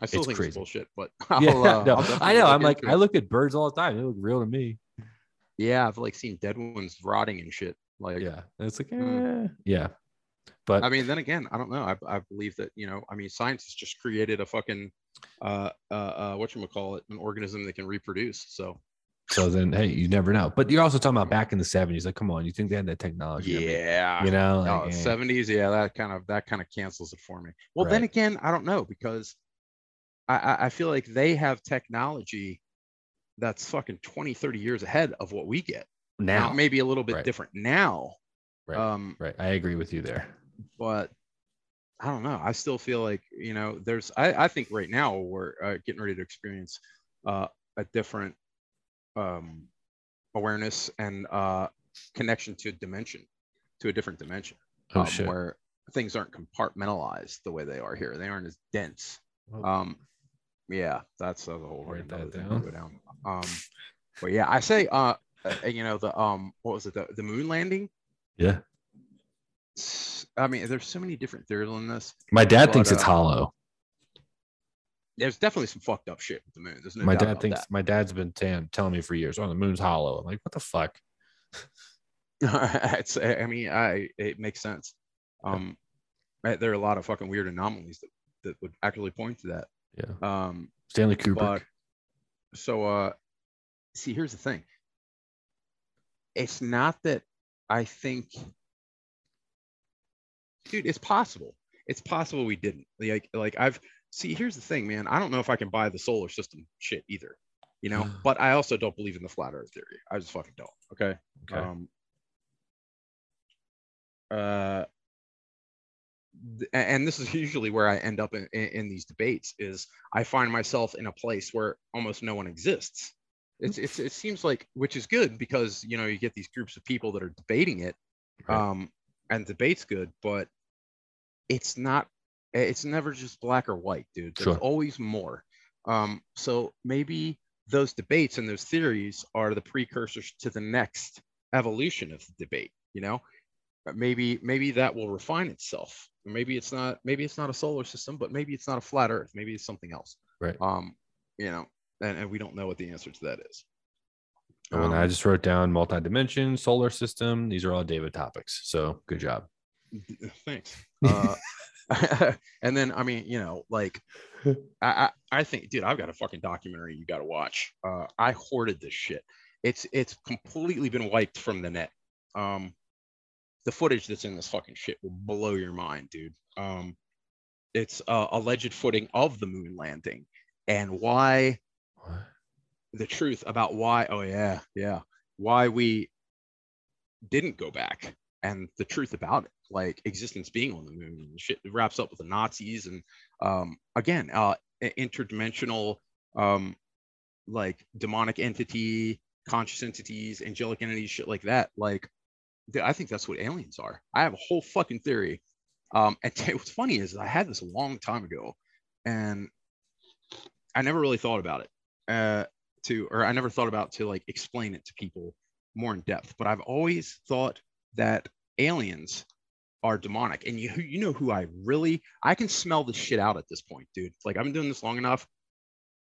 I still It's think crazy. it's bullshit, but [LAUGHS] I'll, yeah, uh, no, I know. I'm like, into I look at birds all the time. They look real to me. yeah, I've like seen dead ones rotting and shit. Like, Yeah, and it's like, Mm. eh, yeah, but I mean, then again, I don't know. I, I believe that you know, I mean, science has just created a fucking uh uh, uh what you call it, an organism that can reproduce. So so then, hey, you never know. But you're also talking about back in the '70s. Like, come on, you think they had that technology? Yeah, you know, no, like, eh. seventies, yeah, that kind of that kind of cancels it for me. Well, then again, I don't know because I, I feel like they have technology that's fucking 20, 30 years ahead of what we get. now, maybe a little bit Right. different now. Right. Um, right? I agree with you there. but I don't know. I still feel like you know, there's. I, I think right now we're uh, getting ready to experience uh, a different um, awareness and uh, connection to a dimension, to a different dimension, Oh um, shit. where things aren't compartmentalized the way they are here. They aren't as dense. Um, yeah, that's the whole Write that down. go down. Um, but yeah, I say, uh, uh, you know, the um, what was it, the, the moon landing? yeah. I mean, there's so many different theories on this. My dad But, thinks it's uh, hollow. There's definitely some fucked up shit with the moon. There's no My dad thinks my dad's been tan- telling me for years, "Oh, the moon's hollow." I'm like, "What the fuck?" [LAUGHS] it's, I mean, I it makes sense. Um, right, there are a lot of fucking weird anomalies that, that would actually point to that. Yeah. Um, Stanley Kubrick. but so uh see here's the thing. It's not that i think dude it's possible. It's possible we didn't. Like like i've see here's the thing man. I don't know if i can buy the solar system shit either you know? [SIGHS] But i also don't believe in the flat earth theory. I just fucking don't okay? Okay. um uh and this is usually where I end up in, in, these debates is I find myself in a place where almost no one exists. It's, it's it seems like which is good because you know you get these groups of people that are debating it, Right. um, and debate's good, but it's not. It's never just black or white, dude. There's Sure. always more. Um, so maybe those debates and those theories are the precursors to the next evolution of the debate. You know, maybe maybe that will refine itself maybe it's not maybe it's not a solar system but maybe it's not a flat earth maybe it's something else Right. um you know and, and we don't know what the answer to that is And Um, I just wrote down multi-dimension, solar system. These are all David topics. So good job. [LAUGHS] thanks uh [LAUGHS] and then i mean you know like I, I i think dude i've got a fucking documentary you got to watch uh i hoarded this shit it's it's completely been wiped from the net um the footage that's in this fucking shit will blow your mind dude um it's uh, alleged footing of the moon landing and why What? the truth about why oh yeah yeah why we didn't go back and the truth about it like existence being on the moon and shit it wraps up with the nazis and um again uh interdimensional um like demonic entity conscious entities angelic entities shit like that like i think that's what aliens are. I have a whole fucking theory. Um and [LAUGHS] what's funny is i had this a long time ago and i never really thought about it uh to or i never thought about to like explain it to people more in depth but i've always thought that aliens are demonic. And you you know who i really i can smell the shit out at this point dude. Like i've been doing this long enough.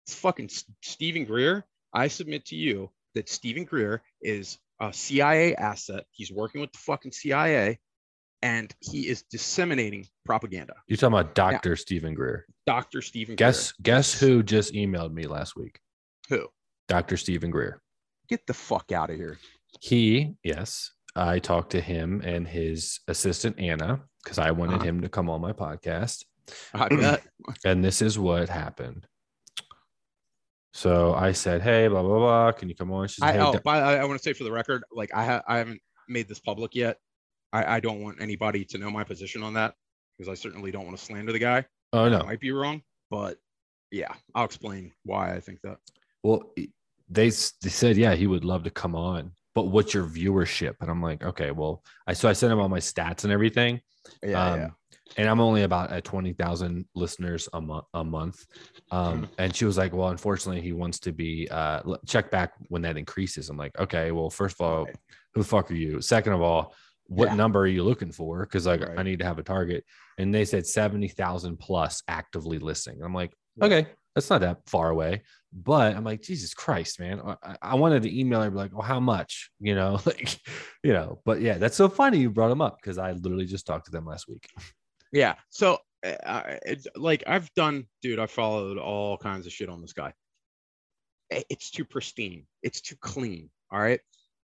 It's fucking steven greer i submit to you that steven greer is a cia asset he's working with the fucking cia and he is disseminating propaganda You're talking about Dr. Steven Greer. dr steven Guess guess who just emailed me last week? who Dr. Steven Greer. get the fuck out of here He, yes, I talked to him and his assistant Anna because I wanted Uh-huh. him to come on my podcast. [CLEARS THROAT] And this is what happened. So I said, "Hey, blah blah blah. Can you come on?" She's I, "Hey, oh, but I, I want to say for the record, like I, ha- I haven't made this public yet. I, I don't want anybody to know my position on that because I certainly don't want to slander the guy. oh no, I might be wrong, but yeah, I'll explain why I think that. Well, they they said yeah he would love to come on, but what's your viewership? And I'm like, okay, well, I so I sent him all my stats and everything. Yeah, um, yeah. And I'm only about at twenty thousand listeners a month. A month, um, and she was like, "Well, unfortunately, he wants to be uh, check back when that increases." I'm like, "Okay, well, first of all, Right. who the fuck are you? Second of all, what Yeah. number are you looking for? Because like I need to have a target." And they said seventy thousand plus actively listening. I'm like, Right. okay, that's not that far away. But I'm like, Jesus Christ, man. I, I wanted to email her, be like, well, how much? [LAUGHS] You know, like, you know, but yeah, that's so funny you brought them up because I literally just talked to them last week. [LAUGHS] Yeah. So, uh, it's like I've done, dude. I followed all kinds of shit on this guy. It's too pristine. It's too clean. All right.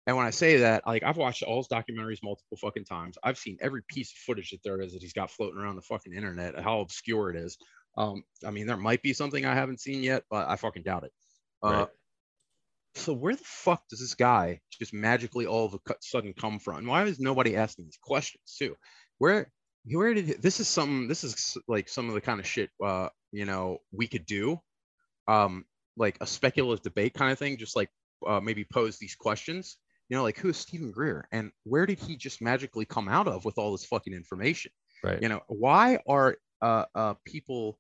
And when I say that, like I've watched all his documentaries multiple fucking times. I've seen every piece of footage that there is that he's got floating around the fucking internet. How obscure it is. Um, I mean, there might be something I haven't seen yet, but I fucking doubt it. Uh, Right. So where the fuck does this guy just magically all of a sudden come from? And why is nobody asking these questions too? Where where did this is some this is like some of the kind of shit uh you know we could do um like a speculative debate kind of thing just like uh, maybe pose these questions. You know like who is steven Greer and where did he just magically come out of with all this fucking information? Right. you know why are uh, uh people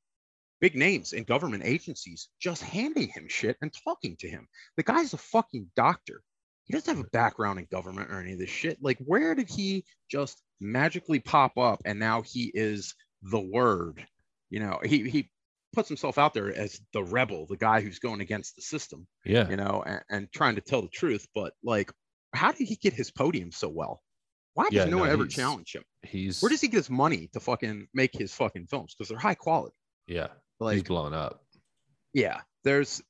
big names in government agencies just handing him shit and talking to him? The guy's a fucking doctor. He doesn't have a background in government or any of this shit. Like where did he just magically pop up and now he is the word you know he he puts himself out there as the rebel the guy who's going against the system yeah. you know and, and trying to tell the truth but like how did he get his podium so well why does Yeah, no, no, one ever challenge him He's where does he get his money to fucking make his fucking films because they're high quality yeah. like he's blowing up. yeah there's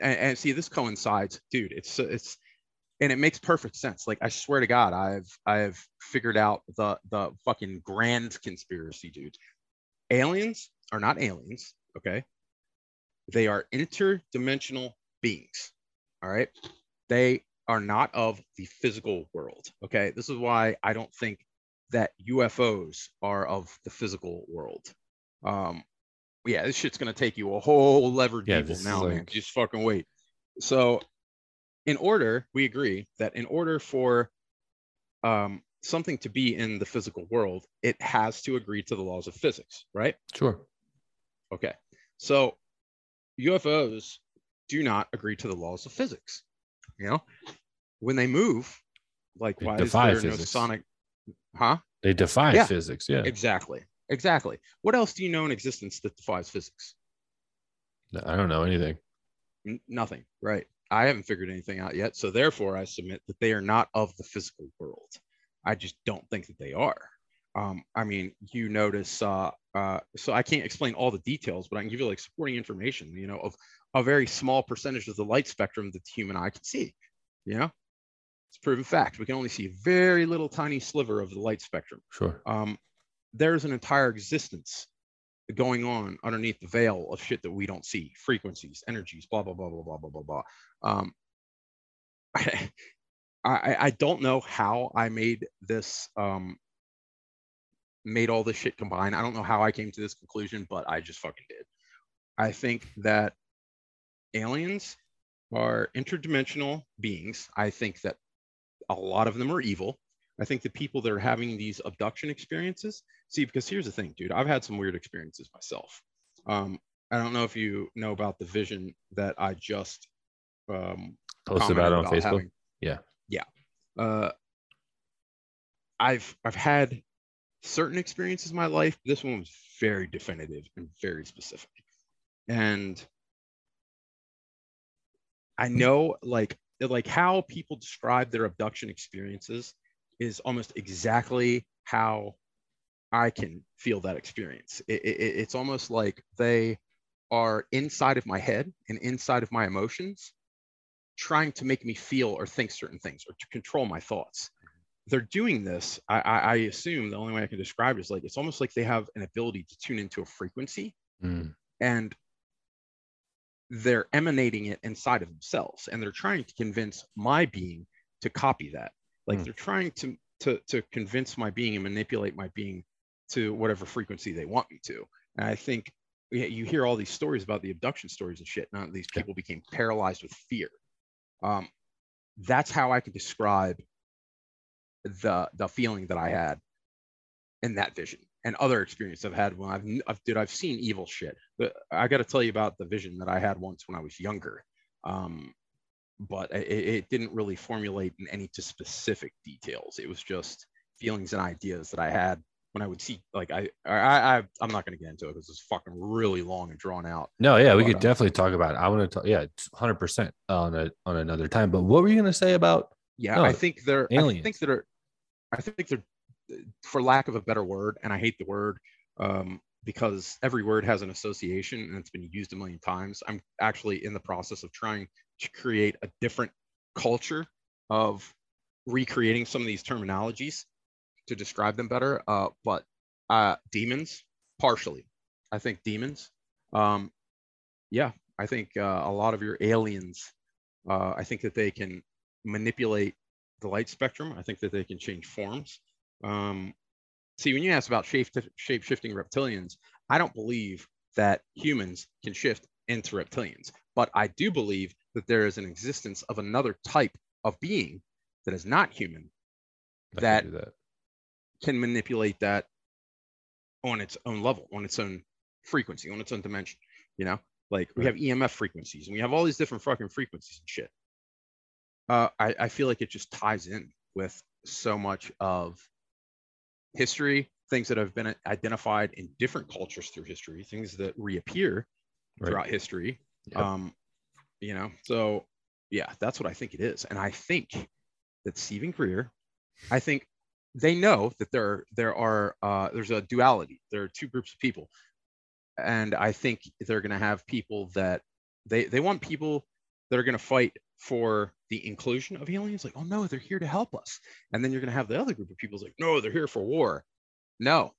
and, and see this coincides dude it's it's and it makes perfect sense. Like i swear to god i've i've figured out the the fucking grand conspiracy dude. Aliens are not aliens okay? They are interdimensional beings all right? They are not of the physical world okay? This is why i don't think that ufos are of the physical world. Um yeah this shit's gonna take you a whole lever Yeah, deeper this is now man just fucking wait. So in order we agree that in order for um something to be in the physical world it has to agree to the laws of physics right Sure. Okay. So UFOs do not agree to the laws of physics. You know, when they move, like why is there no sonic? Huh? They defy Yeah. physics. Yeah. Exactly. Exactly. What else do you know in existence that defies physics? I don't know anything. N- nothing. Right. I haven't figured anything out yet. So therefore, I submit that they are not of the physical world. I just don't think that they are. Um, I mean, you notice. Uh, uh, so I can't explain all the details, but I can give you like supporting information. You know, of a very small percentage of the light spectrum that the human eye can see. You know, it's proven fact. We can only see a very little tiny sliver of the light spectrum Sure. um, there's an entire existence going on underneath the veil of shit that we don't see frequencies energies blah blah blah blah blah blah blah blah. Um, [LAUGHS] I, I don't know how i made this um made all this shit combine. I don't know how i came to this conclusion but i just fucking did. I think that aliens are interdimensional beings. I think that a lot of them are evil I think the people that are having these abduction experiences, see, because here's the thing, dude, I've had some weird experiences myself. Um, I don't know if you know about the vision that I just um, Post commented about on Facebook. having. Yeah. Yeah. Uh, I've I've had certain experiences in my life. This one was very definitive and very specific, and I know like like how people describe their abduction experiences is almost exactly how I can feel that experience. It, it, it's almost like they are inside of my head and inside of my emotions, trying to make me feel or think certain things or to control my thoughts. They're doing this. I, I, I assume the only way I can describe it is like it's almost like they have an ability to tune into a frequency Mm. and they're emanating it inside of themselves and they're trying to convince my being to copy that like Hmm. they're trying to, to to convince my being and manipulate my being to whatever frequency they want me to and i think yeah, you hear all these stories about the abduction stories and shit None of these people became paralyzed with fear um, that's how i could describe the the feeling that i had in that vision and other experience I've had when I've, I've dude, I've seen evil shit. But I got to tell you about the vision that I had once when I was younger. Um, but it, it didn't really formulate in any to specific details. It was just feelings and ideas that I had when I would see, like, I, I, I I'm not going to get into it because it's fucking really long and drawn out. No, yeah, we But, could uh, definitely talk about it. I want to talk, yeah, hundred percent on a on another time. But what were you gonna say about? Yeah, No, I think they're, I think that are, I think they're, for lack of a better word, and I hate the word, um, because every word has an association and it's been used a million times. I'm actually in the process of trying to create a different culture of recreating some of these terminologies to describe them better. Uh, but uh, demons, partially, I think demons. Um, yeah, I think uh, a lot of your aliens. Uh, I think that they can manipulate the light spectrum. I think that they can change forms. Um, see when you ask about shape shape shifting reptilians, I don't believe that humans can shift into reptilians, but I do believe that there is an existence of another type of being that is not human that, that can manipulate that on its own level, on its own frequency, on its own dimension. You know, like we have EMF frequencies and we have all these different fucking frequencies and shit. Uh, I, I feel like it just ties in with so much of history, things that have been identified in different cultures through history, things that reappear right. throughout history. Yep. Um, you know, so yeah, that's what I think it is. And I think that Steven Greer, I think they know that there there are uh, there's a duality. There are two groups of people, and I think they're going to have people that they they want people that are going to fight for the inclusion of aliens. Like, oh no, they're here to help us. And then you're going to have the other group of people like, no, they're here for war. No,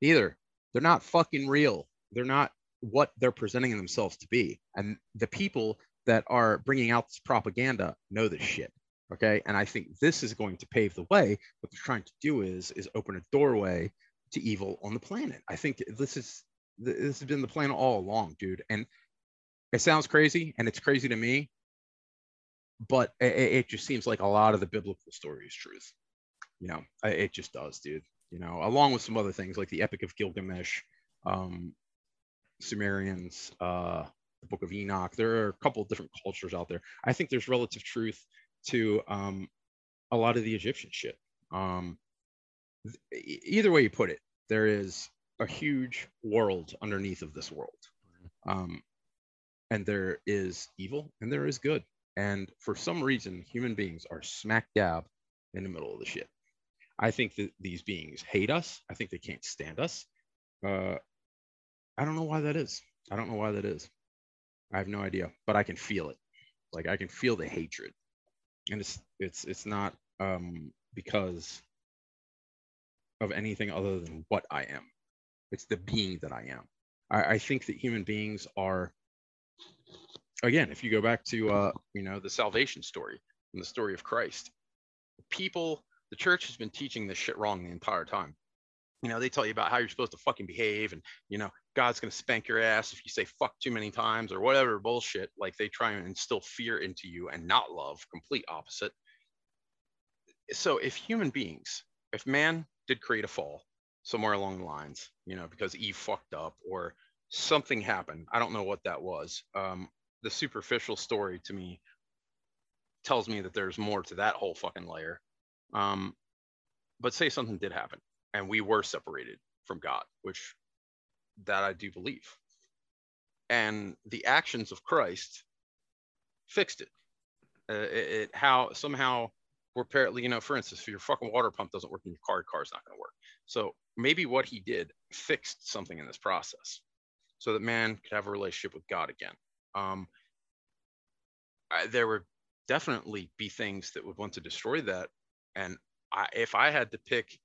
neither. They're not fucking real. They're not what they're presenting themselves to be. And the people that are bringing out this propaganda know this shit. Okay. And I think this is going to pave the way. What they're trying to do is is open a doorway to evil on the planet. I think this is this has been the plan all along, dude. And it sounds crazy, and it's crazy to me, but it, it just seems like a lot of the biblical story is truth. You know, it just does, dude. You know, along with some other things like the Epic of Gilgamesh, um, Sumerians, uh, the Book of Enoch. There are a couple of different cultures out there. I think there's relative truth to um, a lot of the Egyptian shit. Um, th- either way you put it, there is a huge world underneath of this world. Um, and there is evil and there is good. And for some reason, human beings are smack dab in the middle of the shit. I think that these beings hate us. I think they can't stand us. Uh, I don't know why that is. I don't know why that is. I have no idea, but I can feel it. Like I can feel the hatred, and it's it's it's not um, because of anything other than what I am. It's the being that I am. I, I think that human beings are, again, if you go back to, uh, you know, the salvation story and the story of Christ, people, the church has been teaching this shit wrong the entire time. You know, they tell you about how you're supposed to fucking behave and, you know, God's going to spank your ass if you say fuck too many times or whatever bullshit. Like they try and instill fear into you and not love, complete opposite. So if human beings, if man did create a fall, somewhere along the lines, you know, because Eve fucked up or something happened. I don't know what that was. Um, the superficial story to me tells me that there's more to that whole fucking layer. Um, but say something did happen and we were separated from God, which that I do believe. And the actions of Christ fixed it. Uh, it, it how somehow we're apparently, you know, for instance, if your fucking water pump doesn't work in your car, your car's not going to work. So maybe what he did fixed something in this process so that man could have a relationship with God again. Um, I, there would definitely be things that would want to destroy that. And I, if I had to pick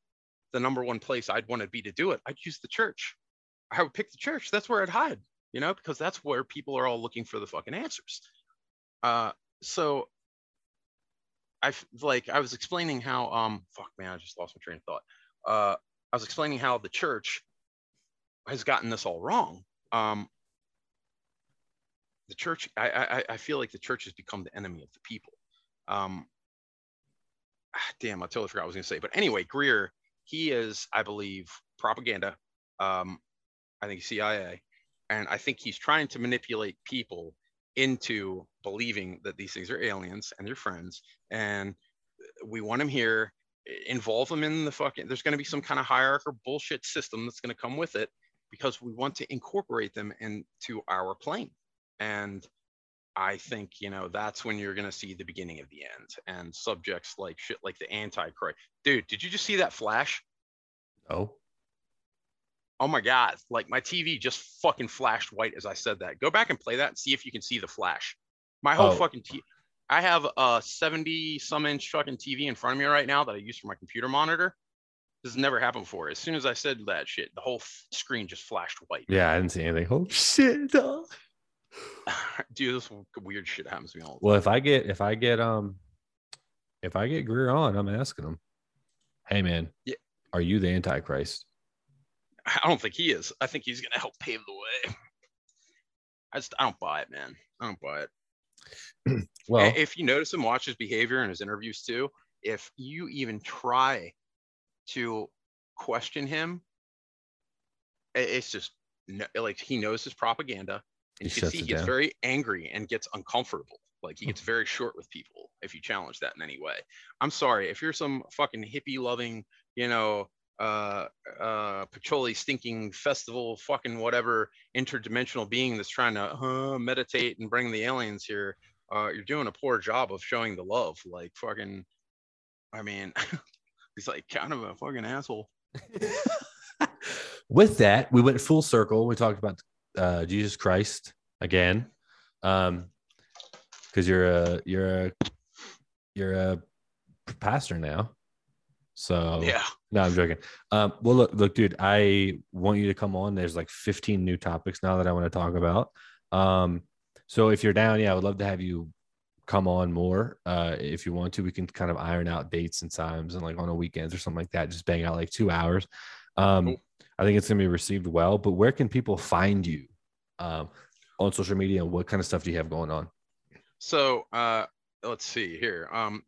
the number one place I'd want to be to do it, I'd use the church. I would pick the church. That's where I'd hide, you know, because that's where people are all looking for the fucking answers. Uh, so I like I was explaining how um fuck man I just lost my train of thought. Uh, I was explaining how the church has gotten this all wrong. Um, the church, I, I, I feel like the church has become the enemy of the people. Um, ah, damn, I totally forgot what I was going to say. But anyway, Greer, he is, I believe, propaganda. Um, I think CIA, and I think he's trying to manipulate people into believing that these things are aliens and they're friends, and we want him here involve them in the fucking there's going to be some kind of hierarchical bullshit system that's going to come with it because we want to incorporate them into our plane and i think you know that's when you're going to see the beginning of the end and subjects like shit like the antichrist dude did you just see that flash oh oh my god like my tv just fucking flashed white as i said that go back and play that and see if you can see the flash my whole oh. fucking t- I have a 70 some inch fucking TV in front of me right now that I use for my computer monitor. This has never happened before. As soon as I said that shit, the whole f- screen just flashed white. Yeah, I didn't see anything. Oh shit, dog. [LAUGHS] Dude, this weird shit happens to me all the time. Well, if I get if I get um if I get Greer on, I'm asking him, hey man, yeah. are you the Antichrist? [LAUGHS] I don't think he is. I think he's gonna help pave the way. [LAUGHS] I just I don't buy it, man. I don't buy it. [CLEARS THROAT] well, if you notice him, watch his behavior in his interviews too. If you even try to question him, it's just like he knows his propaganda. And you can see he gets down. very angry and gets uncomfortable. Like he gets hmm. very short with people if you challenge that in any way. I'm sorry if you're some fucking hippie loving, you know, uh uh patchouli stinking festival fucking whatever interdimensional being that's trying to uh, meditate and bring the aliens here uh you're doing a poor job of showing the love like fucking i mean [LAUGHS] he's like kind of a fucking asshole [LAUGHS] with that we went full circle we talked about uh jesus christ again um because you're a you're a you're a pastor now so yeah, no, I'm joking. Um, well, look, look, dude, I want you to come on. There's like 15 new topics now that I want to talk about. Um, so if you're down, yeah, I would love to have you come on more. Uh, if you want to, we can kind of iron out dates and times and like on a weekends or something like that. Just bang out like two hours. Um, cool. I think it's gonna be received well. But where can people find you um, on social media? And what kind of stuff do you have going on? So uh, let's see here. Um,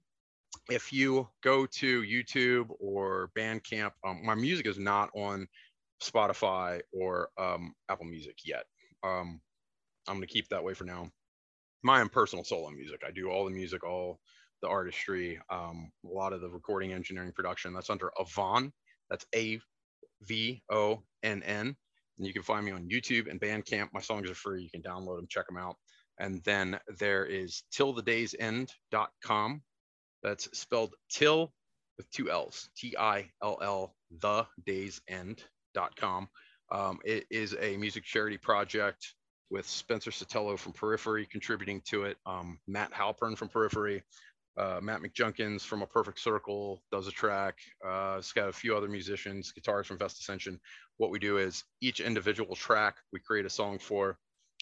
if you go to YouTube or Bandcamp, um, my music is not on Spotify or um, Apple Music yet. Um, I'm going to keep that way for now. My own personal solo music. I do all the music, all the artistry, um, a lot of the recording, engineering, production. That's under Avonn. That's A V O N N. And you can find me on YouTube and Bandcamp. My songs are free. You can download them, check them out. And then there is tillthedaysend.com that's spelled till with two L's, T I L L, the days end.com. Um, it is a music charity project with Spencer Sotelo from Periphery contributing to it, um, Matt Halpern from Periphery, uh, Matt McJunkins from A Perfect Circle does a track. Uh, it's got a few other musicians, guitars from Vest Ascension. What we do is each individual track we create a song for,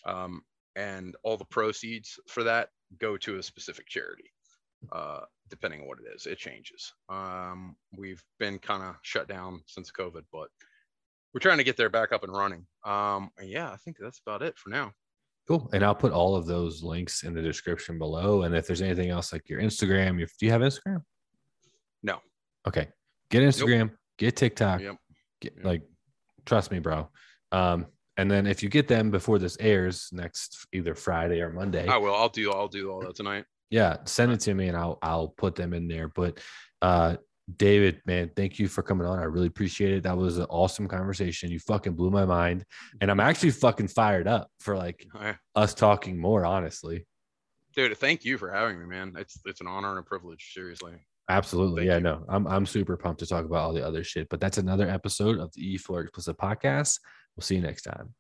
um, and all the proceeds for that go to a specific charity uh, depending on what it is. It changes. Um, we've been kind of shut down since COVID, but we're trying to get there back up and running. Um, and yeah, I think that's about it for now. Cool. And I'll put all of those links in the description below. And if there's anything else like your Instagram, your, do you have Instagram? No. Okay. Get Instagram, nope. get TikTok. Yep. Get, yep. Like, trust me, bro. Um, and then if you get them before this airs next either Friday or Monday, I will. I'll do. I'll do all that tonight. Yeah, send it to me and I'll I'll put them in there. But uh David, man, thank you for coming on. I really appreciate it. That was an awesome conversation. You fucking blew my mind. And I'm actually fucking fired up for like oh, us talking more, honestly. Dude, thank you for having me, man. It's it's an honor and a privilege, seriously. Absolutely. Thank yeah, you. no. I'm I'm super pumped to talk about all the other shit. But that's another episode of the E4 Explicit podcast. We'll see you next time.